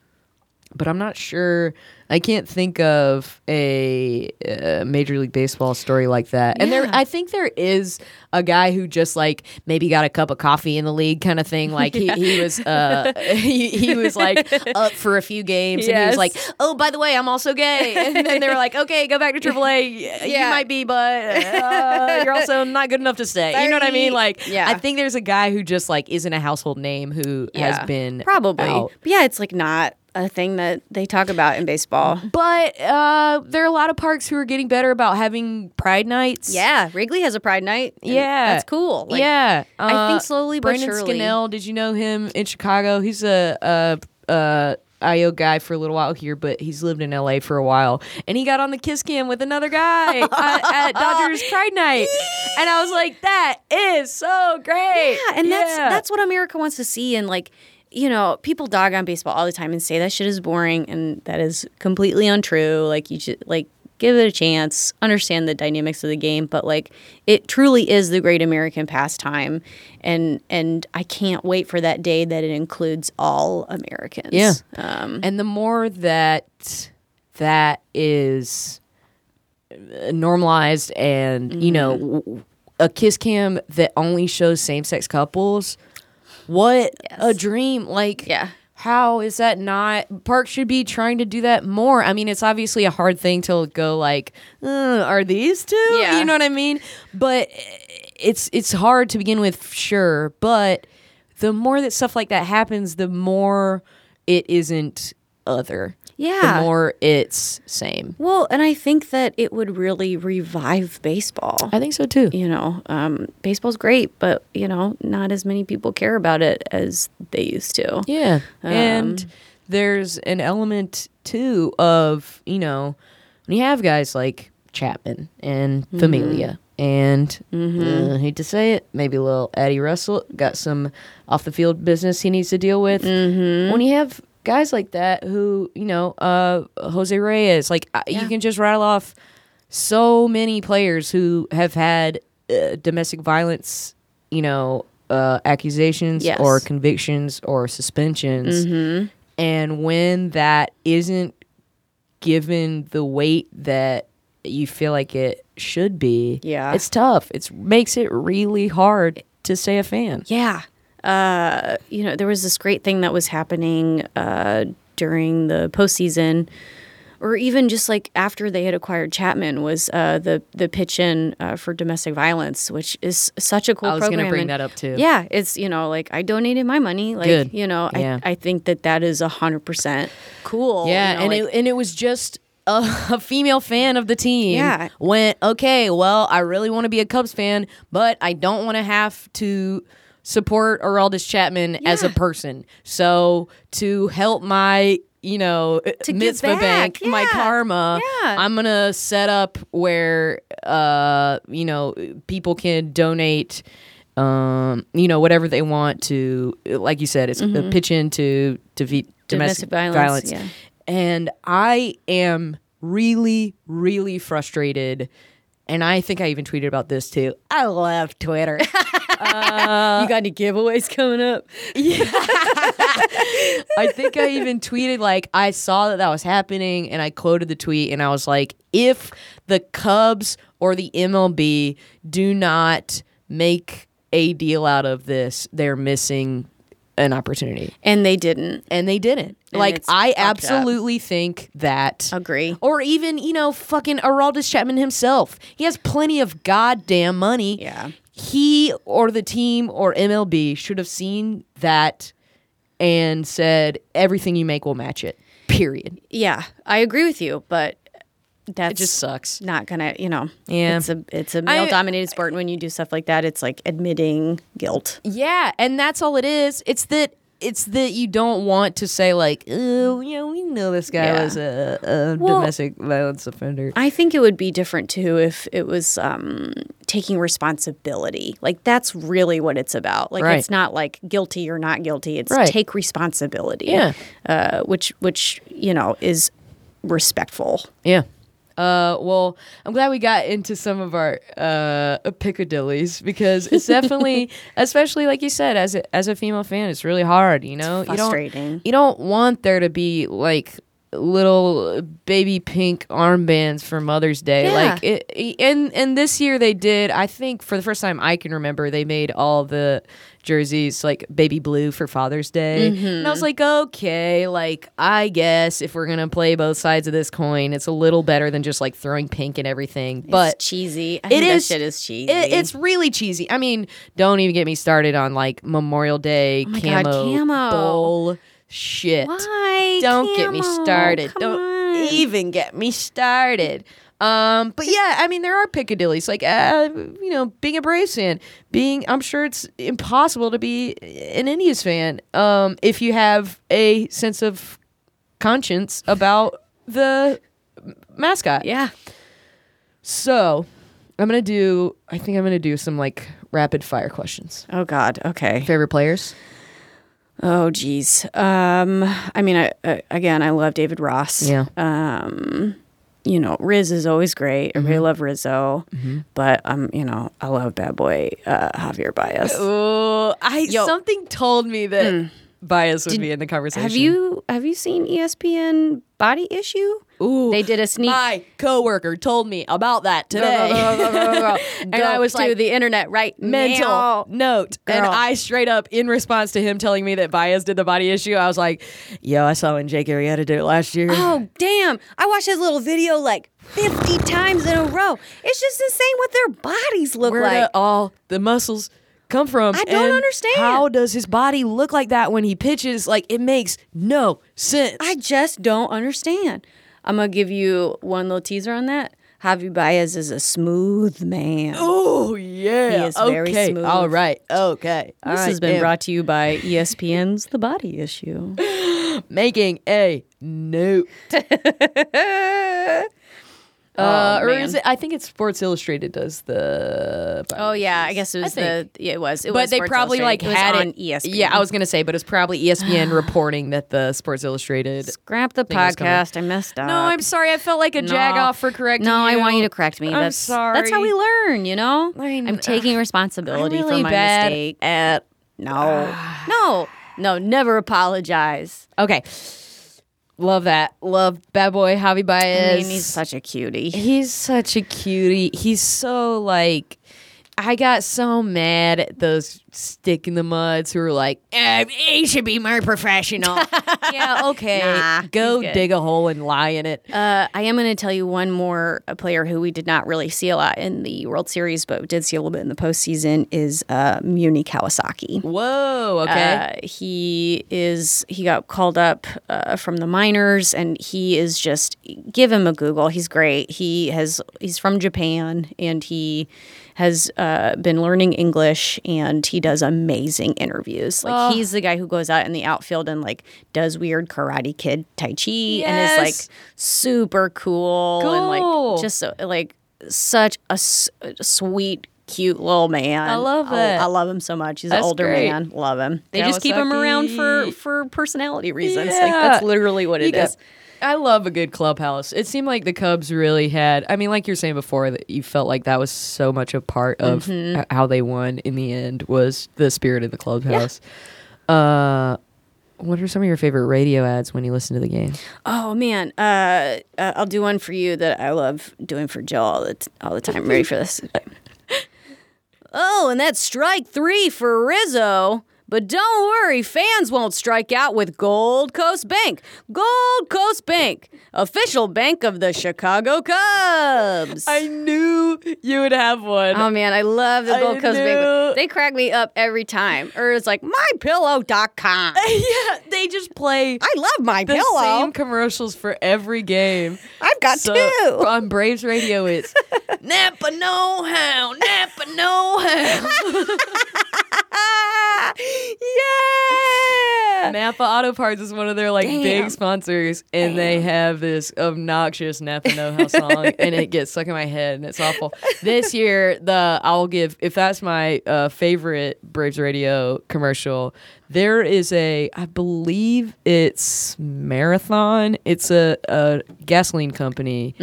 but I'm not sure. I can't think of a, uh Major League Baseball story like that. And there, I think there is a guy who just like maybe got a cup of coffee in the league kind of thing. Like he, he was, <laughs> uh, he, he was like up for a few games, and he was like, "Oh, by the way, I'm also gay." <laughs> And then they were like, "Okay, go back to AAA. Yeah. You might be, but uh, you're also <laughs> not good enough to stay." You know what I mean? Like, Yeah. I think there's a guy who just like isn't a household name who has been probably. out. But yeah, it's like not a thing that they talk about in baseball. But uh, there are a lot of parks who are getting better about having Pride nights. Yeah, Wrigley has a Pride Night. Yeah. that's cool. Like, yeah, I think Uh, slowly but Brandon surely. Scannell, did you know him in Chicago? He's a, a, a IO guy for a little while here, but he's lived in LA for a while, and he got on the kiss cam with another guy <laughs> at, at Dodgers Pride Night, and I was like, that is so great. Yeah, and that's that's what America wants to see. And like, you know, people dog on baseball all the time and say that shit is boring, and that is completely untrue. Like you should like give it a chance, understand the dynamics of the game, but like it truly is the great American pastime, and and I can't wait for that day that it includes all Americans. Yeah. Um, and the more that that is normalized and you know Mm-hmm. kiss cam that only shows same-sex couples what a dream. Like Yeah. how is that not park should be trying to do that more. I mean it's obviously a hard thing to go like uh, are these two? Yeah. you know what i mean? But it's it's hard to begin with sure. But the more that stuff like that happens the more it isn't other Yeah. the more it's same well, and I think that it would really revive baseball. i think so too you know, um, baseball's great, but you know, not as many people care about it as they used to. Yeah. Um, and there's an element too of, you know, when you have guys like Chapman and Mm-hmm. Familia and uh, I hate to say it, maybe a little Eddie Russell got some off the field business he needs to deal with. Mm-hmm. When you have guys like that who, you know, uh, Jose Reyes, like uh, you can just rattle off so many players who have had uh, domestic violence, you know, uh, accusations Yes. or convictions or suspensions. Mm-hmm. And when that isn't given the weight that you feel like it should be, Yeah. it's tough. It makes it really hard to stay a fan. Yeah. Uh, you know, there was this great thing that was happening uh, during the postseason, or even just like after they had acquired Chapman, was uh, the the pitch in uh, for domestic violence, which is such a cool I was gonna bring and- that up, too. Yeah, it's you know like I donated my money, like Good. you know Yeah. I I think that that is a hundred percent cool. Yeah, you know, and like- it and it was just a, <laughs> a female fan of the team. Yeah. went okay. Well, I really want to be a Cubs fan, but I don't want to have to support Aroldis Chapman as a person. So to help my you know To mitzvah back, bank, my karma, yeah. I'm gonna set up where uh you know people can donate. Um, you know, whatever they want to, like you said, it's a pitch into to ve- domestic, Mm-hmm. Domestic violence, violence. yeah. And I am really, really frustrated. And I think I even tweeted about this too. I love Twitter. <laughs> Uh, you got any giveaways coming up? Yeah. <laughs> I think I even tweeted like I saw that that was happening, and I quoted the tweet, and I was like, if the Cubs or the MLB do not make a deal out of this, they're missing an opportunity, And they didn't and they didn't. And like I fucked up. absolutely think that. agree. Or even, you know, fucking Aroldis Chapman himself. He has plenty of goddamn money. Yeah. He or the team or MLB should have seen that and said, everything you make will match it. Period. Yeah, I agree with you, but that's It just sucks. not gonna, you know. Yeah. it's a it's a male dominated sport. And when you do stuff like that, it's like admitting guilt. Yeah, and that's all it is. It's that it's that you don't want to say like, oh, you know, we know this guy Yeah. was a, a Well- domestic violence offender. I think it would be different too if it was um, taking responsibility. Like that's really what it's about. Like Right. it's not like guilty or not guilty. It's Right. take responsibility. Yeah. uh, which which you know is respectful. Yeah. Uh, well, I'm glad we got into some of our uh, piccadillys because it's definitely, <laughs> especially like you said, as a, as a female fan, it's really hard. You know, frustrating. You don't, you don't want there to be like little baby pink armbands for Mother's Day. Yeah. Like it, and and this year they did. I think for the first time I can remember, they made all the jerseys like baby blue for Father's Day, and I was mm-hmm. like, okay, like I guess if we're gonna play both sides of this coin, it's a little better than just like throwing pink and everything. But cheesy. I it is that shit is cheesy. It, it's really cheesy. I mean, don't even get me started on like Memorial Day Oh my God, camo, camo. Shit. Why? Don't get me started. Come don't on. even get me started. Um, but yeah, I mean, there are Piccadillys. Like, uh, you know, being a Braves fan, being, I'm sure it's impossible to be an Indians fan um, if you have a sense of conscience about the mascot. Yeah. So, I'm gonna do. I think I'm gonna do some like rapid fire questions. Oh God. Okay. Favorite players? Oh, geez. Um, I mean, I, uh, again, I love David Ross. Yeah. Um, you know, Riz is always great. I really Mm-hmm. love Rizzo, but um, you know, I love Bad Boy uh, Javier Baez. Oh, I Yo. something told me that Baez would be in the conversation. Have you have you seen ESPN Body Issue? Ooh, They did a sneak. My coworker told me about that today. and I was to like, the internet right mental now. note. And I straight up, in response to him telling me that Baez did the body issue, I was like, yo, I saw when Jake Arrieta did it last year. Oh damn! I watched his little video like fifty times in a row. It's just insane what their bodies look Where like. all the muscles come from? I don't and understand. How does his body look like that when he pitches? Like, it makes no sense. I just don't understand. I'm gonna give you one little teaser on that. Javy Baez is a smooth man. Oh yeah, He is very okay. smooth. All right, okay. All this right, has been damn. brought to you by ESPN's The Body Issue. <gasps> making a note. <laughs> Uh, or Oh, man. is it? I think it's Sports Illustrated does the. Oh yeah, I guess it was the yeah, it was. It but was they Sports probably like Illustrated. had it it ESPN. Yeah, I was gonna say, but it's probably ESPN <sighs> reporting that the Sports Illustrated. scrap the thing was coming. podcast. I messed up. No, I'm sorry. I felt like a jag off for correcting. No, I want you to correct me. I'm that's sorry. That's how we learn, you know. I I'm taking <sighs> responsibility really for my mistake. at. No, no, no. Never apologize. <sighs> Okay, love that. Love bad boy Javy Baez. I mean, he's such a cutie. He's such a cutie. He's so like. I got so mad at those stick in the muds who were like, eh, "He should be more professional." <laughs> yeah, okay. Nah, Go dig a hole and lie in it. Uh, I am going to tell you one more uh, player who we did not really see a lot in the World Series, but did see a little bit in the postseason is uh, Muni Kawasaki. Whoa. Okay. Uh, he is he got called up uh, from the minors, and he is just give him a Google. He's great. He has he's from Japan, and he has uh, been learning English, and he does amazing interviews. Like he's the guy who goes out in the outfield and like does weird Karate Kid Tai Chi, and is like super cool, and like just so, like such a s- sweet. Cute little man. I love Oh, that. I love him so much. He's That's an older great. man. Love him. They just keep him around for for personality reasons. Like Yeah. that's literally what You it got- I love a good clubhouse. It seemed like the Cubs really had. I mean, like you're saying before, that you felt like that was so much a part of Mm-hmm. how they won in the end was the spirit in the clubhouse. Uh, what are some of your favorite radio ads when you listen to the game? Oh man, uh, uh, I'll do one for you that I love doing for Jill all the t- all the time. Ready for this? <laughs> oh, and that's strike three for Rizzo. But don't worry, fans won't strike out with Gold Coast Bank. Gold Coast Bank, official bank of the Chicago Cubs. I knew you would have one. Oh man, I love the I Gold Coast knew- Bank. They crack me up every time. Or it's like mypillow.com. <laughs> yeah, they just play I love my the pillow. same commercials for every game. I've got So, two. on Braves radio, it's <laughs> Napa know how, Napa know how. <laughs> yeah. Napa Auto Parts is one of their like Damn. big sponsors, and they have this obnoxious Napa Know How song, <laughs> and it gets stuck in my head, and it's awful. This year, the I'll give if that's my uh, favorite Braves Radio commercial. There is a, I believe it's Marathon. It's a, a gasoline company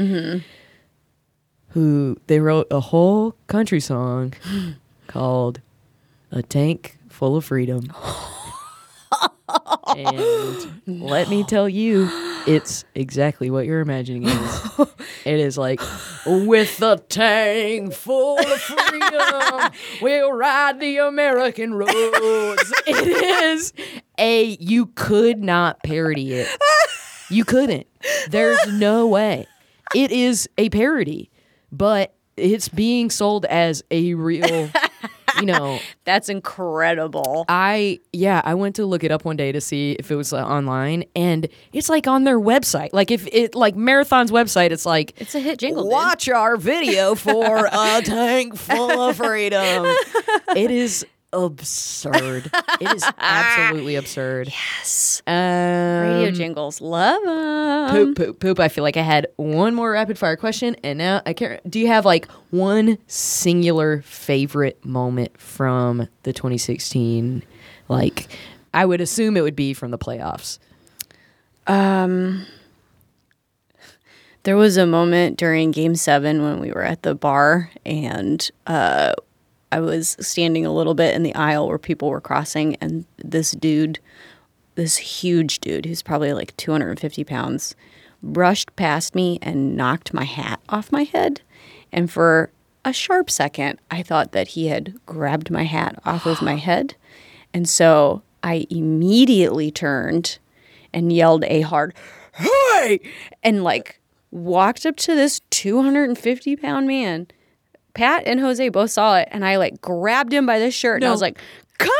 who they wrote a whole country song <gasps> called "A Tank Full of Freedom." <laughs> and let me tell you, it's exactly what you're imagining it is. <laughs> it is like, with the tank full of freedom, we'll ride the American roads. <laughs> It is a, you could not parody it. You couldn't. There's no way. It is a parody, but it's being sold as a real, you know, <laughs> That's incredible. I yeah, I went to look it up one day to see if it was uh, online, and it's like on their website. Like if it like Marathon's website, it's like It's a hit jingle. dude. watch our video for a <laughs> tank full of freedom. <laughs> It is absurd. It is absolutely absurd. <laughs> Yes. Um, Radio jingles. Love them. Poop, poop, poop. I feel like I had one more rapid fire question, and now I can't. Do you have like one singular favorite moment from the 2016 like I would assume it would be from the playoffs. Um. There was a moment during game seven when we were at the bar and uh, I was standing a little bit in the aisle where people were crossing, and this dude, this huge dude who's probably like 250 pounds, brushed past me and knocked my hat off my head. And for a sharp second, I thought that he had grabbed my hat off of my <gasps> head. And so I immediately turned and yelled a hard, hey, and like walked up to this 250 pound man. Pat and Jose both saw it, and I like grabbed him by the shirt, and I was like, "Come!"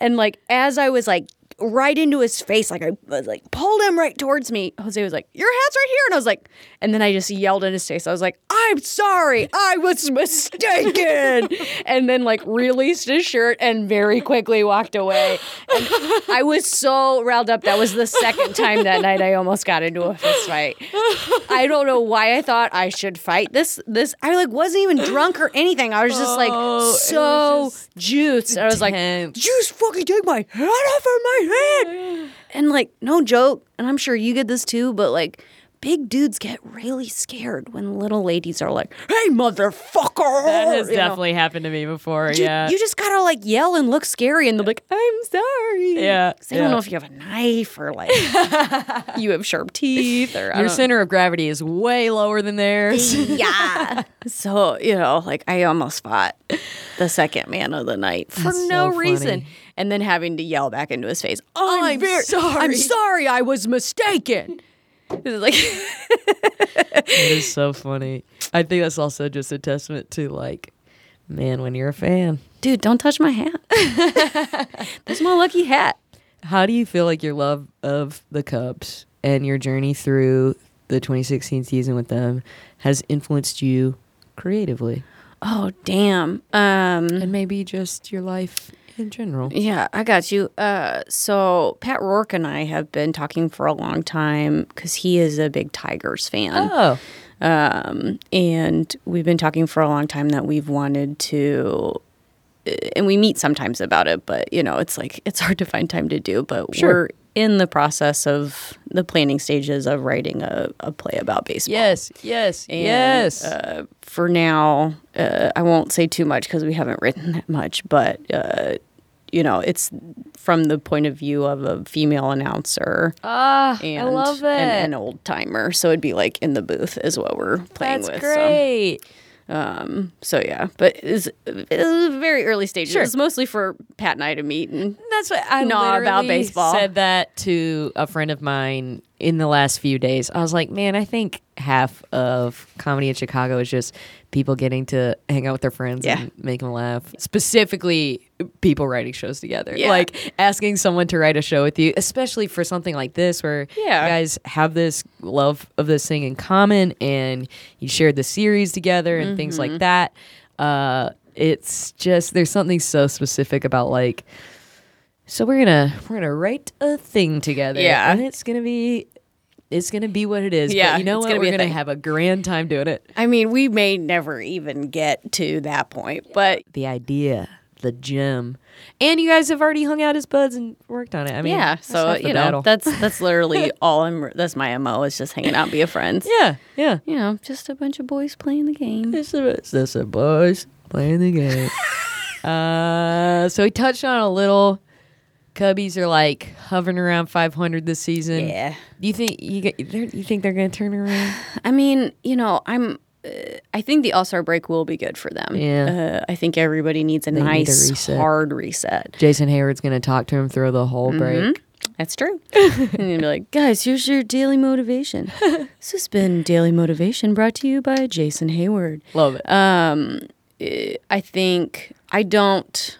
And like as I was like right into his face, like I was like pulled him right towards me. Jose was like, "Your hat's right here," and I was like, and then I just yelled in his face. I was like, "I'm sorry, I was <laughs> mistaken," and then like released his shirt and very quickly walked away. And I was so riled up. That was the second time that night I almost got into a fist fight. I don't know why I thought I should fight this. This I like wasn't even drunk or anything. I was just like Oh, was so just juiced. I was like, intense. "Did you just fucking take my hat off of my head?" And like, no joke. And I'm sure you get this too, but like. Big dudes get really scared when little ladies are like, "Hey, motherfucker!" That has you know? definitely happened to me before. You, yeah. you just gotta like yell and look scary, and they'll be like, "I'm sorry." Yeah, they don't know if you have a knife or like you have sharp teeth or Your center of gravity is way lower than theirs. yeah. <laughs> so, you know, like I almost fought the second man of the night for That's no so reason. And then having to yell back into his face, I'm, I'm very- sorry." I'm sorry, I was mistaken. It's like, it is <laughs> so funny. I think that's also just a testament to like, man, when you're a fan, dude, don't touch my hat. <laughs> That's my lucky hat. how do you feel like your love of the Cubs and your journey through the 2016 season with them has influenced you creatively Oh, damn. Um, and maybe just your life in general? Yeah, I got you. Uh, so Pat Rourke and I have been talking for a long time because he is a big Tigers fan. Oh, Um, and we've been talking for a long time that we've wanted to, and we meet sometimes about it, but you know, it's like it's hard to find time to do. But Sure. we're in the process of the planning stages of writing a, a play about baseball. yes, yes, And, yes. Uh, for now, uh, I won't say too much because we haven't <laughs> written that much, but uh, you know, it's from the point of view of a female announcer. Ah, and I love that. An, an old timer, so it'd be like in the booth is what we're playing That's with. so- great. Um, so yeah, but it's, it's very early stages. Sure. It's mostly for Pat and I to meet and That's what I Know about baseball. Said that to a friend of mine in the last few days. I was like, man, I think half of comedy in Chicago is just people getting to hang out with their friends Yeah. and make them laugh. Specifically, people writing shows together. Yeah. Like asking someone to write a show with you, especially for something like this where Yeah. you guys have this love of this thing in common and you shared the series together and things Mm-hmm. like that. Uh, it's just there's something so specific about like so we're gonna we're gonna write a thing together. Yeah. and it's gonna be it's gonna be what it is. Yeah, but you know what? gonna we're gonna thing. have a grand time doing it. I mean, we may never even get to that point, but The idea, the gem, and you guys have already hung out as buds and worked on it. I mean, yeah. So you know, battle. that's that's <laughs> literally all I'm. That's my mo is just hanging out, be a friend. <laughs> yeah, yeah. You know, just a bunch of boys playing the game. It's the it's just the boys playing the game. <laughs> uh, so we touched on a little. Cubbies are like hovering around 500 this season. Yeah. Do you think you get, you think they're gonna turn around? <sighs> I mean, you know, I'm. Uh, I think the All Star break will be good for them. Yeah. Uh, I think everybody needs a need a nice reset. hard reset. Jason Heyward's gonna talk to him through the whole break. That's true. <laughs> and you'd be like, guys, here's your daily motivation. <laughs> this has been Daily Motivation brought to you by Jason Heyward. Love it. Um, eh, I think I don't.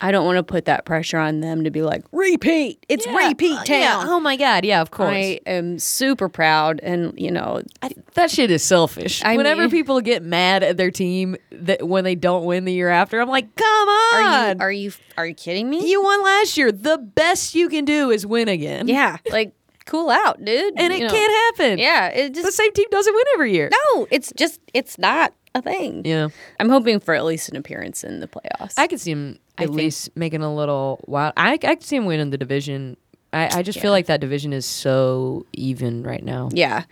I don't want to put that pressure on them to be like repeat. It's uh, repeat town. Yeah. Oh my god. Yeah. Of course. I am super proud, and you know, I, that shit is selfish. I Whenever mean- people get mad at their team that when they don't win the year after, I'm like, come are on. you are you are you kidding me? you won last year. The best you can do is win again. yeah, like cool out, dude. And it know, can't happen. Yeah, it just, The same team doesn't win every year. no. It's just it's not a thing. Yeah. I'm hoping for at least an appearance in the playoffs. I could see him I at think- least making a little wild. I I can see him winning the division. I, I just feel like that division is so even right now. Yeah.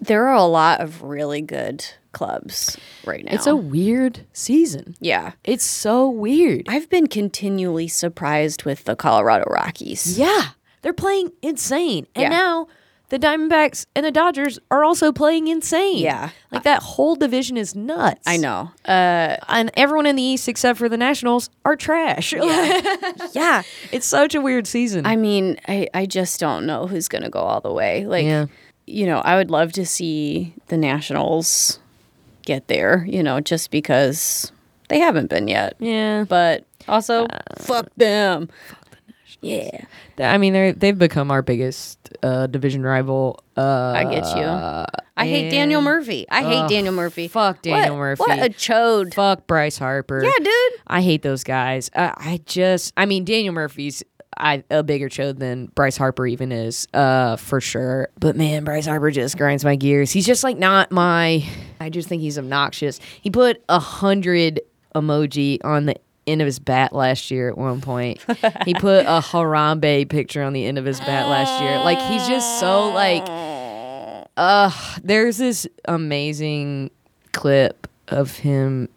There are a lot of really good clubs right now. It's a weird season. yeah. It's so weird. I've been continually surprised with the Colorado Rockies. yeah, they're playing insane, and Yeah. now the Diamondbacks and the Dodgers are also playing insane. Yeah. like that whole division is nuts. I know. Uh, and everyone in the East except for the Nationals are trash. yeah. <laughs> it's such a weird season. I mean, I, I just don't know who's going to go all the way. Like, Yeah. you know, I would love to see the Nationals get there, you know, just because they haven't been yet. yeah, But also, fuck them. Yeah. I mean they they've become our biggest uh, division rival. Uh, I get you. I hate Daniel Murphy. I hate Ugh, Daniel Murphy. fuck Daniel What- Murphy. What a chode. Fuck Bryce Harper. Yeah, dude. I hate those guys. Uh, I just, I mean, Daniel Murphy's I, a bigger chode than Bryce Harper even is, uh, for sure. But man, Bryce Harper just grinds my gears. He's just like not my. I just think he's obnoxious. He put a hundred emoji on the end of his bat last year at one point. he put a <laughs> Harambe picture on the end of his bat last year. Like he's just so like uh there's this amazing clip of him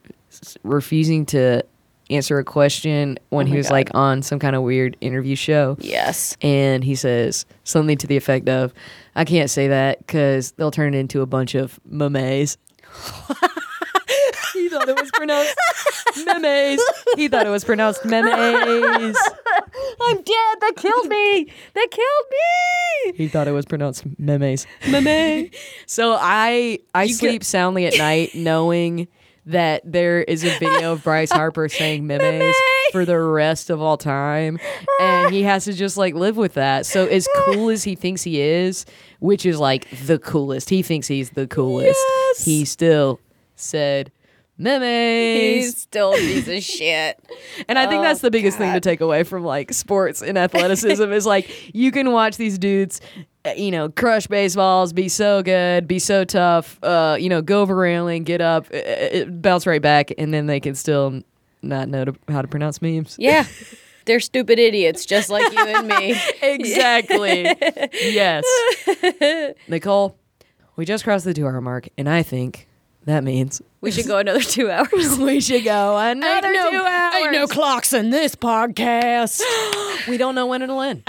refusing to answer a question when he was God. like on some kind of weird interview show. Yes. And he says something to the effect of, I can't say that because they'll turn it into a bunch of memes. <laughs> he thought it was pronounced memes. He thought it was pronounced memes. I'm dead. That killed me. That killed me. He thought it was pronounced memes. Meme. so I I sleep soundly at night knowing that there is a video of Bryce Harper saying memes for the rest of all time and he has to just like live with that. So as cool as he thinks he is, which is like the coolest. He thinks he's the coolest. Yes. He still said memes. He's still a piece of shit. <laughs> And I think Oh, that's the biggest thing to take away from like sports and athleticism is like you can watch these dudes, uh, you know, crush baseballs, be so good, be so tough, uh, you know, go over railing, get up, uh, uh, bounce right back, and then they can still not know to, how to pronounce memes. Yeah. <laughs> They're stupid idiots, just like you and me. <laughs> Exactly. yes. Nicole, we just crossed the two-hour mark, and I think that means We should go another two hours. <laughs> we should go another no- two hours. ain't no clocks in this podcast. <gasps> we don't know when it'll end.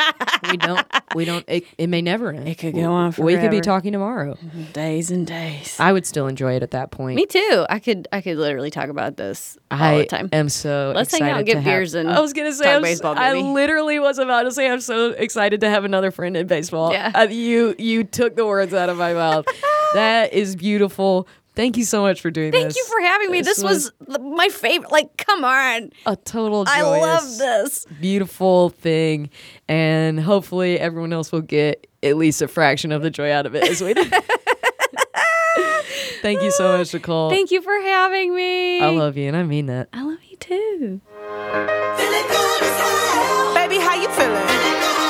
we don't. We don't. It, it may never end. It could go on forever. We could be talking tomorrow. days and days. I would still enjoy it at that point. Me too. I could I could literally talk about this all I the time. I am so. Let's hang out and get to have- beers and I was gonna say. talk I'm baseball, I literally was about to say I'm so excited to have another friend in baseball. Yeah. Uh, you you took the words out of my mouth. <laughs> that is beautiful. Thank you so much for doing Thank this. Thank you for having me. This, was, my favorite. Like, come on. a total joyous, I love this. beautiful thing, and hopefully everyone else will get at least a fraction of the joy out of it as we did. <laughs> Thank you so much, Nicole. Thank you for having me. I love you, and I mean that. I love you too. Feeling good. Baby, how you feeling?